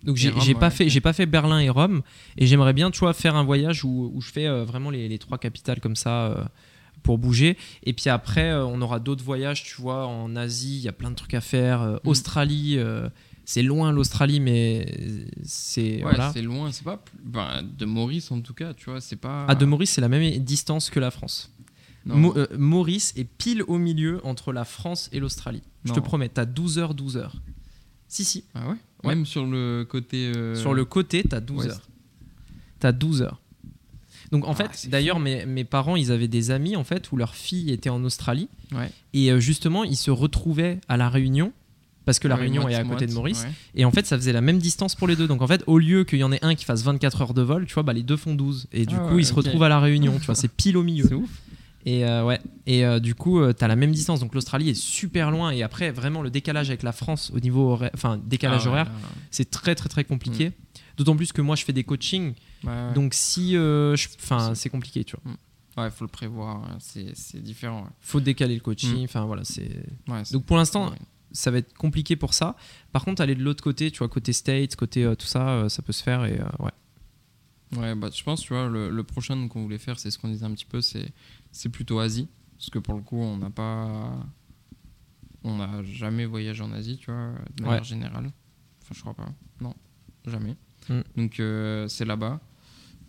Speaker 2: Donc j'ai pas fait j'ai pas fait Berlin et Rome et j'aimerais bien tu vois faire un voyage où, où je fais euh, vraiment les, les trois capitales comme ça euh, pour bouger. Et puis après euh, on aura d'autres voyages tu vois en Asie il y a plein de trucs à faire
Speaker 3: Mhm.
Speaker 2: Australie c'est loin l'Australie mais c'est
Speaker 3: Ouais,
Speaker 2: voilà.
Speaker 3: c'est loin, c'est pas. plus- ben, de Maurice en tout cas, tu vois, c'est pas.
Speaker 2: à de Maurice c'est la même distance que la France. Mo- Maurice est pile au milieu entre la France et l'Australie. Je te promets t'as 12 heures 12 heures. Si si.
Speaker 3: Ah ouais,
Speaker 2: Ouais.
Speaker 3: Même sur le côté. euh,
Speaker 2: Sur le côté, t'as 12
Speaker 3: ouest.
Speaker 2: heures. T'as 12 heures. Donc en
Speaker 3: Ah,
Speaker 2: fait, d'ailleurs, mes, mes parents, ils avaient des amis en fait où leur fille était en Australie
Speaker 3: Ouais.
Speaker 2: et euh, justement, ils se retrouvaient à la Réunion parce que la Réunion est à côté de Maurice
Speaker 3: ouais.
Speaker 2: et en fait, ça faisait la même distance pour les deux. Donc en fait, au lieu qu'il y en ait un qui fasse 24 heures de vol, tu vois, bah, les deux font 12 et du
Speaker 3: Ah
Speaker 2: coup,
Speaker 3: ouais,
Speaker 2: ils se retrouvent à la Réunion. tu vois, c'est pile au milieu.
Speaker 3: C'est ouf.
Speaker 2: Et euh, ouais. Et euh, du coup, euh, t'as la même distance. Donc l'Australie est super loin et après, vraiment le décalage avec la France au niveau horaire, enfin décalage
Speaker 3: Ah ouais,
Speaker 2: horaire, c'est très très très compliqué. D'autant plus que moi, je fais des coachings.
Speaker 3: Ouais.
Speaker 2: Donc si, euh, enfin,
Speaker 3: C'est-
Speaker 2: compliqué, tu vois.
Speaker 3: Ouais, faut le prévoir, c'est différent.
Speaker 2: Faut décaler le coaching.
Speaker 3: Mm.
Speaker 2: Enfin voilà, c'est. Donc pour l'instant, ça va être compliqué pour ça. Par contre, aller de l'autre côté, tu vois, côté States, côté tout ça, ça peut se faire et ouais.
Speaker 3: Ouais, bah, je pense, tu vois, le, le prochain qu'on voulait faire, c'est ce qu'on disait un petit peu, c'est c'est plutôt Asie. Parce que pour le coup, on n'a pas. On n'a jamais voyagé en Asie, tu vois, de manière
Speaker 2: Ouais.
Speaker 3: générale. Enfin, je crois pas. Non, jamais.
Speaker 2: Mm.
Speaker 3: Donc, euh, c'est là-bas.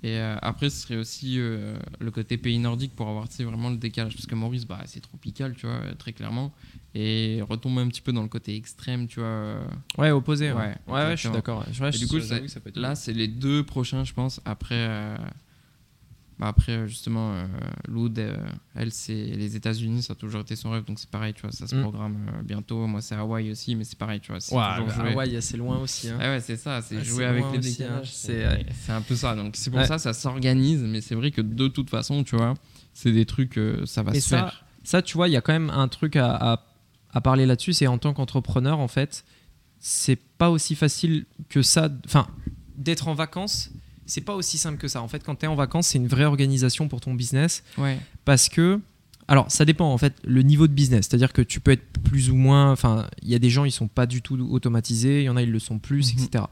Speaker 3: Et euh, après, ce serait aussi euh, le côté pays nordique pour avoir tu sais, vraiment le décalage. Parce que Maurice, bah, c'est tropical, tu vois, très clairement. Et retomber un petit peu dans le côté extrême, tu vois.
Speaker 2: Ouais, opposé. Ouais,
Speaker 3: Ouais,
Speaker 2: ouais, ouais, je suis d'accord. ouais.
Speaker 3: Du coup,
Speaker 2: ça
Speaker 3: là, c'est les deux prochains, je pense, après, euh, bah après, euh, justement, euh, Loud, euh, elle, c'est les États-Unis, ça a toujours été son rêve, donc c'est pareil, tu vois, ça se
Speaker 2: Mm.
Speaker 3: programme euh, bientôt. Moi, c'est Hawaï aussi, mais c'est pareil, tu vois. toujours
Speaker 2: bah. Hawaï, c'est loin aussi. hein.
Speaker 3: Ah ouais, c'est ça, c'est jouer avec les
Speaker 2: aussi, hein,
Speaker 3: décalages.
Speaker 2: c'est-
Speaker 3: un peu ça. Donc c'est pour
Speaker 2: Ouais.
Speaker 3: ça, ça s'organise, mais c'est vrai que de toute façon, tu vois, c'est des trucs, ça va
Speaker 2: Mais
Speaker 3: se
Speaker 2: ça,
Speaker 3: faire.
Speaker 2: ça, tu vois, il y a quand même un truc à, à- à parler là-dessus. C'est en tant qu'entrepreneur, en fait, c'est pas aussi facile que ça. Enfin, d'être en vacances, c'est pas aussi simple que ça. En fait, quand tu es en vacances, c'est une vraie organisation pour ton business
Speaker 3: Ouais.
Speaker 2: parce que. Alors, ça dépend en fait le niveau de business. C'est-à-dire que tu peux être plus ou moins. Enfin, il y a des gens, ils sont pas du tout automatisés. Il y en a, ils le sont plus,
Speaker 3: Mhm.
Speaker 2: etc.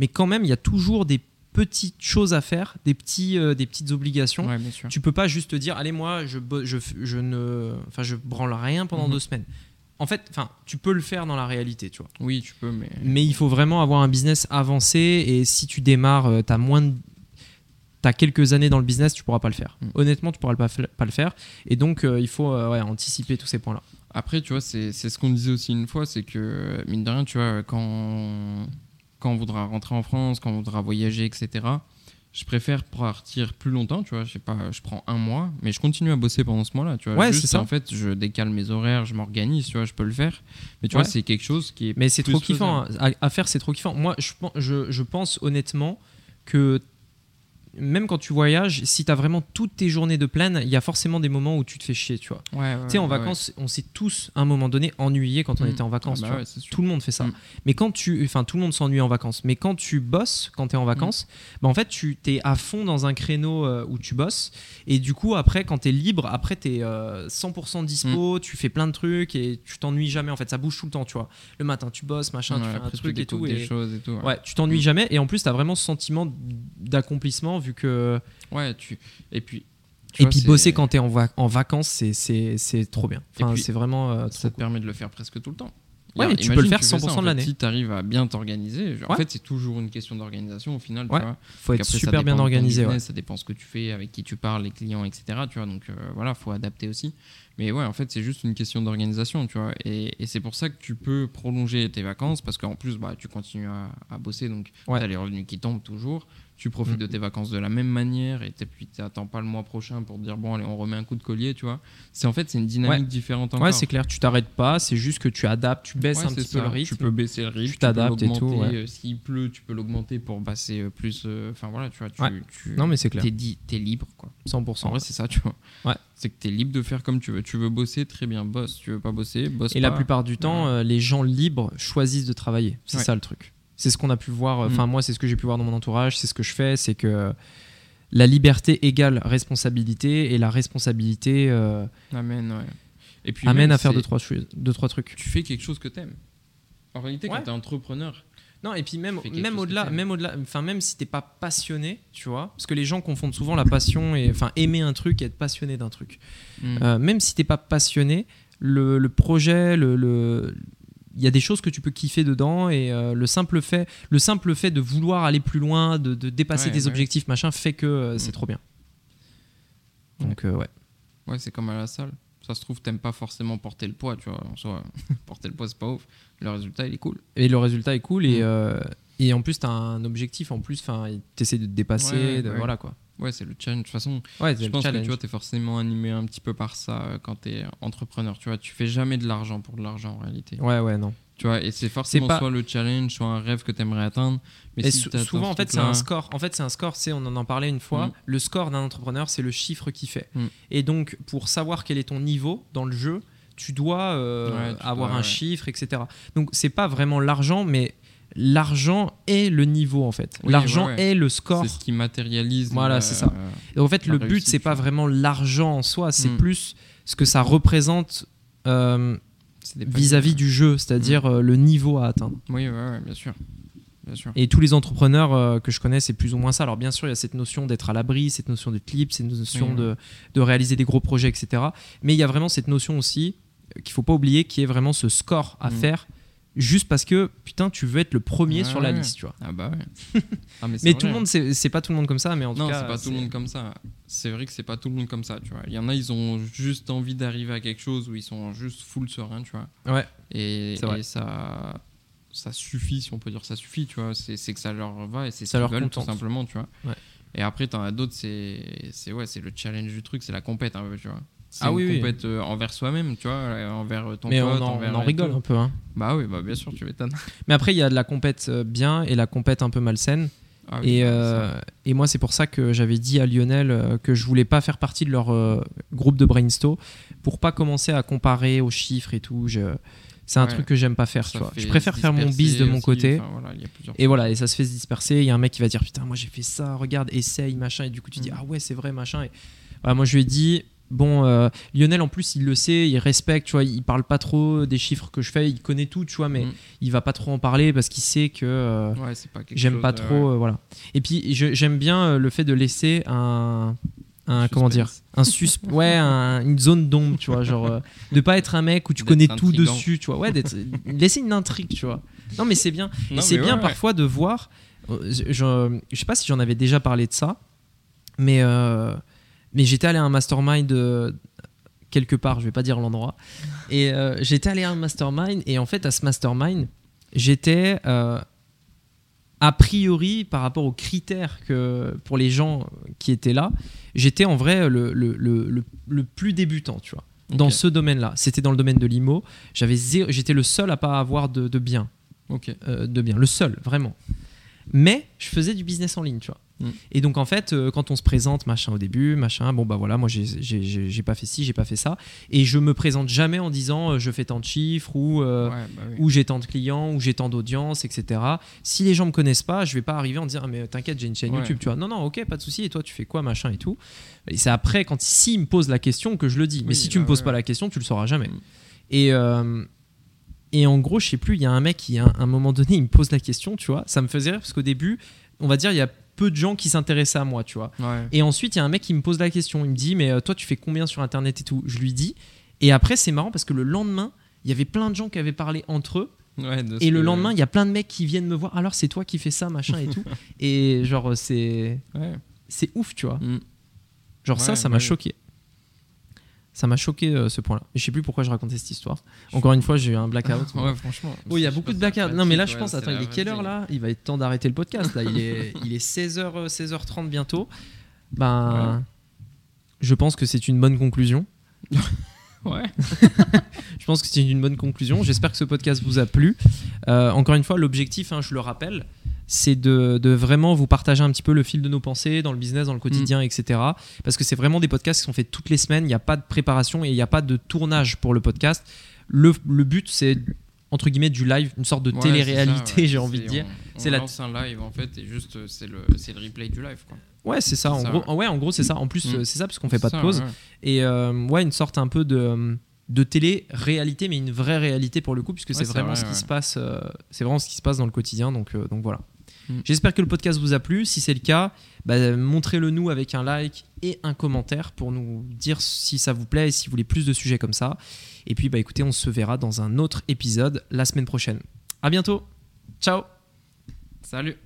Speaker 2: Mais quand même, il y a toujours des petites choses à faire, des, petits, euh, des petites obligations.
Speaker 3: Ouais.
Speaker 2: Tu peux pas juste te dire, allez, moi, je, je ne, enfin, je branle rien pendant
Speaker 3: Mhm.
Speaker 2: deux semaines. En fait, enfin, tu peux le faire dans la réalité, tu vois.
Speaker 3: Oui, tu peux, mais.
Speaker 2: Mais il faut vraiment avoir un business avancé et si tu démarres, euh, t'as moins de T'as quelques années dans le business, tu pourras pas le faire.
Speaker 3: Mm.
Speaker 2: Honnêtement, tu pourras pas, le faire. Et donc, euh, il faut euh, ouais, anticiper tous ces points-là.
Speaker 3: Après, tu vois, c'est c'est ce qu'on disait aussi une fois, c'est que, mine de rien, tu vois, quand, quand on voudra rentrer en France, quand on voudra voyager, etc., je préfère partir plus longtemps, tu vois, je sais pas, je prends un mois, mais je continue à bosser pendant ce mois-là, tu vois.
Speaker 2: Ouais, c'est ça.
Speaker 3: En fait, je décale mes horaires, je m'organise, tu vois, je peux le faire. Mais tu
Speaker 2: Ouais.
Speaker 3: vois, c'est quelque chose qui est
Speaker 2: Mais c'est trop kiffant. hein. À, à faire, c'est trop kiffant. Moi, je, je, je pense honnêtement que même quand tu voyages, si tu as vraiment toutes tes journées de pleine, il y a forcément des moments où tu te fais chier, tu vois.
Speaker 3: Ouais, ouais,
Speaker 2: tu sais, en
Speaker 3: ouais,
Speaker 2: vacances, on s'est tous, à un moment donné, ennuyés quand on
Speaker 3: Mm.
Speaker 2: était en vacances.
Speaker 3: Ah bah
Speaker 2: tu vois. Tout le monde fait ça.
Speaker 3: Mm.
Speaker 2: Mais quand tu. Enfin, tout le monde s'ennuie en vacances. Mais quand tu bosses, quand tu es en vacances, bah, en fait, tu es à fond dans un créneau euh, où tu bosses. Et du coup, après, quand tu es libre, après, tu es 100%
Speaker 3: Mm.
Speaker 2: dispo, tu fais plein de trucs et tu t'ennuies jamais. En fait, ça bouge tout le temps, tu vois. Le matin, tu bosses, machin, tu fais un truc et tout.
Speaker 3: des
Speaker 2: Et...
Speaker 3: choses et tout. ouais.
Speaker 2: Tu t'ennuies
Speaker 3: Mm.
Speaker 2: jamais. Et en plus, tu as vraiment ce sentiment d'accomplissement vu que.
Speaker 3: Ouais, tu. Et puis. tu
Speaker 2: Et
Speaker 3: vois,
Speaker 2: puis bosser quand tu es en, va- en vacances, c'est- trop bien. Enfin, c'est vraiment. euh,
Speaker 3: ça te
Speaker 2: cool.
Speaker 3: permet de le faire presque tout le temps.
Speaker 2: Ouais, tu peux le faire
Speaker 3: fais ça,
Speaker 2: 100%
Speaker 3: en
Speaker 2: de l'année.
Speaker 3: Si tu arrives à bien t'organiser, en fait, c'est toujours une question d'organisation au final.
Speaker 2: Ouais.
Speaker 3: Tu vois.
Speaker 2: faut être
Speaker 3: après, ça
Speaker 2: super bien organisé. ouais.
Speaker 3: Ça dépend ce que tu fais, avec qui tu parles, les clients, etc. Tu vois, donc euh, voilà, faut adapter aussi. Mais ouais, en fait, c'est juste une question d'organisation, tu vois. Et, et c'est pour ça que tu peux prolonger tes vacances parce qu'en plus, bah, tu continues à, à bosser, donc
Speaker 2: Ouais.
Speaker 3: tu as les revenus qui tombent toujours. Tu profites
Speaker 2: Mm.
Speaker 3: de tes vacances de la même manière et puis tu n'attends pas le mois prochain pour te dire bon, allez, on remet un coup de collier, tu vois. C'est en fait, c'est une dynamique différente encore.
Speaker 2: Ouais, c'est clair, tu t'arrêtes pas, c'est juste que tu adaptes, tu baisses
Speaker 3: Ouais,
Speaker 2: un petit peu le rythme.
Speaker 3: Tu peux baisser le rythme,
Speaker 2: tu t'adaptes et tout, ouais.
Speaker 3: euh, S'il pleut, tu peux l'augmenter pour passer euh, plus. euh, Enfin voilà, tu vois, tu,
Speaker 2: Non, mais c'est clair,
Speaker 3: t'es dit, t'es libre quoi.
Speaker 2: 100%.
Speaker 3: En vrai, c'est ça, tu vois.
Speaker 2: Ouais.
Speaker 3: C'est que t'es libre de faire comme tu veux. Tu veux bosser, très bien, bosse. Tu veux pas bosser, bosse
Speaker 2: Et
Speaker 3: pas.
Speaker 2: la plupart du temps, euh, les gens libres choisissent de travailler. C'est ça le truc. C'est ce qu'on a pu voir. euh,
Speaker 3: Mm.
Speaker 2: Enfin, moi, c'est ce que j'ai pu voir dans mon entourage. C'est ce que je fais. C'est que la liberté égale responsabilité et la responsabilité euh,
Speaker 3: Amène, ouais. Et puis
Speaker 2: amène à faire deux trois, choses- deux, trois trucs.
Speaker 3: Tu fais quelque chose que t'aimes. En réalité,
Speaker 2: Ouais.
Speaker 3: quand t'es entrepreneur,
Speaker 2: Non, et puis même, même au-delà, même au-delà, enfin même si t'es pas passionné, tu vois, parce que les gens confondent souvent la passion et enfin aimer un truc et être passionné d'un truc.
Speaker 3: hmm,
Speaker 2: Euh, même si t'es pas passionné, le, le projet, le, le- il y a des choses que tu peux kiffer dedans et euh, le simple fait, le simple fait de vouloir aller plus loin, de, de dépasser
Speaker 3: Ouais, ouais.
Speaker 2: objectifs, machin, fait que euh, c'est
Speaker 3: Mm.
Speaker 2: trop bien. Donc euh, ouais.
Speaker 3: ouais, c'est comme à la salle. Ça se trouve, t'aimes pas forcément porter le poids, tu vois. En soi, porter le poids, c'est pas ouf. Le résultat, il est cool.
Speaker 2: Et le résultat est cool et
Speaker 3: Mm.
Speaker 2: euh, et en plus t'as un objectif en plus, enfin t'essaies de te dépasser, de- voilà quoi.
Speaker 3: Ouais, c'est le challenge. De toute façon,
Speaker 2: Ouais,
Speaker 3: je pense que
Speaker 2: challenge.
Speaker 3: tu vois, t'es forcément animé un petit peu par ça euh, quand t'es entrepreneur. Tu vois, tu fais jamais de l'argent pour de l'argent en réalité.
Speaker 2: Ouais, ouais, non.
Speaker 3: Tu vois, et c'est forcément
Speaker 2: pas-
Speaker 3: soit le challenge, soit un rêve que t'aimerais atteindre. Mais
Speaker 2: Et
Speaker 3: si
Speaker 2: souvent, en fait, c'est un score. En fait, c'est un score. C'est, on en en parlait une fois.
Speaker 3: Mm.
Speaker 2: Le score d'un entrepreneur, c'est le chiffre qu'il fait.
Speaker 3: Mm.
Speaker 2: Et donc, pour savoir quel est ton niveau dans le jeu, tu dois euh,
Speaker 3: Ouais, tu
Speaker 2: avoir
Speaker 3: dois,
Speaker 2: un
Speaker 3: ouais.
Speaker 2: chiffre, etc. Donc, c'est pas vraiment l'argent, mais l'argent est le niveau en fait.
Speaker 3: Oui,
Speaker 2: l'argent
Speaker 3: ouais, ouais.
Speaker 2: est le score.
Speaker 3: C'est ce qui matérialise.
Speaker 2: Voilà,
Speaker 3: euh,
Speaker 2: c'est ça. Et en fait, le but,
Speaker 3: réussite,
Speaker 2: c'est
Speaker 3: tu
Speaker 2: pas vraiment l'argent en soi, c'est
Speaker 3: Mm.
Speaker 2: plus ce que ça représente euh,
Speaker 3: c'est
Speaker 2: vis-à-vis du jeu, c'est-à-dire
Speaker 3: Mm.
Speaker 2: euh, le niveau à atteindre.
Speaker 3: Oui, ouais, bien sûr. Bien sûr.
Speaker 2: Et tous les entrepreneurs euh, que je connais, c'est plus ou moins ça. Alors bien sûr, il y a cette notion d'être à l'abri, cette notion de clip, cette notion
Speaker 3: Oui,
Speaker 2: de, de réaliser des gros projets, etc. Mais il y a vraiment cette notion aussi euh, qu'il faut pas oublier, qui est vraiment ce score à
Speaker 3: Mm.
Speaker 2: faire, juste parce que putain, tu veux être le premier
Speaker 3: Ouais,
Speaker 2: sur la
Speaker 3: ouais.
Speaker 2: liste, tu vois.
Speaker 3: Ah bah ouais. Ah, mais c'est
Speaker 2: tout le monde, c'est c'est pas tout le monde comme ça, mais en tout
Speaker 3: Non,
Speaker 2: cas,
Speaker 3: c'est pas tout le monde comme ça. C'est vrai que c'est pas tout le monde comme ça, tu vois. Il y en a, ils ont juste envie d'arriver à quelque chose où ils sont juste full serein, tu vois.
Speaker 2: Ouais.
Speaker 3: Et,
Speaker 2: C'est
Speaker 3: et ça, ça suffit, si on peut dire ça suffit, tu vois. C'est c'est que ça leur va et c'est ce
Speaker 2: Ça leur
Speaker 3: veulent, tout simplement, tu vois.
Speaker 2: Ouais.
Speaker 3: Et après, t'en as d'autres, c'est ouais, le challenge du truc, c'est la compète un peu, tu vois. C'est
Speaker 2: ah
Speaker 3: une
Speaker 2: oui,
Speaker 3: compète euh, envers soi-même, tu vois, euh, envers ton
Speaker 2: Mais
Speaker 3: pote,
Speaker 2: on en,
Speaker 3: envers
Speaker 2: on en rigole un peu. Hein.
Speaker 3: Bah oui, bah bien sûr, tu m'étonnes.
Speaker 2: Mais après, il y a de la compète bien et la compète un peu malsaine.
Speaker 3: Ah oui,
Speaker 2: et,
Speaker 3: bah,
Speaker 2: euh, et moi, c'est pour ça que j'avais dit à Lionel euh, que je voulais pas faire partie de leur euh, groupe de brainstorm pour pas commencer à comparer aux chiffres et tout. Je... C'est un
Speaker 3: Ouais.
Speaker 2: truc que j'aime pas faire. Tu vois. Je préfère faire mon bis de mon
Speaker 3: aussi,
Speaker 2: côté.
Speaker 3: enfin, voilà,
Speaker 2: Et voilà, et ça se fait se disperser. Il y a un mec qui va dire Putain, moi j'ai fait ça, regarde, essaye, machin. Et du coup, tu dis
Speaker 3: Mm.
Speaker 2: Ah ouais, c'est vrai, machin. Et voilà, moi, je lui ai dit Bon, euh, Lionel, en plus, il le sait, il respecte, tu vois, il parle pas trop des chiffres que je fais, il connaît tout, tu vois, mais
Speaker 3: Mm.
Speaker 2: il va pas trop en parler parce qu'il sait que. euh,
Speaker 3: Ouais, pas
Speaker 2: J'aime pas trop, euh, voilà. Et puis j'aime bien le fait de laisser un, un comment dire, un sus, ouais, un- une zone d'ombre, tu vois, genre de pas être un mec où tu connais tout dessus, tu vois, ouais, laisser une intrigue, tu vois. Non mais c'est bien, c'est bien
Speaker 3: ouais,
Speaker 2: parfois de voir. Je, je, je sais pas si j'en avais déjà parlé de ça, mais mais j'étais allé à un mastermind. euh, quelque part, je vais pas dire l'endroit. Et euh, j'étais allé à un mastermind et en fait à ce mastermind, j'étais euh, a priori par rapport aux critères que pour les gens qui étaient là, j'étais en vrai le, le, le, le- plus débutant, tu vois. Dans ce domaine-là, c'était dans le domaine de l'IMO. J'avais j'étais le seul à pas avoir de, de bien, de bien, le seul vraiment. Mais je faisais du business en ligne, tu vois.
Speaker 3: Mm.
Speaker 2: Et donc en fait, euh, quand on se présente, machin au début, machin, bon bah voilà, moi j'ai- pas fait ci, j'ai pas fait ça, et je me présente jamais en disant euh, je fais tant de chiffres ou euh,
Speaker 3: ouais, bah oui.
Speaker 2: où j'ai tant de clients, où j'ai tant d'audience, etc. Si les gens me connaissent pas, je vais pas arriver en disant ah, mais t'inquiète j'ai une chaîne
Speaker 3: Ouais.
Speaker 2: YouTube, tu vois. Non non ok pas de souci. Et toi tu fais quoi machin et tout. Et c'est après quand s'ils me posent la question que je le dis. Mais si tu me
Speaker 3: ouais,
Speaker 2: poses
Speaker 3: ouais.
Speaker 2: pas la question, tu le sauras jamais.
Speaker 3: Mm.
Speaker 2: Et euh, et en gros je sais plus, il y a un mec qui à un moment donné il me pose la question, tu vois. Ça me faisait rire parce qu'au début on va dire il y a peu de gens qui s'intéressaient à moi, tu vois.
Speaker 3: Ouais.
Speaker 2: Et ensuite, il y a un mec qui me pose la question. Il me dit, mais euh, toi, tu fais combien sur Internet et tout? Je lui dis. Et après, c'est marrant parce que le lendemain, il y avait plein de gens qui avaient parlé entre eux.
Speaker 3: Ouais,
Speaker 2: Et le lendemain, il y a plein de mecs qui viennent me voir. Alors, c'est toi qui fais ça, machin et tout. et genre, c'est
Speaker 3: Ouais.
Speaker 2: c'est ouf, tu vois.
Speaker 3: Mm.
Speaker 2: Genre, ça, ça m'a
Speaker 3: ouais.
Speaker 2: choqué. Ça m'a choqué euh, ce point-là. Je sais plus pourquoi je racontais cette histoire. Encore une fois, j'ai eu un blackout.
Speaker 3: Ouais, franchement.
Speaker 2: Oh, il y a beaucoup de blackouts. Non, mais là, je pense, attends, il est quelle heure là? Il va être temps d'arrêter le podcast. Là, il est, il est 16h, 16h30 bientôt. Ben, je pense que c'est une bonne conclusion.
Speaker 3: Ouais.
Speaker 2: Je pense que c'est une bonne conclusion. J'espère que ce podcast vous a plu. Euh, encore une fois, l'objectif, hein, je le rappelle, c'est de, de vraiment vous partager un petit peu le fil de nos pensées dans le business, dans le quotidien, etc. Parce que c'est vraiment des podcasts qui sont faits toutes les semaines. Il n'y a pas de préparation et il n'y a pas de tournage pour le podcast. Le, le but, c'est entre guillemets du live, une sorte de
Speaker 3: Ouais,
Speaker 2: télé-réalité,
Speaker 3: ouais.
Speaker 2: j'ai envie de dire.
Speaker 3: on-
Speaker 2: C'est
Speaker 3: on
Speaker 2: la-
Speaker 3: lance un live en fait et juste euh, c'est le le replay du live quoi.
Speaker 2: Ouais, c'est ça. En
Speaker 3: ça,
Speaker 2: gros,
Speaker 3: ouais.
Speaker 2: ouais, en gros, c'est ça. En plus,
Speaker 3: Mm.
Speaker 2: euh, c'est ça parce qu'on fait pas
Speaker 3: Ça,
Speaker 2: de pause. Et euh, ouais, une sorte un peu de, de télé-réalité, mais une vraie réalité pour le coup, puisque c'est vraiment
Speaker 3: vrai,
Speaker 2: ce qui se passe. euh, c'est vraiment ce qui se passe dans le quotidien. Donc, euh, donc voilà.
Speaker 3: Mm.
Speaker 2: J'espère que le podcast vous a plu. Si c'est le cas, bah, montrez-le nous avec un like et un commentaire pour nous dire si ça vous plaît et si vous voulez plus de sujets comme ça. Et puis, bah écoutez, on se verra dans un autre épisode la semaine prochaine. À bientôt. Ciao.
Speaker 3: Salut.